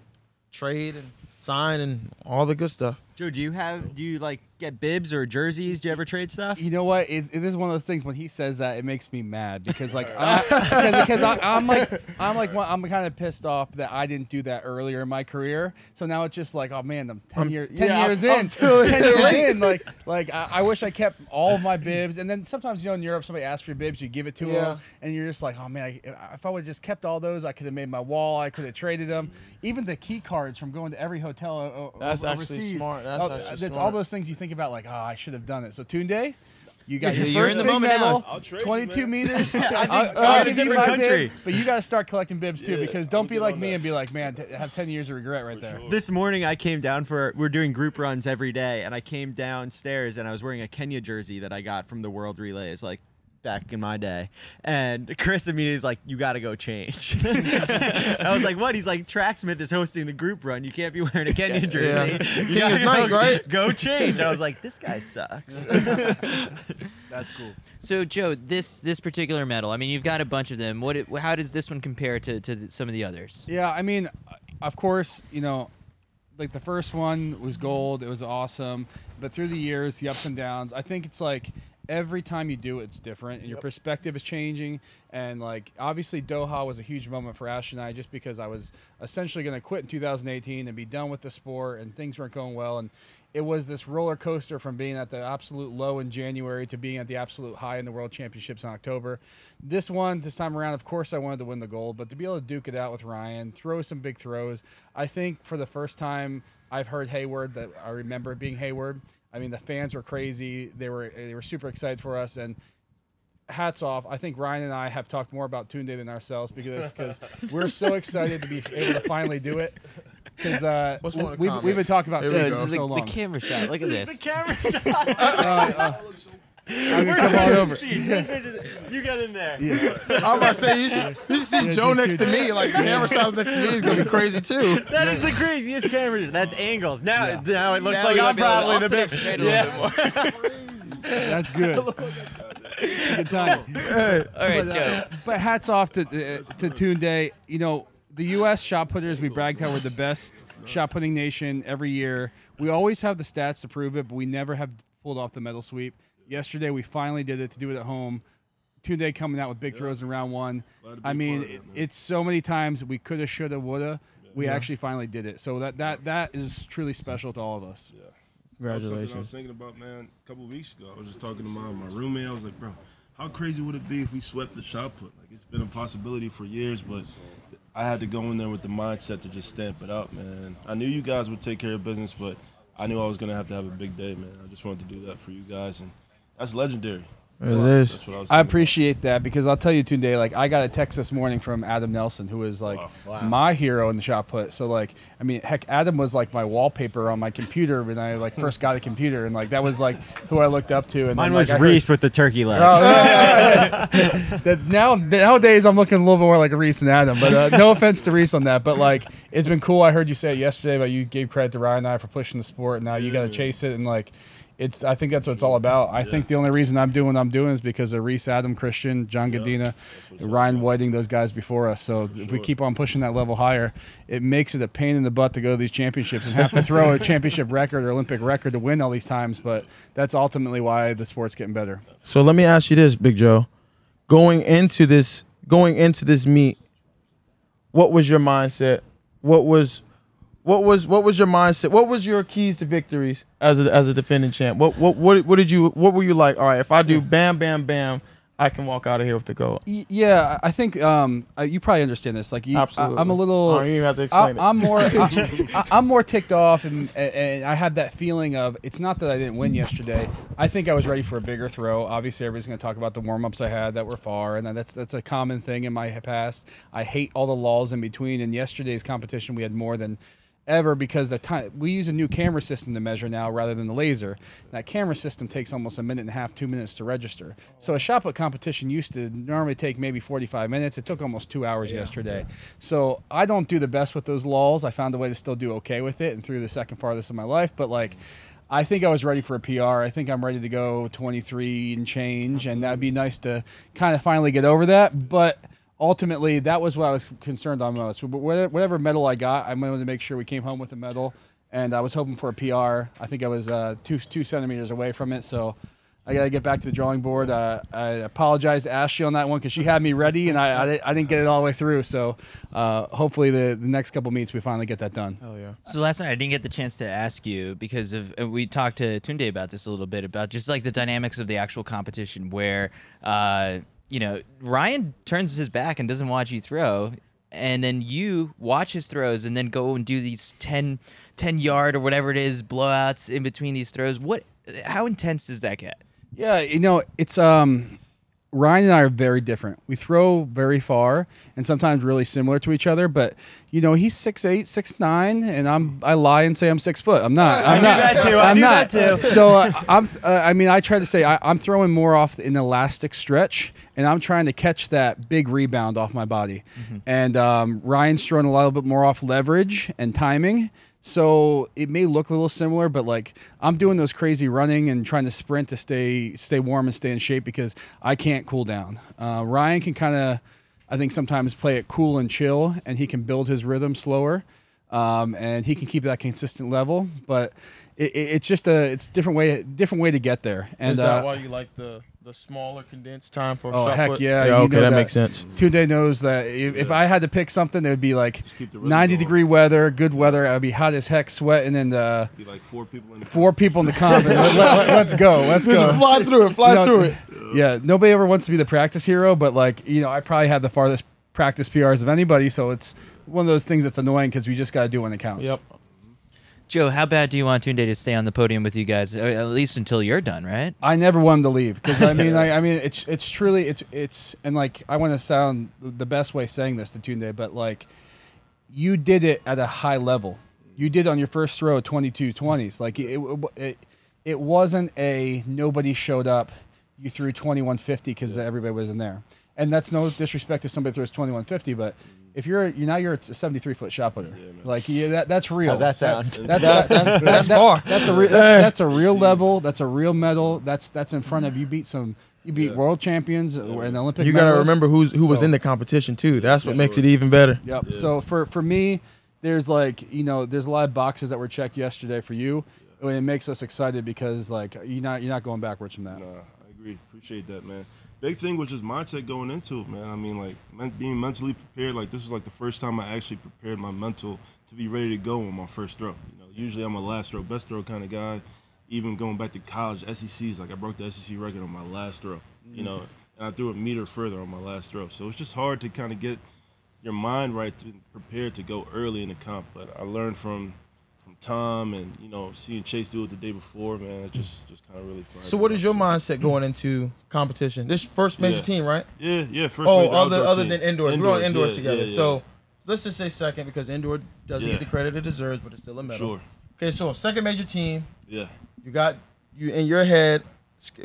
trade and sign and all the good stuff.
Joe, do you have do you like get bibs or jerseys? Do you ever trade stuff?
You know what? It, it is one of those things when he says that it makes me mad because like (laughs) I, because, because I, I'm like I'm like one- I'm kind of pissed off that I didn't do that earlier in my career. So now it's just like oh man, I'm ten,
I'm-
year, 10
yeah,
years
I'm-
in, (laughs)
I'm
10 years in. Like like I, I wish I kept all of my bibs. And then sometimes you know in Europe somebody asks for your bibs, you give it to
Yeah.
them, and you're just like oh man, I, if I would have just kept all those, I could have made my wall. I could have traded them. Even the key cards from going to every hotel. o- o-
That's
o-
actually smart. That's
Oh,
actually
that's
smart.
all those things you think about like oh I should have done it. So Tunde. You got your
you're
first
in the
big
moment now.
medal,
I'll trade you,
22
man.
meters. (laughs)
I think
I'll- I'll
in a
give you
different
my bib,
country.
but you got to start collecting bibs too,
Yeah,
because
I'll
don't
get
be like
on
me
that.
and be like, man, t- have 10 years of regret right there.
sure.
This morning I came down for we're doing group runs every day, and I came downstairs and I was wearing a Kenya jersey that I got from the World Relays like back in my day. And Chris immediately is like, "You got to go change." (laughs) I was like, "What?" He's like, "Tracksmith is hosting the group run. You can't be wearing a Kenya jersey. (laughs) You
Kenya's
gotta
night,
go-
right?"
Go change." I was like, "This guy (laughs) sucks."
That's cool.
So Joe, this this particular medal. I mean, you've got a bunch of them. What? How does this one compare to to the, some of the others?
Yeah, I mean, of course, you know, like the first one was gold. It was awesome. But through the years, the ups and downs, I think it's like every time you do it, it's different and your perspective is changing. And like, obviously, Doha was a huge moment for Ash and I just because I was essentially going to quit in 2018 and be done with the sport and things weren't going well. And it was this roller coaster from being at the absolute low in January to being at the absolute high in the World Championships in October. This one, this time around, of course, I wanted to win the gold, but to be able to duke it out with Ryan, throw some big throws, I think for the first time I've heard Hayward that I remember being Hayward. I mean, the fans were crazy. They were they were super excited for us and. Hats off! I think Ryan and I have talked more about Tunde than ourselves because because we're so excited to be able to finally do it. Because uh,
What's one of the
we've, we've been talking about
Here
it
we
for
go.
the,
so long.
the camera shot. Look at (laughs) this.
The camera (laughs)
I mean, come on over.
You get in there. (laughs)
I'm about to say you should, you should see Joe next to me. Like the camera shot next to me is gonna be crazy too.
That is the craziest camera. That's angles. Now, now it looks
Now
like
we
I'm
might be able to-
probably
I'll
the
sit up
big.
straight a
Yeah.
little bit more. (laughs)
That's good. good time. (laughs)
Hey,
All right,
but,
Joe.
uh, but hats off to uh, to Tunde. You know, the U.S. shot putters, we bragged how we're the best shot putting nation every year. We always have the stats to prove it, but we never have pulled off the medal sweep. Yesterday, we finally did it to do it at home. Tunde coming out with big throws in round one.
Glad to be
I
a
mean,
it,
it, it's so many times we coulda, shoulda, woulda. We actually finally did it. So that that that is truly special to all of us.
Yeah. That was something I was thinking about, man, a couple weeks ago. I was just talking to my, my roommate. I was like, bro, how crazy would it be if we swept the shot put? Like, it's been a possibility for years, but I had to go in there with the mindset to just stamp it up, man. I knew you guys would take care of business, but I knew I was going to have to have a big day, man. I just wanted to do that for you guys, and that's legendary.
It is.
That's what I was
I
thinking.
appreciate that because I'll tell you today, like I got a text this morning from Adam Nelson, who is like
Wow.
my hero in the shot put. So like, I mean, heck, Adam was like my wallpaper on my computer when I like first got a computer, and like that was like who I looked up to. And
Mine
then,
was
like, I heard-
Reese with the turkey leg.
Oh, yeah, yeah, (laughs) yeah. that now nowadays I'm looking a little more like Reese and Adam, but uh, no offense to Reese on that. But like it's been cool. I heard you say it yesterday, but you gave credit to Ryan and I for pushing the sport. And now you got to chase it, and like it's. I think that's what it's all about. I think the only reason I'm doing what I'm doing is because of Reese, Adam, Christian, John Godina, Ryan Whiting, those guys before us. So if we keep on pushing that level higher, it makes it a pain in the butt to go to these championships and have to throw a (laughs) championship record or Olympic record to win all these times. But that's ultimately why the sport's getting better.
So let me ask you this, Big Joe. Going into this, going into this meet, what was your mindset? What was, what was, what was your mindset? What was your keys to victories as a as a defending champ? What what what what did you? What were you like? All right, if I do bam bam bam, I can walk out of here with the gold.
Y- Yeah, I I think um, uh, you probably understand this. Like, you,
Absolutely.
I, am a little.
I don't even have to
I,
explain it.
I'm more. (laughs) I, am more ticked off, and, and I have that feeling of it's not that I didn't win yesterday. I think I was ready for a bigger throw. Obviously, everybody's going to talk about the warm ups I had that were far, and that's that's a common thing in my past. I hate all the lulls in between. And yesterday's competition, we had more than ever because the time we use a new camera system to measure now rather than the laser. That camera system takes almost a minute and a half, two minutes to register. So a shot put competition used to normally take maybe 45 minutes. It took almost two hours yesterday. So I don't do the best with those lulls. I found a way to still do okay with it and through the second farthest of my life. But like, I think I was ready for a PR. I think I'm ready to go 23 and change, and that'd be nice to kind of finally get over that. But ultimately, that was what I was concerned on most. But whatever whatever medal I got, I wanted to make sure we came home with a medal, and I was hoping for a PR. I think I was uh, two two centimeters away from it, so. I got to get back to the drawing board. Uh, I apologize to Ashley on that one because she had me ready and I, I, I didn't get it all the way through. So uh, hopefully the, the next couple meets we finally get that done.
Oh yeah.
So last night I didn't get the chance to ask you because of we talked to Tunde about this a little bit about just like the dynamics of the actual competition where uh, you know Ryan turns his back and doesn't watch you throw and then you watch his throws and then go and do these 10, 10 yard or whatever it is blowouts in between these throws. What how intense does that get?
Yeah, you know, it's um Ryan and I are very different. We throw very far and sometimes really similar to each other, but you know, he's six eight, six nine, and I'm I lie and say I'm six foot. I'm not. I'm
knew
not.
that too. I
I'm
knew
not.
that too.
So uh, I'm. Uh, I mean, I try to say I, I'm throwing more off an elastic stretch, and I'm trying to catch that big rebound off my body. And um, Ryan's throwing a little bit more off leverage and timing. So it may look a little similar, but like I'm doing those crazy running and trying to sprint to stay stay warm and stay in shape because I can't cool down. Uh, Ryan can kind of, I think sometimes play it cool and chill, and he can build his rhythm slower, um, and he can keep that consistent level. But it, it, it's just a it's different way different way to get there. And
Is that
uh,
why you like the the smaller condensed time for?
Oh
shot
heck
put?
yeah! you
okay,
know
that, makes sense.
Tunde knows that if, if I had to pick something, it would be like
keep the rhythm
90
going.
degree weather, good weather. I'd be hot as heck, sweating, and uh,
Be like four people in the
four people in the comp. and let, us go, let's go.
fly through it, fly
You know,
through it.
Yeah, nobody ever wants to be the practice hero, but like you know, I probably had the farthest practice PRs of anybody, so it's one of those things that's annoying because we just got to do when it counts.
Yep.
Joe, how bad do you want Tunde to stay on the podium with you guys, at least until you're done, right?
I never want him to leave because I mean, (laughs) I, I mean, it's it's truly it's it's and like I want to sound the best way saying this to Tunde, but like you did it at a high level. You did on your first throw at 22 20s. Like it, it, it wasn't a nobody showed up. You threw 2150 because everybody was in there, and that's no disrespect to somebody who throws 2150, but if you're you now you're a 73 foot shot putter, like yeah, that that's real.
How's that sound?
That's,
That's- that's- that's
that-
far.
That's a re- that's, that's a real level. That's a real medal. That's that's in front of you. Beat some. You beat world champions and Olympic.
You got to remember who's who was in the competition too. That's what makes it even better.
Yep. So for for me, there's like you know there's a lot of boxes that were checked yesterday for you. And it makes us excited because like you're not you're not going backwards from that.
Nah, I agree. Appreciate that, man. Big thing was just mindset going into it, man. I mean, like men- being mentally prepared. Like this was like the first time I actually prepared my mental to be ready to go on my first throw. You know, usually I'm a last throw, best throw kind of guy. Even going back to college, SECs, like I broke the SEC record on my last throw. You know, and I threw a meter further on my last throw. So it's just hard to kind of get your mind right to prepared to go early in the comp. But I learned from Tom and you know seeing Chase do it the day before, man, it's just just kind of really fun.
So what is your mindset going into competition? This first major
Yeah.
team, right?
Yeah, yeah. First
Oh, other other
team.
than indoors. We're on indoors
yeah,
together.
yeah.
So let's just say second because indoor doesn't get the credit it deserves, but it's still a medal.
sure,
Okay, so second major team,
yeah,
you got you in your head.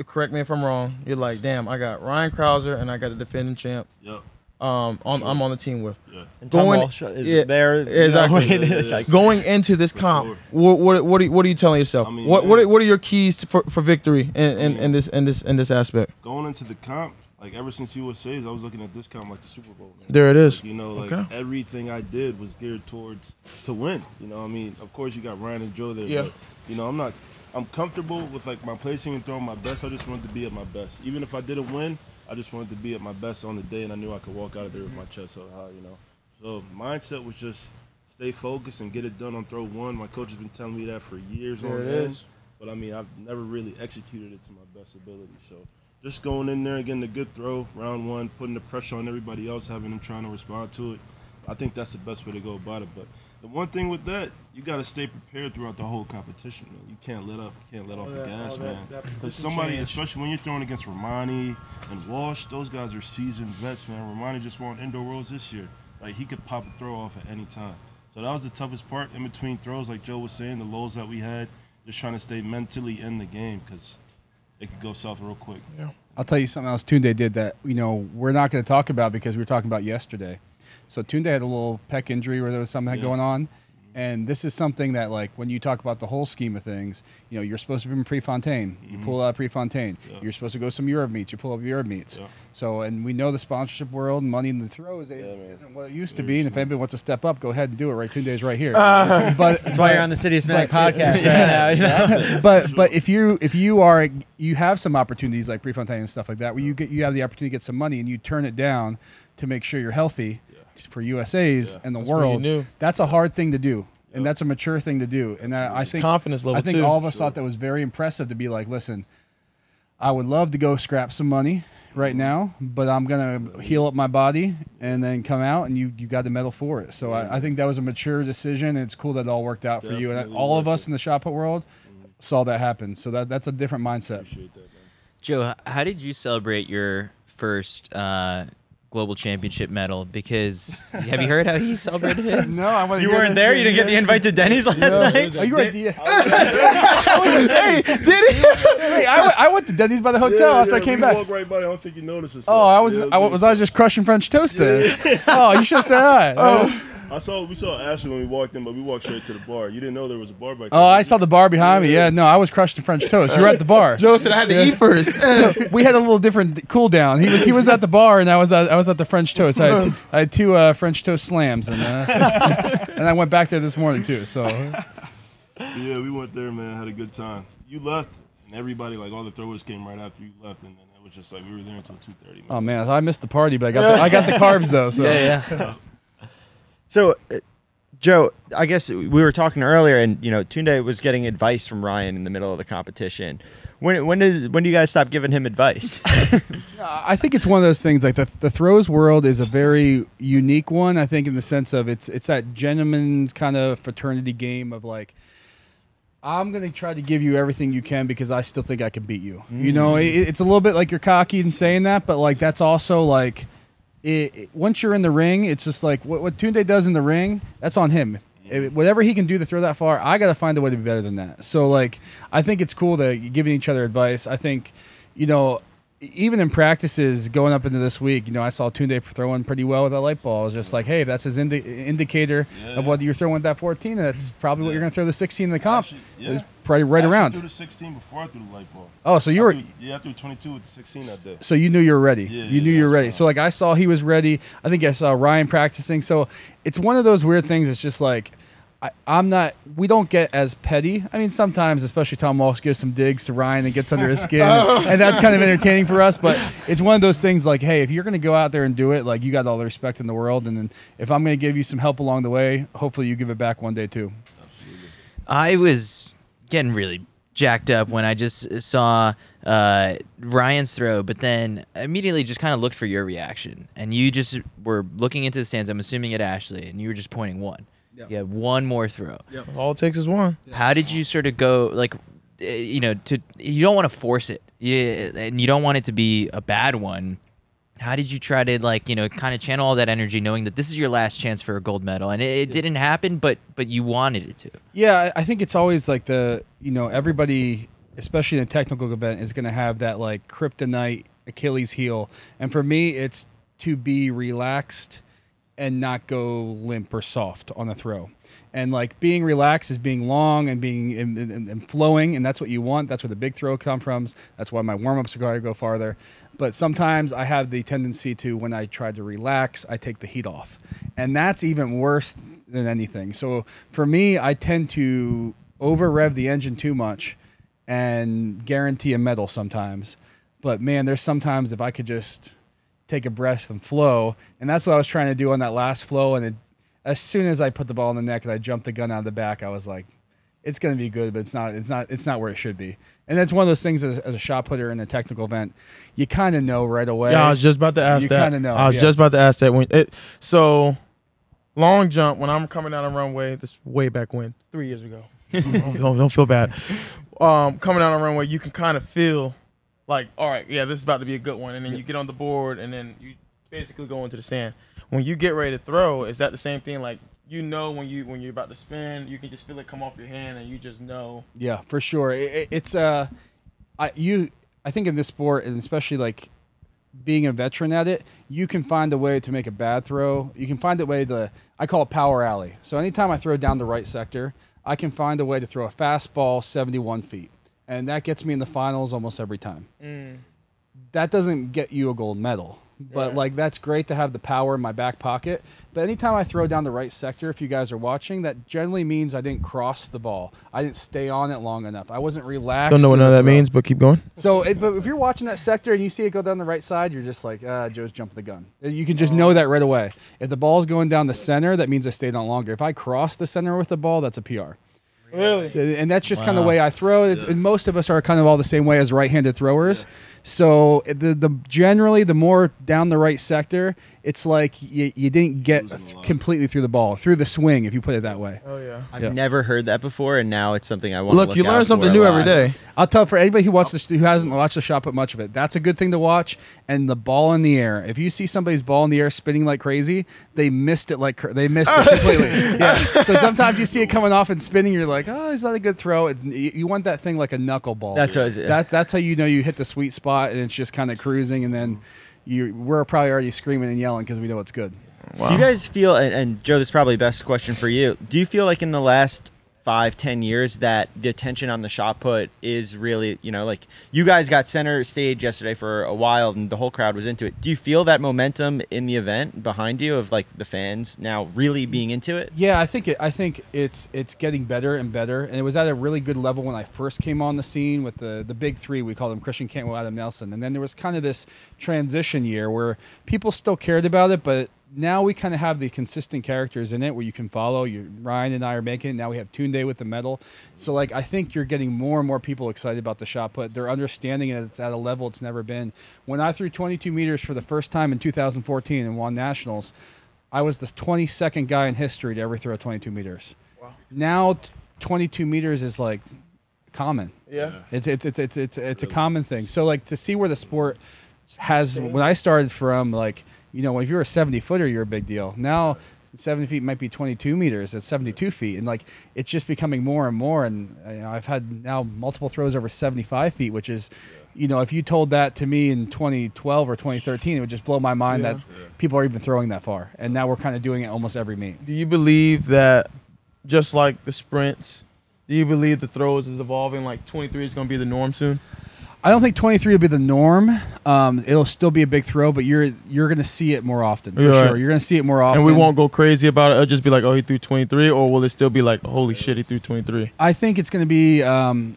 Correct me if I'm wrong. You're like, damn, I got Ryan Crouser and I got a defending champ.
yep,
Um, on, I'm on the team with.
yeah.
And Tom
Going-
Walsh is
yeah,
there. you know,
exactly. (laughs)
Yeah, yeah, yeah.
like,
Going into this comp,
sure.
what, what what are, what are you telling yourself?
I mean,
what what
yeah.
are, what are your keys to, for, for victory in, in,
mean-
in this in this in this aspect?
Going into the comp, like ever since USA's, I was looking at this comp like the Super Bowl. Man.
There it is.
Like, you know, like
Okay.
everything I did was geared towards to win. You know, I mean, of course you got Ryan and Joe there.
Yeah.
But, you know, I'm not. I'm comfortable with like my placing and throwing my best. I just wanted to be at my best. Even if I didn't win, I just wanted to be at my best on the day, and I knew I could walk out of there with my chest held high. You know, so mindset was just stay focused and get it done on throw one. My coach has been telling me that for years
There
on
it
end.
is.
But I mean, I've never really executed it to my best ability. So just going in there and getting a good throw, round one, putting the pressure on everybody else, having them trying to respond to it. I think that's the best way to go about it. But the one thing with that, you got to stay prepared throughout the whole competition. Man. You can't let up. You can't let off
All
the gas, man.
that
Because somebody,
change.
especially when you're throwing against Romani and Walsh, those guys are seasoned vets, man. Romani just won indoor worlds this year. Like he could pop a throw off at any time. So that was the toughest part in between throws, like Joe was saying, the lows that we had, just trying to stay mentally in the game because it could go south real quick. Yeah.
I'll tell you something else Tunde did that you know we're not going to talk about because we were talking about yesterday. So Tunde had a little pec injury where there was something
Yeah.
going on, and this is something that like when you talk about the whole scheme of things, you know you're supposed to be in Prefontaine, you pull out Prefontaine.
Yeah.
You're supposed to go some Europe meets, you pull up Europe meets.
Yeah.
So and we know the sponsorship world, money in the throws is,
is
not what it used to be. And if anybody wants to step up, go ahead and do it. Right, Tunde's right here. (laughs) but
That's why you're on the Citius Mag (laughs)
but-
podcast right now. You know?
but but if you if you are you have some opportunities like Prefontaine and stuff like that where you get you have the opportunity to get some money and you turn it down to make sure you're healthy for USA's
Yeah.
and the
That's
world. That's a hard thing to do. And that's a mature thing to do. And I, I think
confidence level
I think
too.
all of us
Sure.
thought that was very impressive to be like, listen, I would love to go scrap some money right now, but I'm gonna heal up my body and then come out and you you got the medal for it. So I, I think that was a mature decision and it's cool that it all worked out for you. And all of us
it.
in the shot put world saw that happen. So that that's a different mindset.
Appreciate that, man.
Joe, how did you celebrate your first uh, global championship medal? Because (laughs) have you heard how he celebrated his? (laughs)
No, I want
You weren't there. You didn't get the invite to Denny's last night.
Oh, you were at (laughs) the.
hey, did he?
Hey, I, went- I went to Denny's by the hotel
Yeah,
after I came
we
back.
walked right by. I don't think you noticed it.
Oh, I was.
Yeah,
I, was I
good.
just crushing French toast then? oh, you should have said hi. Oh.
I saw we saw Ashley when we walked in, but we walked straight to the bar. You didn't know there was a bar back there.
Oh, I saw the bar behind me. Yeah, no, I was crushing French toast. You were at the bar. (laughs)
Joe said I had to eat first. (laughs)
we had a little different cool down. He was he was at the bar and I was at, I was at the French toast. I had two, I had two uh, French toast slams and uh, (laughs) and I went back there this morning too. So
Yeah, we went there, man. Had a good time. You left, and everybody, like all the throwers, came right after you left, and then it was just like we were there until two thirty.
oh man, I missed the party, but I got the, I got the carbs though. So
Yeah, yeah.
So, uh, Joe, I guess we were talking earlier, and you know, Tunde was getting advice from Ryan in the middle of the competition. When when did when do you guys stop giving him advice? (laughs)
I think it's one of those things like the the throws world is a very unique one. I think in the sense of it's it's that gentleman's kind of fraternity game of like I'm gonna try to give you everything you can because I still think I can beat you. You know, it, it's a little bit like you're cocky in saying that, but like that's also like it, it- once you're in the ring, it's just like what what Tunde does in the ring. That's on him. If- whatever he can do to throw that far, I got to find a way to be better than that. So like, I think it's cool that you're giving each other advice. I think, you know, even in practices going up into this week, you know, I saw Tunde throwing pretty well with that light ball. I was just like, hey, if that's his indi- indicator of
Yeah.
whether you're throwing with that 14, that's probably what you're going to throw the 16 in the comp.
Actually,
Is
yeah.
probably right
I
around.
threw the 16 before I threw the light ball.
Oh, so you
I
were.
threw- yeah, I threw 22 with the 16 that day.
So you knew you were ready.
Yeah,
you
yeah,
knew you were ready. So like I saw he was ready. I think I saw Ryan practicing. So it's one of those weird things. It's just like I, I'm not. We don't get as petty. I mean, sometimes, especially Tom Walsh gives some digs to Ryan and gets under his skin, and, (laughs) and that's kind of entertaining for us. But it's one of those things like, hey, if you're gonna go out there and do it, like you got all the respect in the world, and then if I'm gonna give you some help along the way, hopefully you give it back one day too.
I was getting really jacked up when I just saw uh, Ryan's throw, but then immediately just kind of looked for your reaction. And you just were looking into the stands, I'm assuming at Ashley, and you were just pointing one. You have one more throw.
All it takes is one.
How did you sort of go like, uh, you know, to you don't want to force it, yeah, and you don't want it to be a bad one. How did you try to like, you know, kind of channel all that energy, knowing that this is your last chance for a gold medal, and it, it didn't happen, but but you wanted it to.
Yeah, I I think it's always like the you know everybody, especially in a technical event, is going to have that like kryptonite Achilles heel, and for me, it's to be relaxed and not go limp or soft on the throw. And like being relaxed is being long and being and, and, and flowing, and that's what you want. That's where the big throw come from. That's why my warm ups are going to go farther. But sometimes I have the tendency to, when I try to relax, I take the heat off, and that's even worse than anything. So for me, I tend to over rev the engine too much and guarantee a medal sometimes. But man, there's sometimes if I could just take a breath and flow, and that's what I was trying to do on that last flow. And it, as soon as I put the ball in the neck and I jumped the gun out of the back, I was like, it's going to be good, but it's not. It's not. It's not where it should be. And that's one of those things as, as a shot putter in a technical event, you kind of know right away.
Yeah, I was just about to ask
You
that.
You kinda know,
I was
yeah.
just about to ask that when it. So, long jump when I'm coming down the runway. This way back when, three years ago. (laughs) don't, don't, don't feel bad. Um, coming down the runway, you can kind of feel like, all right, yeah, this is about to be a good one, and then you get on the board, and then you basically go into the sand. When you get ready to throw, is that the same thing? Like you know when you when you're about to spin, you can just feel it come off your hand, and you just know.
Yeah, for sure. It, it- it's uh, I you I think in this sport and especially like being a veteran at it, you can find a way to make a bad throw. You can find a way to I call it power alley. So anytime I throw down the right sector, I can find a way to throw a fastball 71 feet, and that gets me in the finals almost every time. Mm. That doesn't get you a gold medal. But
Yeah.
like that's great to have the power in my back pocket. But anytime I throw down the right sector, if you guys are watching, that generally means I didn't cross the ball. I didn't stay on it long enough. I wasn't relaxed.
Don't know what none of that means, but keep going.
So, it, but if you're watching that sector and you see it go down the right side, you're just like, ah, Joe's jumping the gun. Eh, you can just know that right away. If the ball's going down the center, that means I stayed on longer. If I cross the center with the ball, that's a PR.
Really?
So- and that's just kind of the way I throw. It's, And most of us are kind of all the same way as right-handed throwers. So the the generally the more down the right sector, it's like you, you didn't get completely through the ball through the swing if you put it that way.
Oh yeah.
I've
Yeah.
never heard that before, and now it's something I want.
To look,
look
you
out
learn something new
a
every
lot.
day.
I'll tell for anybody who watches who hasn't watched the shot put much of it. That's a good thing to watch. And the ball in the air. If you see somebody's ball in the air spinning like crazy, they missed it like cr- they missed it (laughs) completely. yeah. So sometimes you see it coming off and spinning. You're like, oh, is that a good throw? It's, you you want that thing like a knuckleball.
That's what I was-
That, that's how you know you hit the sweet spot and it's just kind of cruising. And then mm. You we're probably already screaming and yelling because we know it's good.
Wow.
Do you guys feel, and, and Joe, this is probably the best question for you. Do you feel like in the last five, ten years that the attention on the shot put is really, you know, like you guys got center stage yesterday for a while and the whole crowd was into it. Do you feel that momentum in the event behind you of like the fans now really being into it?
Yeah, I think it, I think it's it's getting better and better, and it was at a really good level when I first came on the scene with the the big three. We called them Christian Cantwell, Adam Nelson, and then there was kind of this transition year where people still cared about it, but now we kind of have the consistent characters in it where you can follow. You Ryan and I are making it. Now we have Tunde with the medal, so like I think you're getting more and more people excited about the shot put. They're understanding it. It's at a level it's never been. When I threw 22 meters for the first time in 2014 and won nationals. I was the 22nd guy in history to ever throw 22 meters. Wow. Now, t- 22 meters is like common.
Yeah.
It's it's it's it's it's it's a common thing. So like to see where the sport has when I started from like you know if you're a 70 footer you're a big deal. Now 70 feet might be 22 meters. It's 72 feet, and like it's just becoming more and more. And you know, I've had now multiple throws over 75 feet, which is. You know, if you told that to me in 2012 or 2013, it would just blow my mind
Yeah.
that people are even throwing that far. And now we're kind of doing it almost every meet.
Do you believe that just like the sprints, do you believe the throws is evolving? Like 23 is going to be the norm soon?
I don't think 23 will be the norm. Um, it'll still be a big throw, but you're you're going to see it more often for
You're right.
sure. You're going to see it more often.
And we won't go crazy about it. It'll just be like, oh, he threw 23, or will it still be like, holy shit, he threw 23?
I think it's going to be. Um,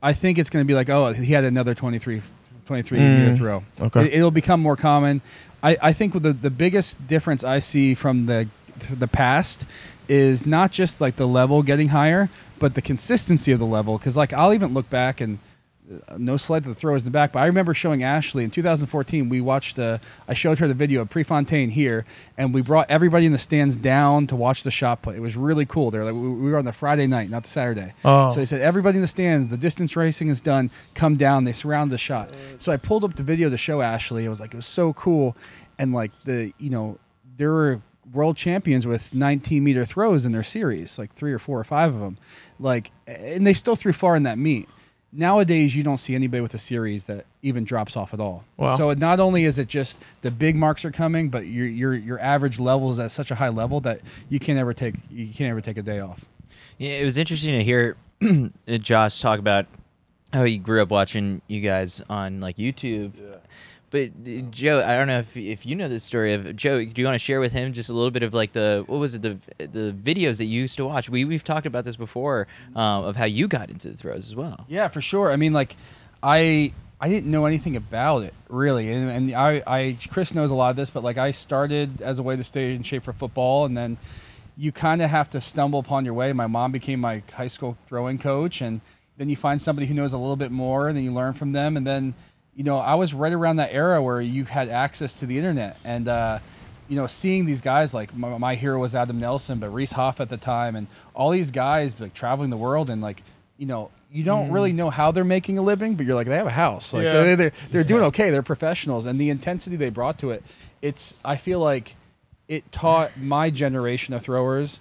I think it's going to be like, oh, he had another 23, 23
Mm.
throw.
Okay.
It, will become more common. I, I think the the biggest difference I see from the the past is not just like the level getting higher, but the consistency of the level. Because like I'll even look back and no sled to the throwers in the back. But I remember showing Ashley in 2014. We watched. Uh, I showed her the video of Prefontaine here, and we brought everybody in the stands down to watch the shot put. It was really cool. They were like, we we were on the Friday night, not the Saturday.
Oh.
So they said everybody in the stands. The distance racing is done. Come down. They surround the shot. So I pulled up the video to show Ashley. It was like it was so cool, and like the you know there were world champions with 19 meter throws in their series, like three or four or five of them, like, and they still threw far in that meet. Nowadays, you don't see anybody with a series that even drops off at all.
Wow.
So it, not only is it just the big marks are coming, but your your your average level is at such a high level that you can't ever take you can't ever take a day off.
Yeah, it was interesting to hear (clears throat) Josh talk about how he grew up watching you guys on like YouTube. But uh, Joe, I don't know if if you know the story of Joe. Do you want to share with him just a little bit of like the what was it the the videos that you used to watch? We we've talked about this before um, of how you got into the throws as well.
Yeah, for sure. I mean, like, I I didn't know anything about it really, and, and I, I Chris knows a lot of this, but like I started as a way to stay in shape for football, and then you kind of have to stumble upon your way. My mom became my high school throwing coach, and then you find somebody who knows a little bit more, and then you learn from them, and then you know I was right around that era where you had access to the internet, and uh, you know, seeing these guys like my, my hero was Adam Nelson, but Reese Hoffa at the time, and all these guys like traveling the world and like, you know, you don't really know how they're making a living, but you're like they have a house, like
Yeah.
they're, they're they're doing okay, they're professionals, and the intensity they brought to it, it's I feel like it taught my generation of throwers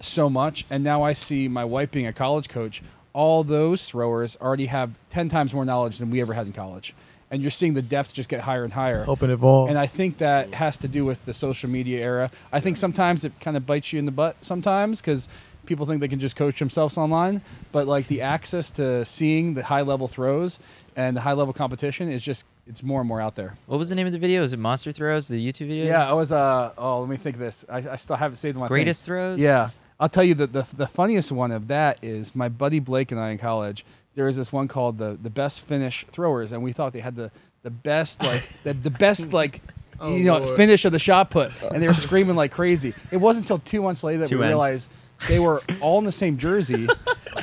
so much, and now I see my wife being a college coach. All those throwers already have ten times more knowledge than we ever had in college, and you're seeing the depth just get higher and higher.
Open evolve.
And I think that has to do with the social media era. I think sometimes it kind of bites you in the butt sometimes because people think they can just coach themselves online. But like the access to seeing the high level throws and the high level competition is just it's more and more out there.
What was the name of the video? Was it Monster Throws? The YouTube video?
Yeah, I was. Uh, oh, let me think. of This I, I still have it saved in my thing.
Greatest throws.
Yeah, I'll tell you that the the funniest one of that is my buddy Blake and I in college. There was this one called the the best finish throwers, and we thought they had the the best like the, the best like. (laughs)
Oh,
you know,
Lord.
finish of the shot put, and they were screaming like crazy. It wasn't until two months later that
Two
we
ends.
realized they were all in the same jersey,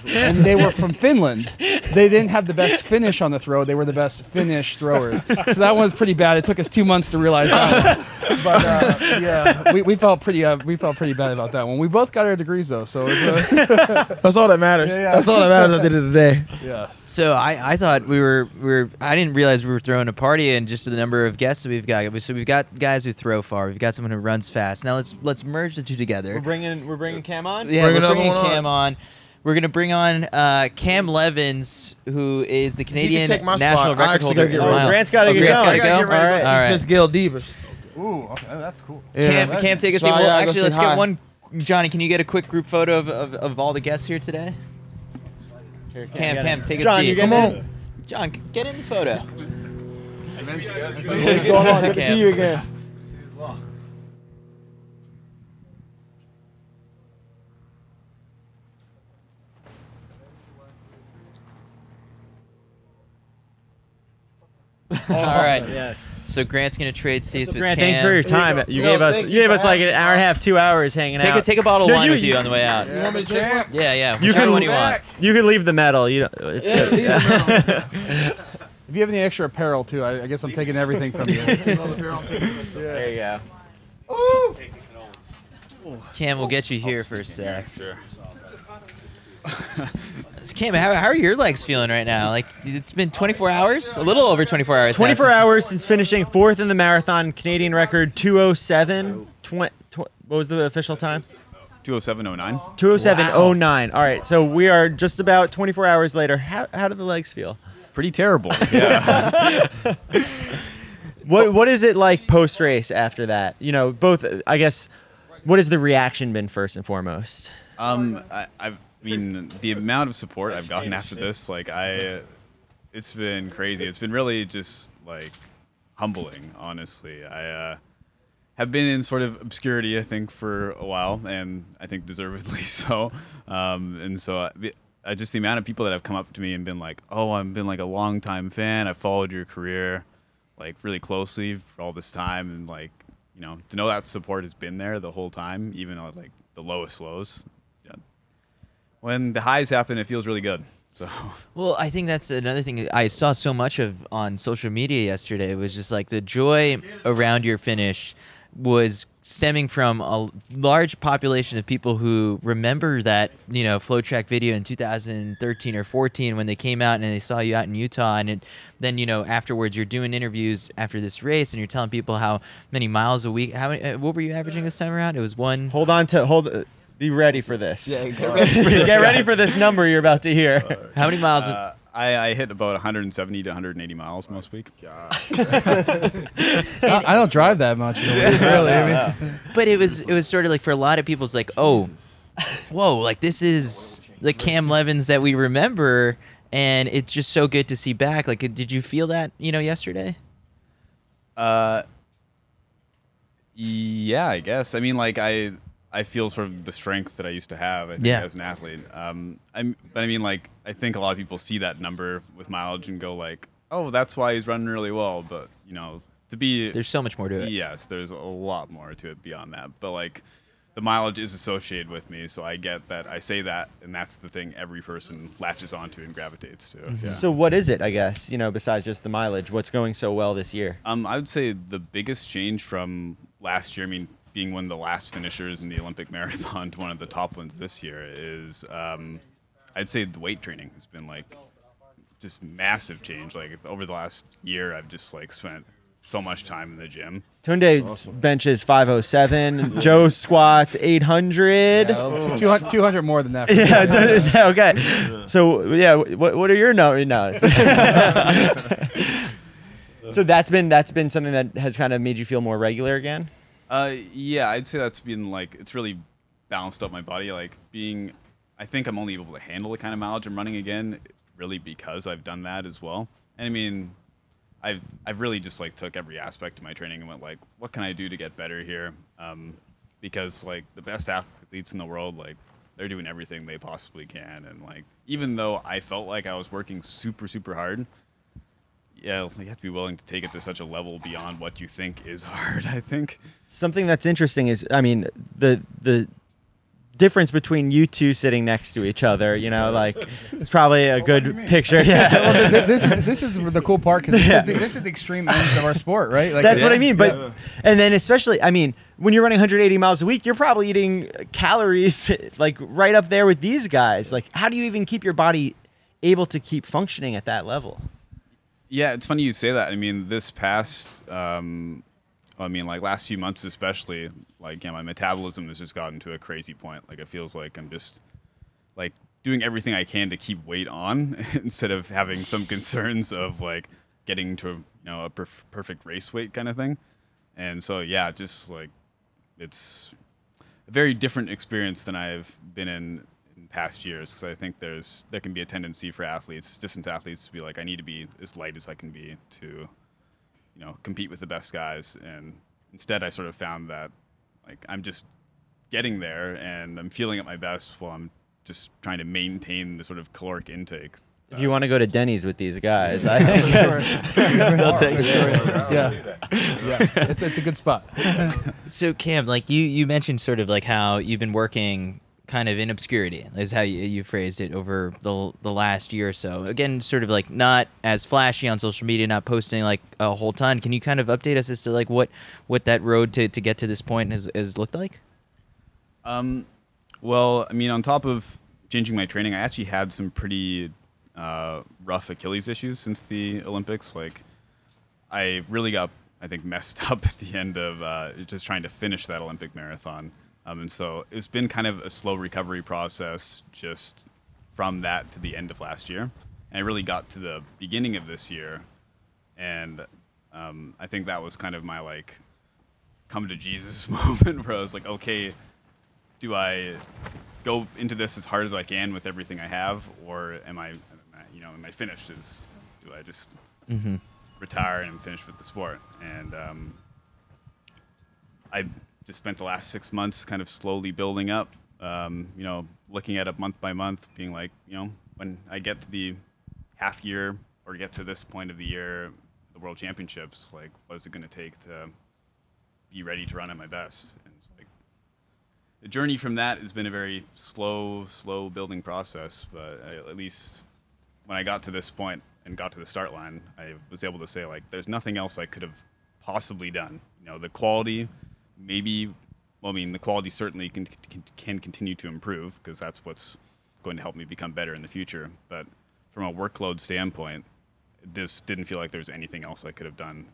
and they were from Finland. They didn't have the best finish on the throw; they were the best Finnish throwers. So that one was pretty bad. It took us two months to realize that. One. But uh, yeah, we, we felt pretty uh, we felt pretty bad about that one. We both got our degrees though, so it was, uh, (laughs)
That's all that matters.
Yeah, yeah.
That's all that matters at the end of the day.
yeah.
So I, I thought we were we were I didn't realize we were throwing a party and just the number of guests that we've got. So we've got guys who throw far. We've got someone who runs fast. Now let's let's merge the two together.
We're bringing we're bringing Cam on.
Yeah,
Bring
we're
another
bringing
one.
Cam on. We're gonna bring on uh, Cam Levins, who is the Canadian
take my
national
spot. I
record
actually
holder.
gotta get
in
ready.
mile.
Grant's gotta
Oh,
get
Grant's
going.
Gotta
gotta
go.
get ready to go
All
see
right.
Miss Gail Devers.
Ooh, okay, that's cool.
Cam,
Yeah.
Cam, take a seat.
I
Well,
gotta go
actually,
say
let's
hi.
get one. Johnny, can you get a quick group photo of, of, of all the guests here today? Cam,
get
Cam, take a
John,
seat.
you
Come on.
John, get in the photo.
What's going on? Good to
Cam.
see you again.
All right.
Yeah.
So Grant's gonna trade seats with
Grant,
Cam.
thanks for your time.
go.
You
No,
gave us you
you
gave us like an hour and a half, two hours hanging
Take
out.
a take a bottle of
No,
wine
you-
with you on the way out.
You want me to take one?
Yeah, yeah.
You
Whichever
can-
one you want.
You can leave the medal. You know, it's
Yeah,
good.
leave the (laughs)
If you have any extra apparel too, I, I guess I'm taking everything from you. (laughs)
There you go. Ooh.
Cam, we'll get you here for a sec. Sure. (laughs) Cam, how, how are your legs feeling right now? Like it's been 24 hours, a little over 24 hours. now
24
since-
hours since finishing fourth in the marathon, Canadian record 207. Tw- tw- what was the official time?
20709.
207.09. All right, so we are just about 24 hours later. How, how do the legs feel?
Pretty terrible. Yeah. (laughs)
What What is it like post race after that? You know, both. I guess. What has the reaction been first and foremost?
um, I, I mean, the amount of support I've gotten after this, like, I, it's been crazy. It's been really just, like, humbling, honestly. I, uh, have been in sort of obscurity, I think, for a while, and I think deservedly (laughs) so. Um, and so, I, I just the amount of people that have come up to me and been like, "Oh, I've been like a long time fan. I've followed your career, like really closely for all this time, and like, you know, to know that support has been there the whole time, even at like the lowest lows. Yeah. When the highs happen, it feels really good. So (laughs)
Well, I think that's another thing I saw so much of on social media yesterday It was just like the joy around your finish was stemming from a large population of people who remember that you know Flotrack video in 2013 or 14 when they came out and they saw you out in Utah and it, then you know afterwards you're doing interviews after this race and you're telling people how many miles a week how many, uh, what were you averaging this time around it was one
Hold on to hold. Uh, Be ready for this.
Yeah,
get ready, get ready for this number you're about to hear.
how many miles
uh, I, I hit about 170 to 180 miles most week. (laughs) (laughs)
I I don't drive that much. you know, really. I mean,
but it was it was sort of like for a lot of people it's like oh whoa like this is the cam levins that we remember and it's just so good to see back like did you feel that you know yesterday
Uh, yeah, I guess. I mean, like I, I feel sort of the strength that I used to have. I think,
Yeah.
as an athlete. Um, I'm, but I mean, like I think a lot of people see that number with mileage and go like, oh, that's why he's running really well. But you know, to be
there's so much more to it
Yes, there's a lot more to it beyond that. But like the mileage is associated with me, so I get that I say that and that's the thing every person latches onto and gravitates to.
Mm-hmm.
Yeah.
So what is it? I guess you know besides just the mileage, what's going so well this year?
Um, I would say the biggest change from last year, I mean, being one of the last finishers in the Olympic (laughs) marathon to one of the top ones this year, is um, I'd say the weight training has been like just massive change. Like over the last year, I've just like spent so much time in the gym.
Tunde benches 507. (laughs) Joe squats 800.
yeah, 200, 200 more than that. (laughs)
Yeah, that is- okay. So yeah, what what are your numbers? No. so that's been that's been something that has kind of made you feel more regular again.
Uh, yeah, I'd say that's been like it's really balanced up my body. Like being, I think I'm only able to handle the kind of mileage I'm running again, really because I've done that as well. And I mean, I've I've really just like took every aspect of my training and went like, what can I do to get better here? Um, because like the best athletes in the world, like they're doing everything they possibly can, and like even though I felt like I was working super super hard. Yeah, (laughs) you have to be willing to take it to such a level beyond what you think is hard. I think.
Something that's interesting is, I mean, the the difference between you two sitting next to each other. You know, like (laughs) it's probably a good picture. (laughs) Yeah.
well, th- this is this is the cool part because this,
Yeah.
is the, this is the extreme ends of our sport, right? Like,
That's what I mean. But and then especially, I mean, when you're running 180 miles a week, you're probably eating calories like right up there with these guys. Like, how do you even keep your body able to keep functioning at that level?
Yeah, it's funny you say that. I mean, this past, um, I mean, like last few months especially, like yeah, my metabolism has just gotten to a crazy point. Like it feels like I'm just like doing everything I can to keep weight on (laughs) instead of having some (laughs) concerns of like getting to you know a perf- perfect race weight kind of thing. And so yeah, just like it's a very different experience than I've been in in past years because I think there's there can be a tendency for athletes, distance athletes, to be like, I need to be as light as I can be to, you know, compete with the best guys. And instead, I sort of found that like I'm just getting there and I'm feeling at my best while I'm just trying to maintain the sort of caloric intake.
If you want to go to Denny's with these guys, I think (laughs)
They'll
take it.
Yeah, yeah, it's it's a good spot. (laughs)
So Cam, like you you mentioned sort of like how you've been working kind of in obscurity is how you, you phrased it over the the last year or so. Again, sort of like not as flashy on social media, not posting like a whole ton. Can you kind of update us as to like what what that road to, to get to this point has, has looked like?
Um, well, I mean, on top of changing my training, I actually had some pretty uh, rough Achilles issues since the Olympics. Like, I really got, I think, messed (laughs) up at the end of uh, just trying to finish that Olympic marathon. Um, and so it's been kind of a slow recovery process just from that to the end of last year. And I really got to the beginning of this year. And um, I think that was kind of my like come to Jesus (laughs) moment where I was like, okay, do I go into this as hard as I can with everything I have, or am I, am I- you know, am I finished? Is do I just
Mm-hmm.
retire and finish with the sport? And um, I just spent the last six months kind of slowly building up. Um, you know, looking at it month by month, being like, you know, when I get to the half year or get to this point of the year, the World Championships, like, what is it going to take to be ready to run at my best? And it's like the journey from that has been a very slow, slow building process, but I, at least when I got to this point and got to the start line, I was able to say like, there's nothing else I could have possibly done. You know, the quality, maybe. Well, I mean, the quality certainly can can, can continue to improve because that's what's going to help me become better in the future. But from a workload standpoint, this didn't feel like there was anything else I could have done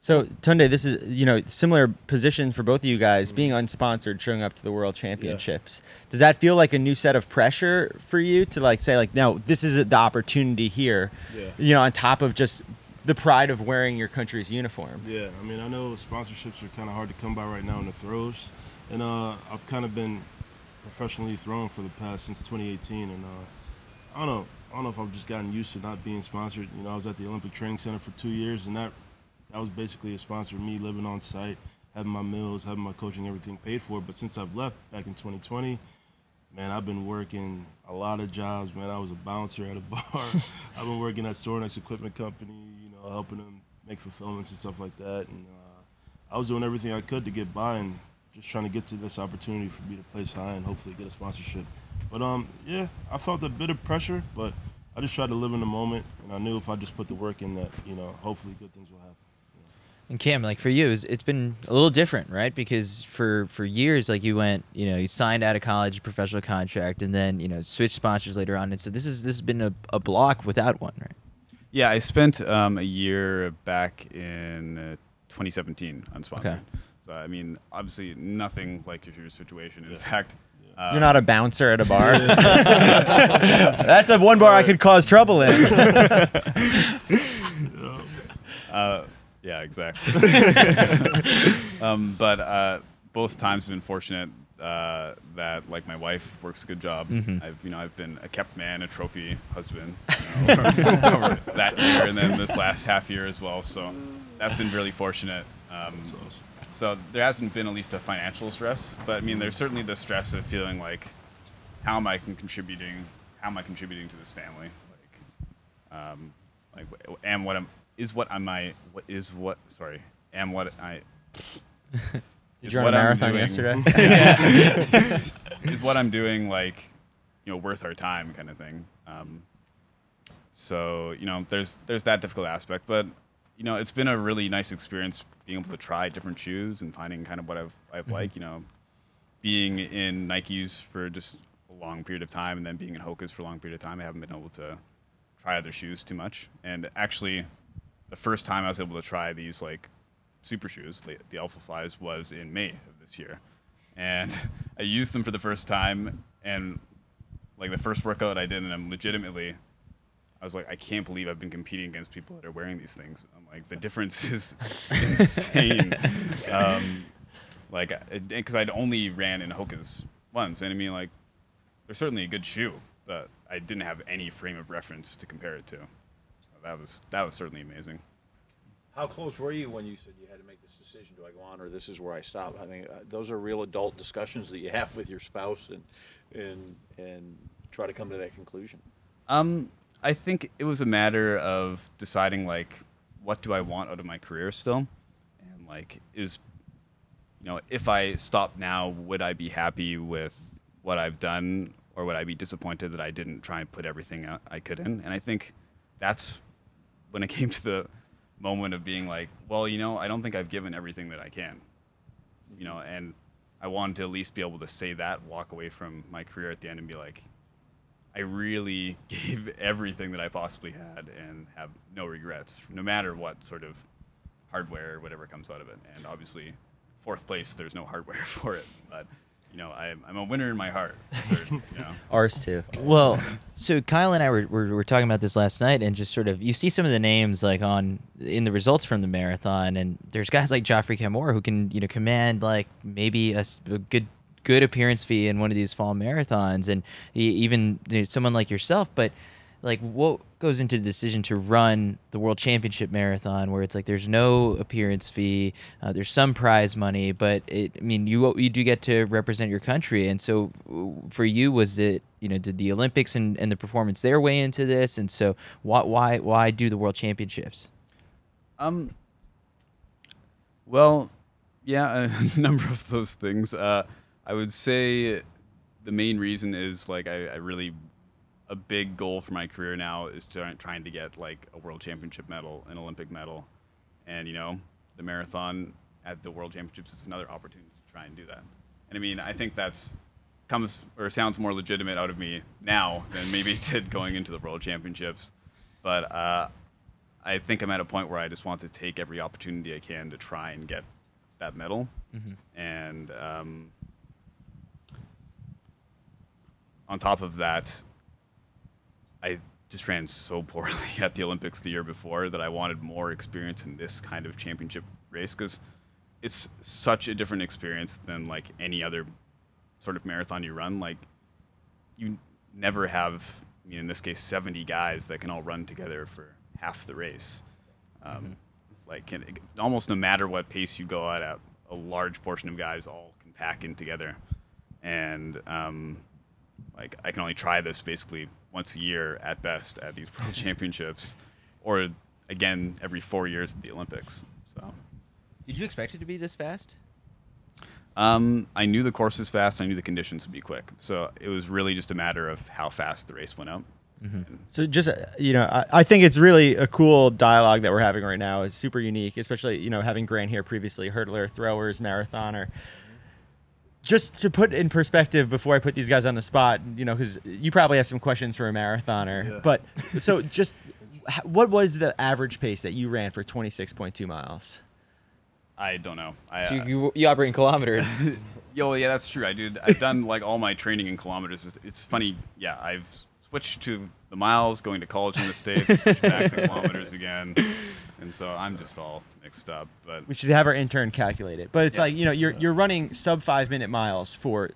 So Tunde, this is you know similar position for both of you guys, mm-hmm. being unsponsored, showing up to the World Championships. Does that feel like a new set of pressure for you to like say like, no, this is the opportunity here,
Yeah.
you know, on top of just the pride of wearing your country's uniform?
Yeah, I mean, I know sponsorships are kind of hard to come by right now in the throws, and uh, I've kind of been professionally thrown for the past since 2018, and uh, I don't know, I don't know if I've just gotten used to not being sponsored. You know, I was at the Olympic Training Center for two years, and that that was basically a sponsor of me living on site, having my meals, having my coaching, everything paid for. But since I've left back in 2020, man, I've been working a lot of jobs. Man, I was a bouncer at a (laughs) bar. I've been working at Sornex Equipment Company, you know, helping them make fulfillments and stuff like that. And uh, I was doing everything I could to get by and just trying to get to this opportunity for me to place high and hopefully get a sponsorship. But um, yeah, I felt a bit of pressure, but I just tried to live in the moment, and I knew if I just put the work in, that you know, hopefully good things will happen.
And Cam, like for you, it's- it's been a little different, right? Because for for years, like you went, you know, you signed out of college, professional contract, and then you know switched sponsors later on. And so this is this has been a, a block without one, right?
Yeah, I spent um, a year back in uh, 2017 unsponsored.
Okay.
So I mean, obviously nothing like your situation. In fact, uh,
You're not a bouncer at a bar. (laughs) (laughs) That's a one bar I could cause trouble in. (laughs)
Uh, yeah, exactly. um, but uh, both times been fortunate uh, that like my wife works a good job. I've you know I've been a kept man, a trophy husband (laughs) you know, over, (laughs) over that year, and then this last half year as well. So that's been really fortunate. Um, so there hasn't been at least a financial stress, but I mean there's certainly the stress of feeling like how am I contributing? How am I contributing to this family? Like, um, like w- am what am is what am I what is what sorry am what I (laughs)
Did
is
you run a
what I'm
marathon
doing-
yesterday? (laughs) (laughs)
is what I'm doing like you know worth our time kind of thing. Um, so you know there's there's that difficult aspect, but you know it's been a really nice experience being able to try different shoes and finding kind of what I've I've like you know being in Nikes for just a long period of time and then being in Hoka's for a long period of time. I haven't been able to try other shoes too much, and actually the first time I was able to try these like super shoes, the, the Alpha Flies, was in May of this year, and (laughs) I used them for the first time, and like the first workout I did, and I'm legitimately, I was like, I can't believe I've been competing against people that are wearing these things. I'm like, the difference (laughs) is (laughs) insane. um, like, because I'd only ran in Hoka's once, and I mean, like, they're certainly a good shoe, but I didn't have any frame of reference to compare it to. So that was that was certainly amazing.
How close were you when you said you had to make this decision? Do I go on or this is where I stop? I mean, uh, those are real adult discussions that you have with your spouse and and and try to come to that conclusion.
Um, I think it was a matter of deciding like what do I want out of my career still, and like is, you know, if I stop now, would I be happy with what I've done, or would I be disappointed that I didn't try and put everything I could in? And I think that's when it came to the moment of being like, well, you know, I don't think I've given everything that I can, you know, and I wanted to at least be able to say that, walk away from my career at the end, and be like, I really (laughs) gave everything that I possibly had and have no regrets, no matter what sort of hardware whatever comes out of it. And obviously, fourth place, there's no hardware (laughs) for it, but you know, I'm, I'm a winner in my heart. Sort of, you know. (laughs)
Ours too.
Well, so Kyle and I were, were, were talking about this last night, and just sort of you see some of the names like on in the results from the marathon, and there's guys like Geoffrey Kamworor who can you know command like maybe a good good appearance fee in one of these fall marathons, and e- even you know, someone like yourself, but like what goes into the decision to run the world championship marathon where it's like there's no appearance fee uh, there's some prize money but it, i mean you you do get to represent your country and so for you was it you know did the olympics and, and the performance their way into this and so why why why do the world championships
Um. Well, yeah, (laughs) a number of those things. Uh, I would say the main reason is like I, I really a big goal for my career now is to, trying to get like a world championship medal, an Olympic medal, and you know, the marathon at the world championships is another opportunity to try and do that. And I mean, I think that's comes or sounds more legitimate out of me now than maybe it did going into the world championships. But uh, I think I'm at a point where I just want to take every opportunity I can to try and get that medal. And um, on top of that, I just ran so poorly (laughs) at the Olympics the year before that I wanted more experience in this kind of championship race because it's such a different experience than like any other sort of marathon you run. Like you never have, you know, in this case, 70 guys that can all run together for half the race. Um, Like can, almost no matter what pace you go at, at, a large portion of guys all can pack in together. And um, like I can only try this basically once a year at best at these (laughs) world championships, or again every four years at the Olympics. So.
Did you expect it to be this fast?
Um, I knew the course was fast. I knew the conditions would be quick. So it was really just a matter of how fast the race went out.
So just uh, you know, I, I think it's really a cool dialogue that we're having right now. It's super unique, especially you know having Grant here previously, hurdler, throwers, marathoner. Just to put in perspective, before I put these guys on the spot, you know, because you probably have some questions for a marathoner.
Yeah.
But so just what was the average pace that you ran for 26.2 miles?
I don't know. I,
So
uh,
you, you operate in kilometers. (laughs)
Yo, yeah, that's true. I did. I've done like all my training in kilometers. It's, it's funny. Yeah, I've switched to the miles, going to college in the states, switched back to (laughs) kilometers again, and so I'm just all mixed up. But
We should have our intern calculate it. But it's
Yeah.
like you know you're you're running sub five minute miles for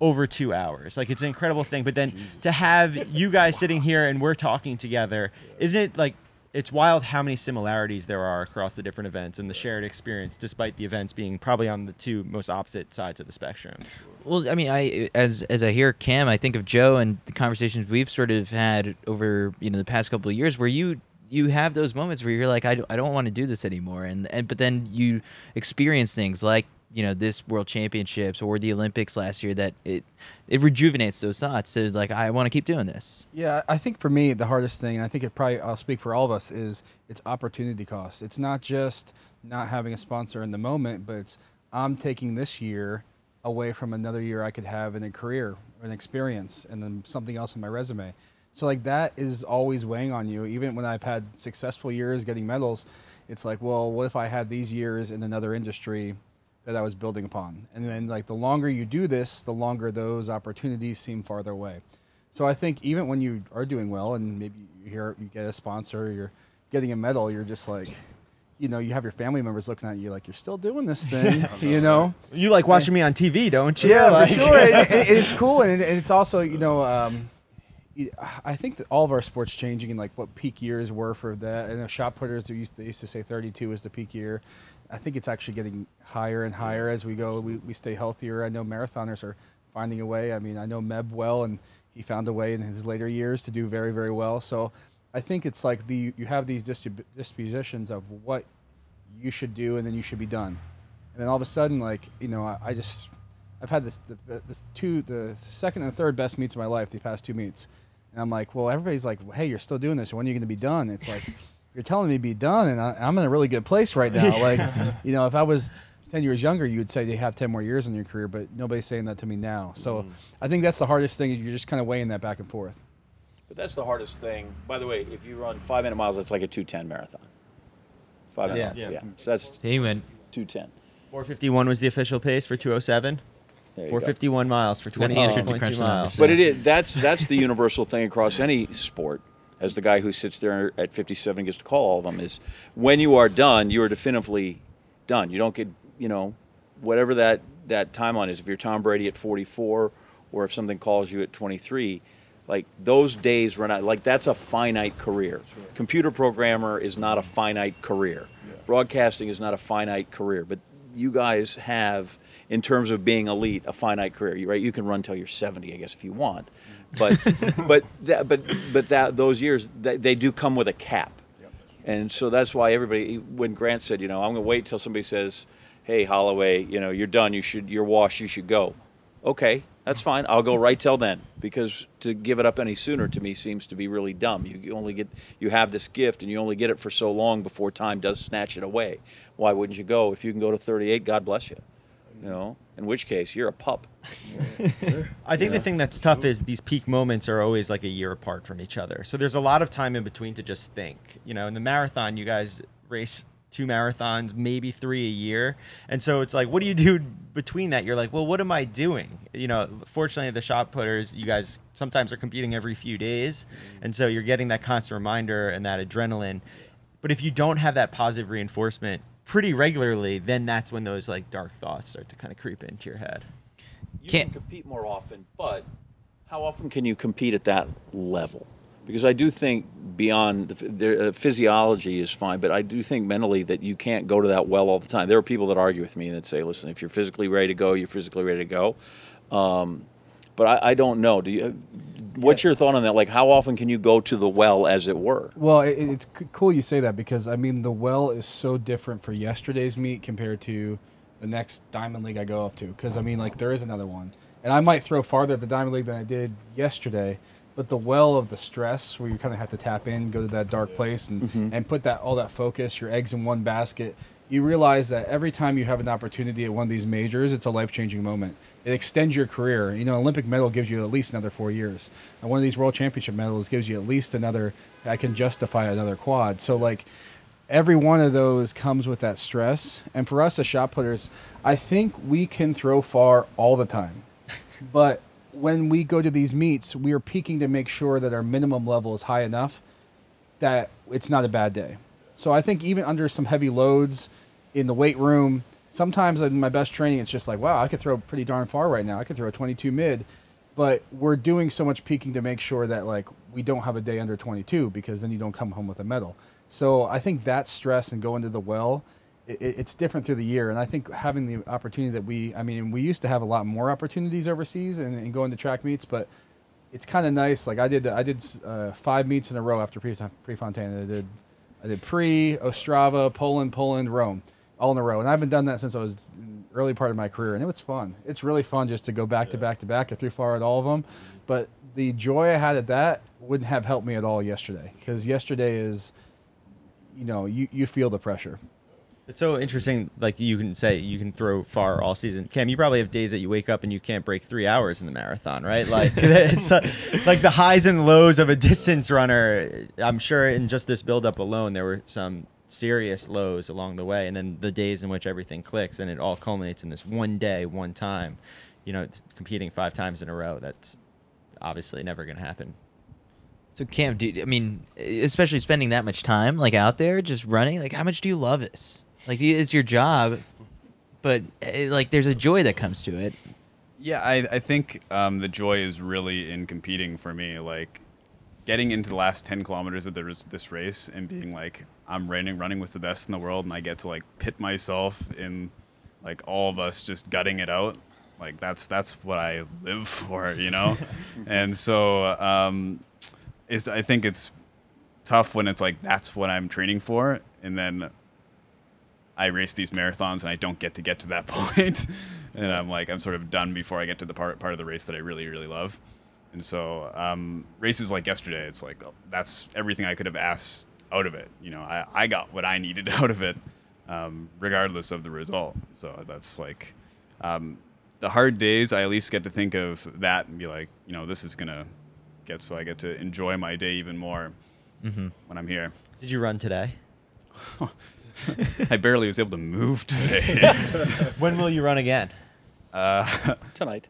over two hours. Like it's an incredible thing. But then to have you guys sitting here and we're talking together, isn't it like it's wild how many similarities there are across the different events and the shared experience, despite the events being probably on the two most opposite sides of the spectrum.
Well, I mean, I as as I hear Cam, I think of Joe and the conversations we've sort of had over you know the past couple of years, where you you have those moments where you're like, I, I don't want to do this anymore, and and but then you experience things like you know this World Championships or the Olympics last year that it it rejuvenates those thoughts. So like I want to keep doing this.
Yeah, I think for me the hardest thing, and I think it probably I'll speak for all of us, is it's opportunity cost. It's not just not having a sponsor in the moment, but it's I'm taking this year away from another year I could have in a career, an experience, and then something else in my resume. So like that is always weighing on you. Even when I've had successful years getting medals, it's like, well, what if I had these years in another industry that I was building upon? And then like the longer you do this, the longer those opportunities seem farther away. So I think even when you are doing well and maybe you hear you get a sponsor, you're getting a medal, you're just like, you know, you have your family members looking at you like you're still doing this thing, (laughs) (laughs) you know.
You like watching me on TV, don't you?
Yeah,
Like-
for sure. and- and it's cool, and, and it's also you know, um, I think that all of our sports changing and like what peak years were for that. And the shot putters, they used, they used to say 32 is the peak year. I think it's actually getting higher and higher as we go. We, we stay healthier. I know marathoners are finding a way. I mean, I know Meb well, and he found a way in his later years to do very, very well. So I think it's like the you have these distrib- dispositions of what you should do, and then you should be done. And then all of a sudden, like you know, I, I just I've had this the, this two the second and third best meets of my life. The past two meets, and I'm like, well, everybody's like, hey, you're still doing this. When are you going to be done? It's like (laughs) you're telling me to be done, and I, I'm in a really good place right now. Like, (laughs) you know, if I was 10 years younger, you would say you have 10 more years in your career, but nobody's saying that to me now. So mm-hmm. I think that's the hardest thing. You're just kind of weighing that back and forth.
But that's the hardest thing. By the way, if you run five minute miles, that's like a 210 marathon. Five minute
Yeah.
mile. Yeah. So that's
He went
210.
451 was the official pace for 207.
There you go.
451 miles for
Got the Anderson to
26.2 miles.
But it is that's that's the universal thing across any sport. As the guy who sits there at 57 gets to call all of them is when you are done, you are definitively done. You don't get you know whatever that that timeline is. If you're Tom Brady at 44, or if something calls you at 23, like those days run out. Like that's a finite career. Computer programmer is not a finite career. Broadcasting is not a finite career. But you guys have in terms of being elite, a finite career. You- Right? You can run till you're 70, I guess, if you want. Mm-hmm. But (laughs) but that, but but that those years they, they do come with a cap, and so that's why everybody. When Grant said, you know, I'm going to wait till somebody says, "Hey, Holloway, you know, you're done. You should, you're washed. You should go." Okay, That's fine. I'll go right till then because to give it up any sooner to me seems to be really dumb. You, you only get you have this gift and you only get it for so long before time does snatch it away. Why wouldn't you go? If you can go to 38, God bless you. You know, in which case you're a pup. (laughs)
I think the thing that's tough is these peak moments are always like a year apart from each other. So there's a lot of time in between to just think. You know, in the marathon, you guys race two marathons, maybe three a year. And so it's like, what do you do between that? You're like, well, what am I doing? You know, fortunately, the shot putters, you guys sometimes are competing every few days. And so you're getting that constant reminder and that adrenaline. But if you don't have that positive reinforcement pretty regularly, then that's when those like dark thoughts start to kind of creep into your head.
You
Can't-
can compete more often, but how often can you compete at that level? Because I do think beyond the, the uh, physiology is fine, but I do think mentally that you can't go to that well all the time. There are people that argue with me that say, "Listen, if you're physically ready to go, you're physically ready to go." Um, but I, I don't know. Do you? What's your thought on that? Like, how often can you go to the well, as it were?
Well, it, it's c- cool you say that because I mean the well is so different for yesterday's meet compared to the next Diamond League I go up to. Because I mean, like there is another one, and I might throw farther at the Diamond League than I did yesterday. But the well of the stress, where you kind of have to tap in, go to that dark place, and mm-hmm. and put that all that focus, your eggs in one basket. You realize that every time you have an opportunity at one of these majors, it's a life changing moment. It extends your career. You know, Olympic medal gives you at least another four years. And one of these world championship medals gives you at least another. I can justify another quad. So like, every one of those comes with that stress. And for us as shot putters, I think we can throw far all the time. (laughs) but when we go to these meets, we are peaking to make sure that our minimum level is high enough that it's not a bad day. So I think even under some heavy loads in the weight room, sometimes in my best training, it's just like, wow, I could throw pretty darn far right now. I could throw a 22 mid, but we're doing so much peaking to make sure that like we don't have a day under 22 because then you don't come home with a medal. So I think that stress and going to the well, it, it's different through the year. And I think having the opportunity that we, I mean, we used to have a lot more opportunities overseas and, and going to track meets, but it's kind of nice. Like I did, I did uh, five meets in a row after pre Prefontaine. I did, I did pre Ostrava, Poland, Poland, Rome, all in a row, and I haven't done that since I was early part of my career, and it was fun. It's really fun just to go back to back to back. I threw far at all of them, but the joy I had at that wouldn't have helped me at all yesterday because yesterday is, you know, you you feel the pressure.
It's so interesting. Like you can say you can throw far all season. Cam, you probably have days that you wake up and you can't break three hours in the marathon, right? Like (laughs) it's uh, like the highs and lows of a distance runner. I'm sure in just this buildup alone, there were some serious lows along the way, and then the days in which everything clicks and it all culminates in this one day, one time. You know, competing five times in a row. That's obviously never going to happen.
So Cam, do I mean, especially spending that much time like out there just running, like how much do you love this? Like it's your job, but eh, like there's a joy that comes to it.
Yeah, I, I think um, the joy is really in competing for me. Like getting into the last 10 kilometers of the, this race and being like, I'm running, running with the best in the world, and I get to like pit myself in like all of us just gutting it out. Like that's that's what I live (laughs) for, you know. (laughs) and so um, it's I think it's tough when it's like that's what I'm training for, and then I race these marathons and I don't get to get to that (laughs) point. and I'm like I'm sort of done before I get to the part part of the race that I really really love, and so um, races like yesterday, it's like that's everything I could have asked out of it. You know, I I got what I needed (laughs) out of it, um, regardless of the result. So that's like um, the hard days. I at least get to think of that and be like, you know, this is gonna get so I get to enjoy my day even more when I'm here.
Did you run today? (laughs)
I barely was able to move today. (laughs)
When will you run again?
uh,
Tonight.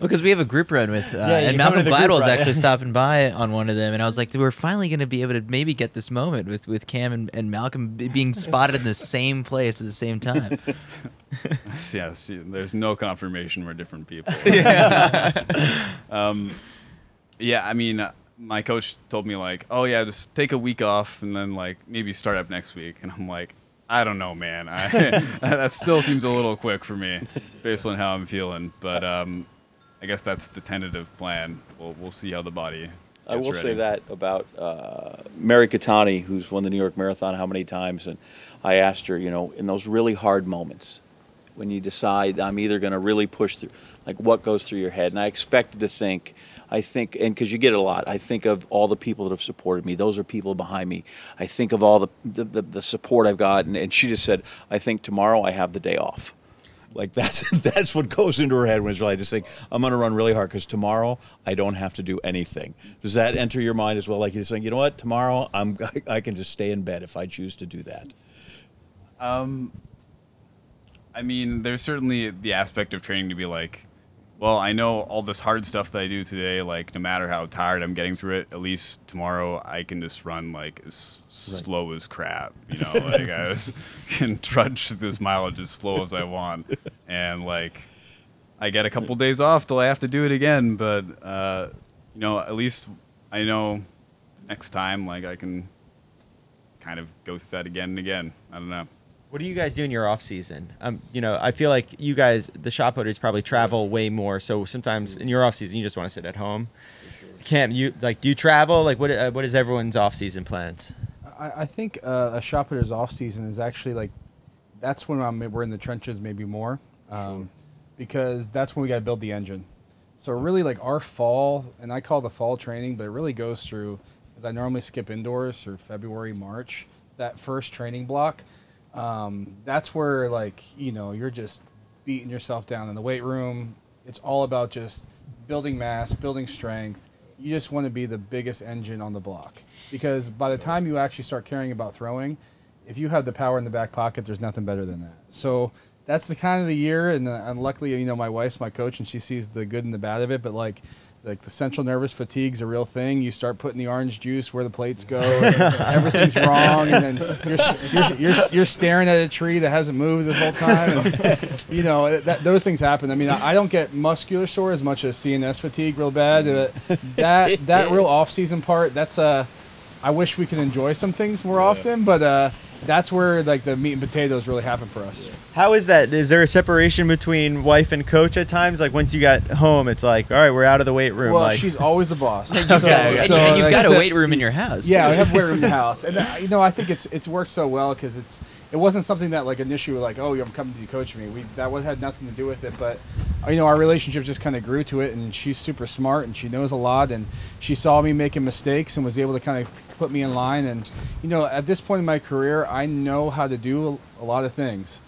Because we have a group run with, uh,
Yeah,
and Malcolm
Gladwell the group
Gladwell's
run,
actually (laughs) stopping by on one of them, and I was like, we're finally going to be able to maybe get this moment with, with Cam and, and Malcolm being spotted in the same place at the same time. (laughs)
yeah, see, there's no confirmation we're different people. (laughs) um, yeah, I mean, uh, my coach told me like, oh yeah, just take a week off and then like maybe start up next week, and I'm like, I don't know, man. I, (laughs) that still seems a little quick for me, based on how I'm feeling. But um, I guess that's the tentative plan. We'll we'll see how the body.
I will say that about uh, Mary Keitany, who's won the New York Marathon how many times, and I asked her, you know, in those really hard moments, when you decide I'm either going to really push through, like what goes through your head. And I expected to think, I think, and because you get it a lot, I think of all the people that have supported me. Those are people behind me. I think of all the the, the, the support I've got, and, she just said, I think tomorrow I have the day off. Like (laughs) that's that's what goes into her head when it's really. I just think I'm going to run really hard because tomorrow I don't have to do anything. Does that enter your mind as well? Like you're saying, you know what? Tomorrow I'm (laughs) I, I can just stay in bed if I choose to do that.
Um, I mean, there's certainly the aspect of training to be like, well, I know all this hard stuff that I do today, like no matter how tired I'm getting through it, at least tomorrow I can just run like as slow as crap. You know, like I just (laughs) can trudge this mileage as slow as I want, and like I get a couple days off till I have to do it again. But uh, you know, at least I know next time like I can kind of go through that again and again. I don't know.
What do you guys do in your off season? Um, you know, I feel like you guys, the shot putters, probably travel way more. So sometimes in your off season, you just want to sit at home. Cam, you like do you travel? Like, what uh, what is everyone's off season plans?
I, I think uh, a shot putter's off season is actually like that's when I'm, we're in the trenches maybe more, um, because that's when we got to build the engine. So really, like our fall, and I call the fall training, but it really goes through. As I normally skip indoors through February, March, that first training block. Um, that's where like you know you're just beating yourself down in the weight room. It's all about just building mass, building strength. You just want to be the biggest engine on the block because by the time you actually start caring about throwing, if you have the power in the back pocket, there's nothing better than that. So that's the kind of the year, and, uh, and luckily, you know, my wife's my coach, and she sees the good and the bad of it. But like, like the central nervous fatigue's a real thing. You start putting the orange juice where the plates go, and (laughs) everything's wrong, and then you're, you're, you're, you're staring at a tree that hasn't moved the whole time. And, (laughs) you know, that, those things happen. I mean, I, I don't get muscular sore as much as CNS fatigue real bad. Uh, that that real off season part, that's uh, I wish we could enjoy some things more often, but uh, that's where like the meat and potatoes really happen for us.
How is that? Is there a separation between wife and coach at times? Like once you got home, it's like, all right, we're out of the weight room.
Well,
like,
she's always the boss. (laughs)
Okay.
So-
and,
so,
and you've
like
got a
said-
weight room in your house.
Yeah,
too.
we have a weight room in the house, and uh, you know I think it's it's worked so well because it's it wasn't something that like initially like oh I'm coming to coach me. We that was had nothing to do with it, but you know our relationship just kind of grew to it, and she's super smart and she knows a lot, and she saw me making mistakes and was able to kind of put me in line. And you know at this point in my career, I know how to do a lot of things,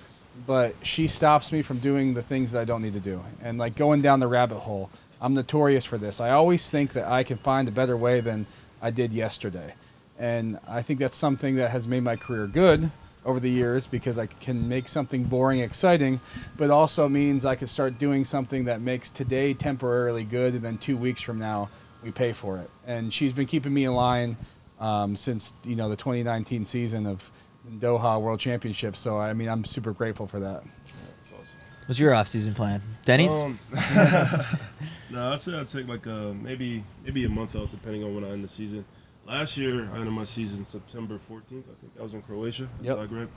but she stops me from doing the things that I don't need to do, and like going down the rabbit hole. I'm notorious for this. I always think that I can find a better way than I did yesterday. And I think that's something that has made my career good over the years because I can make something boring exciting, but also means I can start doing something that makes today temporarily good, and then two weeks from now we pay for it. And she's been keeping me in line um, since you know the 2019 season of Doha World Championships. So I mean, I'm super grateful for that.
What's your off-season plan, Denny's?
Um, (laughs) (laughs) no, I'd say I'd take like a maybe maybe a month out depending on when I end the season. Last year I ended my season September 14th. I think I was in Croatia, in
Yep.
Zagreb.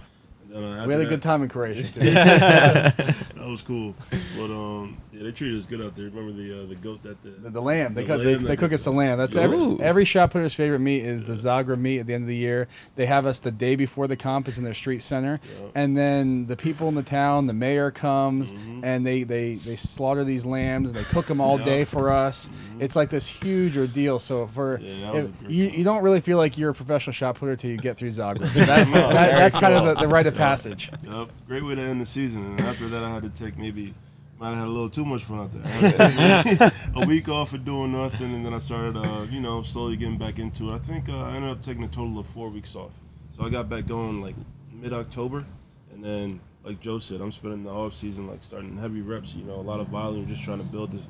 And then, uh,
We had a good time in Croatia. Too. (laughs)
that was cool. (laughs) But um, yeah, they treated us good out there. Remember the uh, the goat that the,
The, the lamb. They,
The
cook, they,
lamb
they
that
cook us the lamb. That's every, every shot putter's favorite meat is the Zagreb meat at the end of the year. They have us the day before the comp. It's in their street center.
Yeah.
And then the people in the town, the mayor comes
Mhm.
and they, they, they slaughter these lambs and they cook them all
Yeah.
day for us.
Mhm.
It's like this huge ordeal. So for
Yeah,
if- you, you don't really feel like you're a professional shot putter till you get through Zagreb. That, (laughs) that,
Very
that's kind of the, the rite of passage.
Yep, great way to end the season. And after that, I had to take maybe might have had a little too much fun out there. (laughs) A week off of doing nothing, and then I started, uh, you know, slowly getting back into it. I think uh, I ended up taking a total of four weeks off. So I got back going like mid October, and then like Joe said, I'm spending the off season like starting heavy reps. You know, a lot of volume, just trying to build this,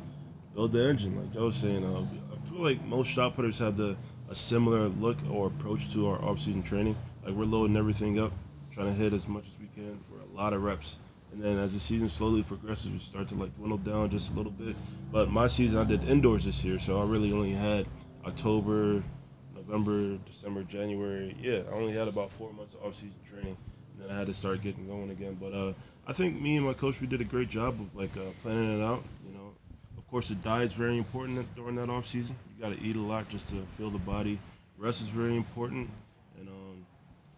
build the engine. Like Joe was saying, uh, I feel like most shot putters have the a similar look or approach to our off season training. Like we're loading everything up, trying to hit as much as we can for a lot of reps. And then as the season slowly progresses, we start to like dwindle down just a little bit. But my season, I did indoors this year, so I really only had October, November, December, January. Yeah, I only had about four months of off-season training, and then I had to start getting going again. But uh, I think me and my coach, we did a great job of like uh, planning it out. You know, of course, the diet is very important during that off-season. You got to eat a lot just to feel the body. Rest is very important, and um,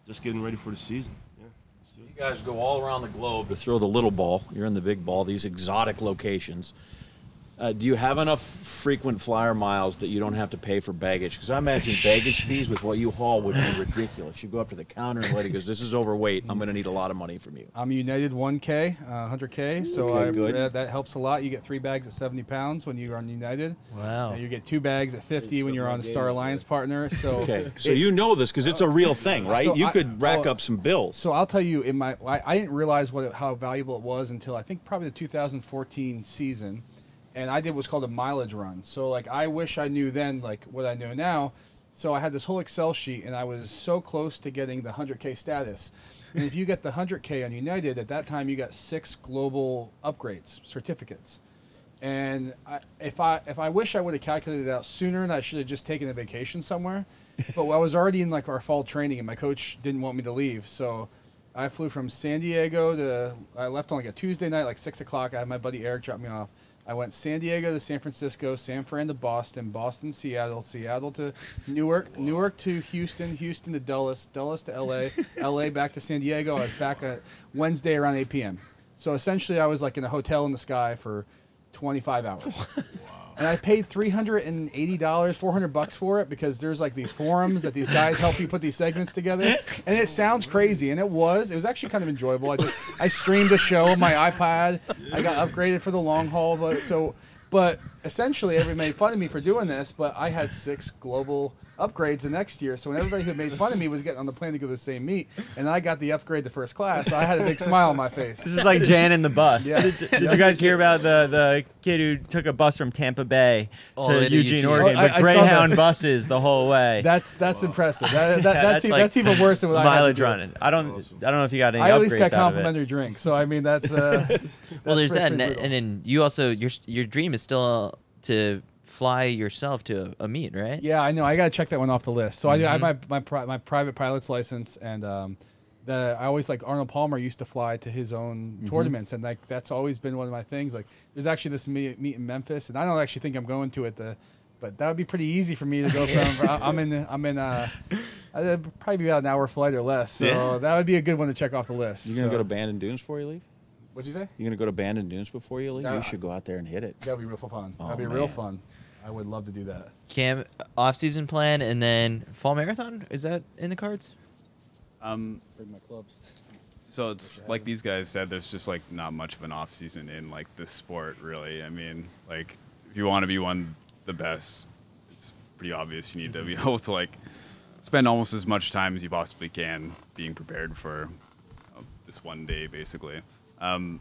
just getting ready for the season. Yeah. let's do it.
You guys go all around the globe to throw the little ball. You're in the big ball. These exotic locations. Uh, do you have enough frequent flyer miles that you don't have to pay for baggage? Because I imagine (laughs) baggage fees with what you haul would be ridiculous. You go up to the counter and the lady goes, "This is overweight. I'm going to need a lot of money from you."
I'm United 1K, uh, 100K, so
Okay,
I,
good.
That, that helps a lot. You get three bags at 70 pounds when you're on United.
Wow.
And you get two bags at 50 when you're on the Star Alliance partner. So (laughs)
Okay, so you know this because it's a real thing, right?
So
you
I-
could rack
oh,
up some bills.
So I'll tell you, in my I, I didn't realize what it, how valuable it was until I think probably the 2014 season, and I did what's called a mileage run. So like I wish I knew then like what I know now. So I had this whole Excel sheet, and I was so close to getting the 100K status. And if you get the 100K on United, at that time you got six global upgrades certificates. And I, if I if I wish I would have calculated it out sooner, and I should have just taken a vacation somewhere. (laughs) but I was already in like our fall training, and my coach didn't want me to leave, so I flew from San Diego to I left on like a Tuesday night, like six o'clock. I had my buddy Eric drop me off. I went San Diego to San Francisco, San Fran to Boston, Boston, Seattle, Seattle to Newark, Newark to Houston, Houston to Dulles, Dulles to LA, LA (laughs) back to San Diego. I was back at Wednesday around 8 p.m. So essentially, I was like in a hotel in the sky for 25 hours. (laughs) And I paid three hundred and eighty dollars, four hundred bucks for it because there's like these forums that these guys help you put these segments together, and it sounds crazy, and it was. It was actually kind of enjoyable. I just I streamed a show on my iPad. I got upgraded for the long haul, but so but essentially everybody made fun of me for doing this. But I had six global upgrades the next year, so when everybody who made fun of me was getting on the plane to go to the same meet, and I got the upgrade to first class, I had a big smile on my face.
This is like Jan in the bus.
Yeah.
Did, did you guys hear about the, the kid who took a bus from Tampa Bay
Oh,
to
yeah,
Eugene,
Eugene.
Oregon,
Oh, I-
but
I
Greyhound
that.
buses the whole way?
That's that's impressive. (laughs) That, that,
Yeah,
that's, e-
like
that's even worse than what I had to
mileage
do.
running. I don't I don't know if you got any
I at least
upgrades
got
out of it.
complimentary drinks, so I mean that's. Uh, (laughs)
well, there's that, and, and then you also your your dream is still to fly yourself to a, a meet, right?
Yeah, I know. I gotta check that one off the list. So I, I have my
Mm-hmm.
my pri- my private pilot's license, and um, the I always like Arnold Palmer used to fly to his own
Mm-hmm.
tournaments, and like that's always been one of my things. Like there's actually this meet, meet in Memphis, and I don't actually think I'm going to it. The but that would be pretty easy for me to go from. (laughs) I- I'm in I'm in uh, I'd probably be about an hour flight or less. So
Yeah.
that would be a good one to check off the list.
You're gonna
So-
go to Bandon Dunes before you leave?
What'd you say?
You're gonna go to Bandon Dunes before you leave?
No,
you should go out there and hit it.
That'd be real fun.
Oh,
That'd be real fun. I would love to do that.
Cam off season plan and then fall marathon is that in the cards?
Um,
Bring my clubs.
so it's like these guys said. There's just like not much of an off season in like this sport, really. I mean, like if you want to be one the best, it's pretty obvious you need to be able to like spend almost as much time as you possibly can being prepared for uh, this one day, basically. Um,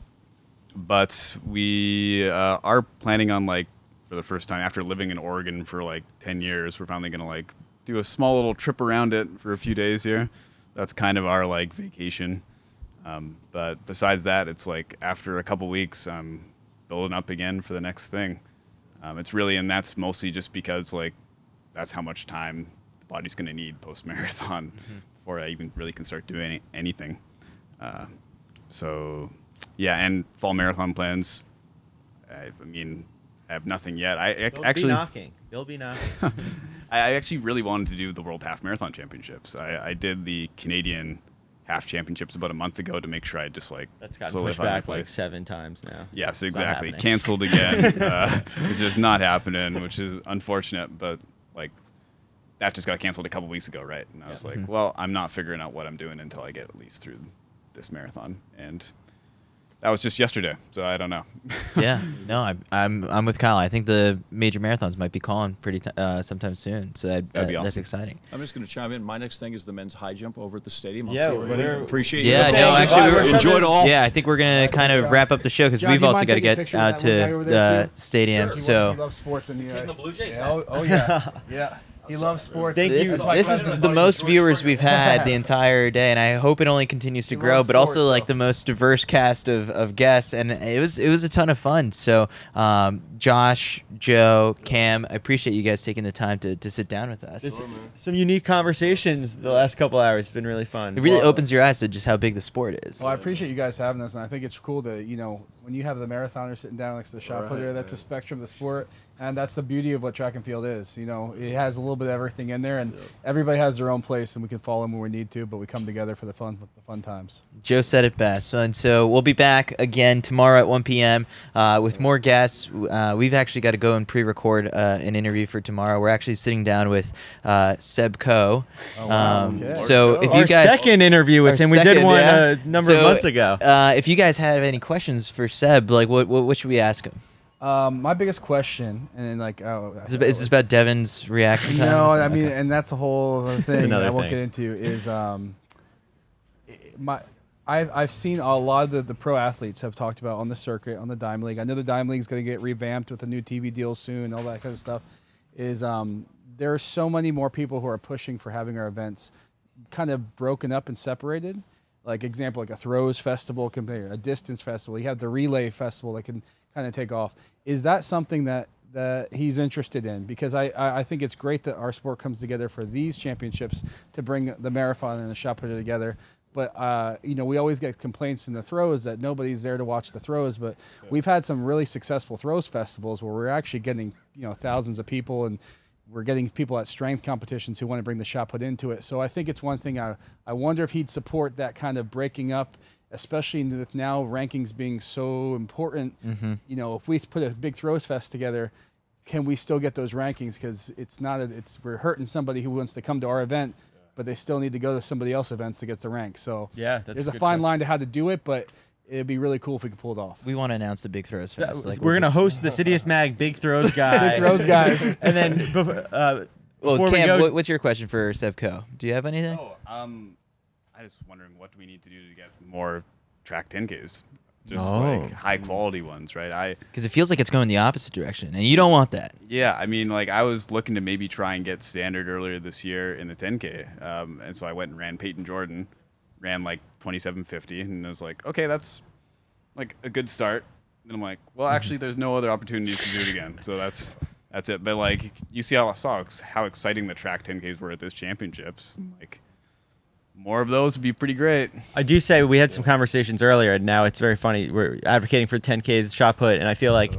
but we uh, are planning on like for the first time after living in Oregon for like 10 years. We're finally gonna like do a small little trip around it for a few days here. That's kind of our like vacation. Um, but besides that it's like after a couple weeks i'm building up again for the next thing. Um, it's really and that's mostly just because like that's how much time the body's going to need post marathon (laughs) before i even really can start doing any, anything. Uh, so yeah and fall marathon plans I, I mean I have nothing yet i ac-
They'll
actually
be knocking. They'll be knocking. (laughs)
I I actually really wanted to do the World Half Marathon Championships. I, I did the Canadian Half Championships about a month ago to make sure I just like
That's gotten pushed back like seven times now.
Yes, exactly. Cancelled again. (laughs) uh, it's just not happening, which is unfortunate. But like, that just got canceled a couple weeks ago, right? And I was like, well, I'm not figuring out what I'm doing until I get at least through this marathon. And that was just yesterday, so I don't know. (laughs)
yeah, no, I'm I'm I'm with Kyle. I think the major marathons might be calling pretty t- uh, sometime soon, so that,
That'd be
that- that's exciting.
I'm just gonna chime in. My next thing is the men's high jump over at the stadium. I'll
Yeah,
see everybody.
we're-
appreciate
Yeah,
you.
no, actually, we were-
enjoyed all.
Yeah, I think we're gonna kind of wrap up the show because we've also got to get out
that one guy
to the
too?
stadium.
He loves- he
So
loves sports in the, uh,
the Blue Jays
yeah, oh, oh yeah, (laughs) yeah. He loves sports.
Thank
this,
you.
is-
my
this is the most viewers we've had the entire day, and I hope it only continues to
He
grow.
loves
But also
sports,
like
though.
the most diverse cast of, of guests, and it was it was a ton of fun. So um, Josh, Joe, Cam, I appreciate you guys taking the time to, to sit down with us.
This, some unique conversations the last couple hours. It's been really fun.
it really
well-
opens your eyes to just how big the sport is.
Well, I appreciate you guys having us, and I think it's cool that you know when you have the marathoner sitting down next to the shot
Right,
putter, that's a spectrum of the sport, and that's the beauty of what track and field is. You know, it has a little bit of everything in there, and everybody has their own place, and we can follow them when we need to, but we come together for the fun, the fun times.
Joe said it best. And so we'll be back again tomorrow at 1 p.m. Uh, with more guests. Uh, we've actually got to go and pre record uh, an interview for tomorrow. We're actually sitting down with uh, Seb Coe.
Oh, wow.
Um,
Okay.
So if you
Our
guys.
second interview with
our
him, we did one
yeah.
a number
So,
of months ago.
Uh, if you guys have any questions for Seb, like what, what, what should we ask him?
Um, my biggest question, and then like, oh,
Is, it, is this about Devin's reaction time?
No, I mean,
okay.
and that's a whole other thing
another
I won't
thing.
get into. Is um, my I've I've seen a lot of the, the pro athletes have talked about on the circuit on the Diamond League. I know the Diamond League is going to get revamped with a new TV deal soon, all that kind of stuff. Is um, there are so many more people who are pushing for having our events kind of broken up and separated. Like example, like a throws festival compared a distance festival. You have the relay festival that can kind of take off. Is that something that that he's interested in? Because I, I I think it's great that our sport comes together for these championships to bring the marathon and the shot putter together. But uh, you know, we always get complaints in the throws that nobody's there to watch the throws. But we've had some really successful throws festivals where we're actually getting you know thousands of people and we're getting people at strength competitions who want to bring the shot put into it. So I think it's one thing. I I wonder if he'd support that kind of breaking up, especially with now rankings being so important. Mm-hmm. You know, if we put a big throws fest together, can we still get those rankings? Because it's not. A, it's we're hurting somebody who wants to come to our event, but they still need to go to somebody else's events to get the rank. So
Yeah, that's
there's
a
a fine
point.
line to how to do it, but it'd be really cool if we could pull it off.
we want to announce the Big Throws
That
Fest. like
we're
we'll
gonna
be-
host the Citius (laughs) Mag Big Throws guy.
Big throws guys. (laughs)
and then before, uh,
Well,
before we
Cam,
go,
what- what's your question for Seb Coe? Do you have anything?
Oh, um, I just wondering what do we need to do to get more track 10Ks? Just
Oh.
like high quality ones, right? I
Because it feels like it's going the opposite direction, and you don't want that.
yeah, I mean, like I was looking to maybe try and get standard earlier this year in the 10K, um, and so I went and ran Payton Jordan, ran like 2750, and I was like, okay, that's like a good start. And I'm like, well, (laughs) actually, there's no other opportunities to do it again, so that's that's it. But like, you see how saw ex- how exciting the track 10Ks were at this championships, like. More of those would be pretty great.
I do say we had some conversations earlier, and now it's very funny. We're advocating for 10Ks shot put, and I feel like,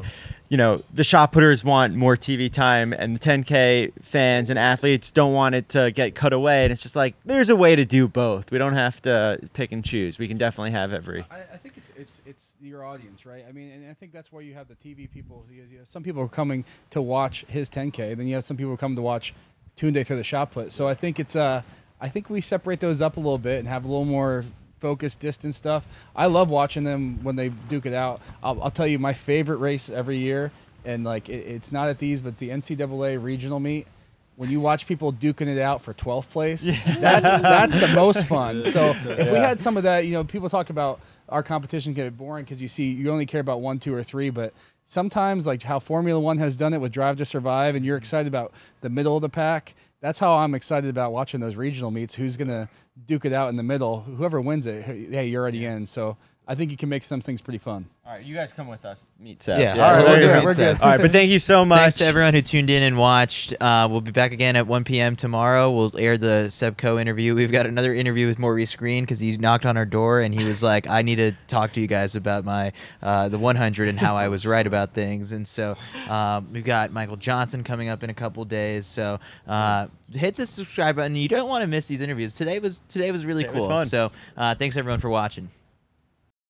you know, the shot putters want more TV time, and the 10K fans and athletes don't want it to get cut away. And it's just like there's a way to do both. We don't have to pick and choose. We can definitely have every.
I, I think it's it's it's your audience, right? I mean, and I think that's why you have the TV people. You have some people are coming to watch his 10K, then you have some people come to watch Tunde through the shot put. So I think it's uh, I think we separate those up a little bit and have a little more focused distance stuff. I love watching them when they duke it out. I'll, I'll tell you my favorite race every year, and like it, it's not at these, but it's the NCAA regional meet. When you watch people duking it out for 12th place, that's that's the most fun. (laughs) So if we had some of that, you know, people talk about our competition get boring because you see you only care about one, two, or three, but sometimes like how Formula One has done it with Drive to Survive, and you're excited about the middle of the pack. That's how I'm excited about watching those regional meets. Who's gonna duke it out in the middle? Whoever wins it, hey, you're already in. So I think you can make some things pretty fun.
All right, you guys come with us. Meet Seth.
Yeah.
All right,
we'll
we're
go
good, we're good.
All right, but thank you so much.
Thanks to everyone who tuned in and watched. Uh, we'll be back again at 1 p.m. tomorrow. We'll air the Seb Coe interview. We've got another interview with Maurice Greene because he knocked on our door and he was like, "I need to talk to you guys about my uh, the 100 and how I was right about things." And so um, we've got Michael Johnson coming up in a couple days. So uh, hit the subscribe button. You don't want to miss these interviews. Today was today was really
It was
cool.
fun.
So uh, thanks everyone for watching.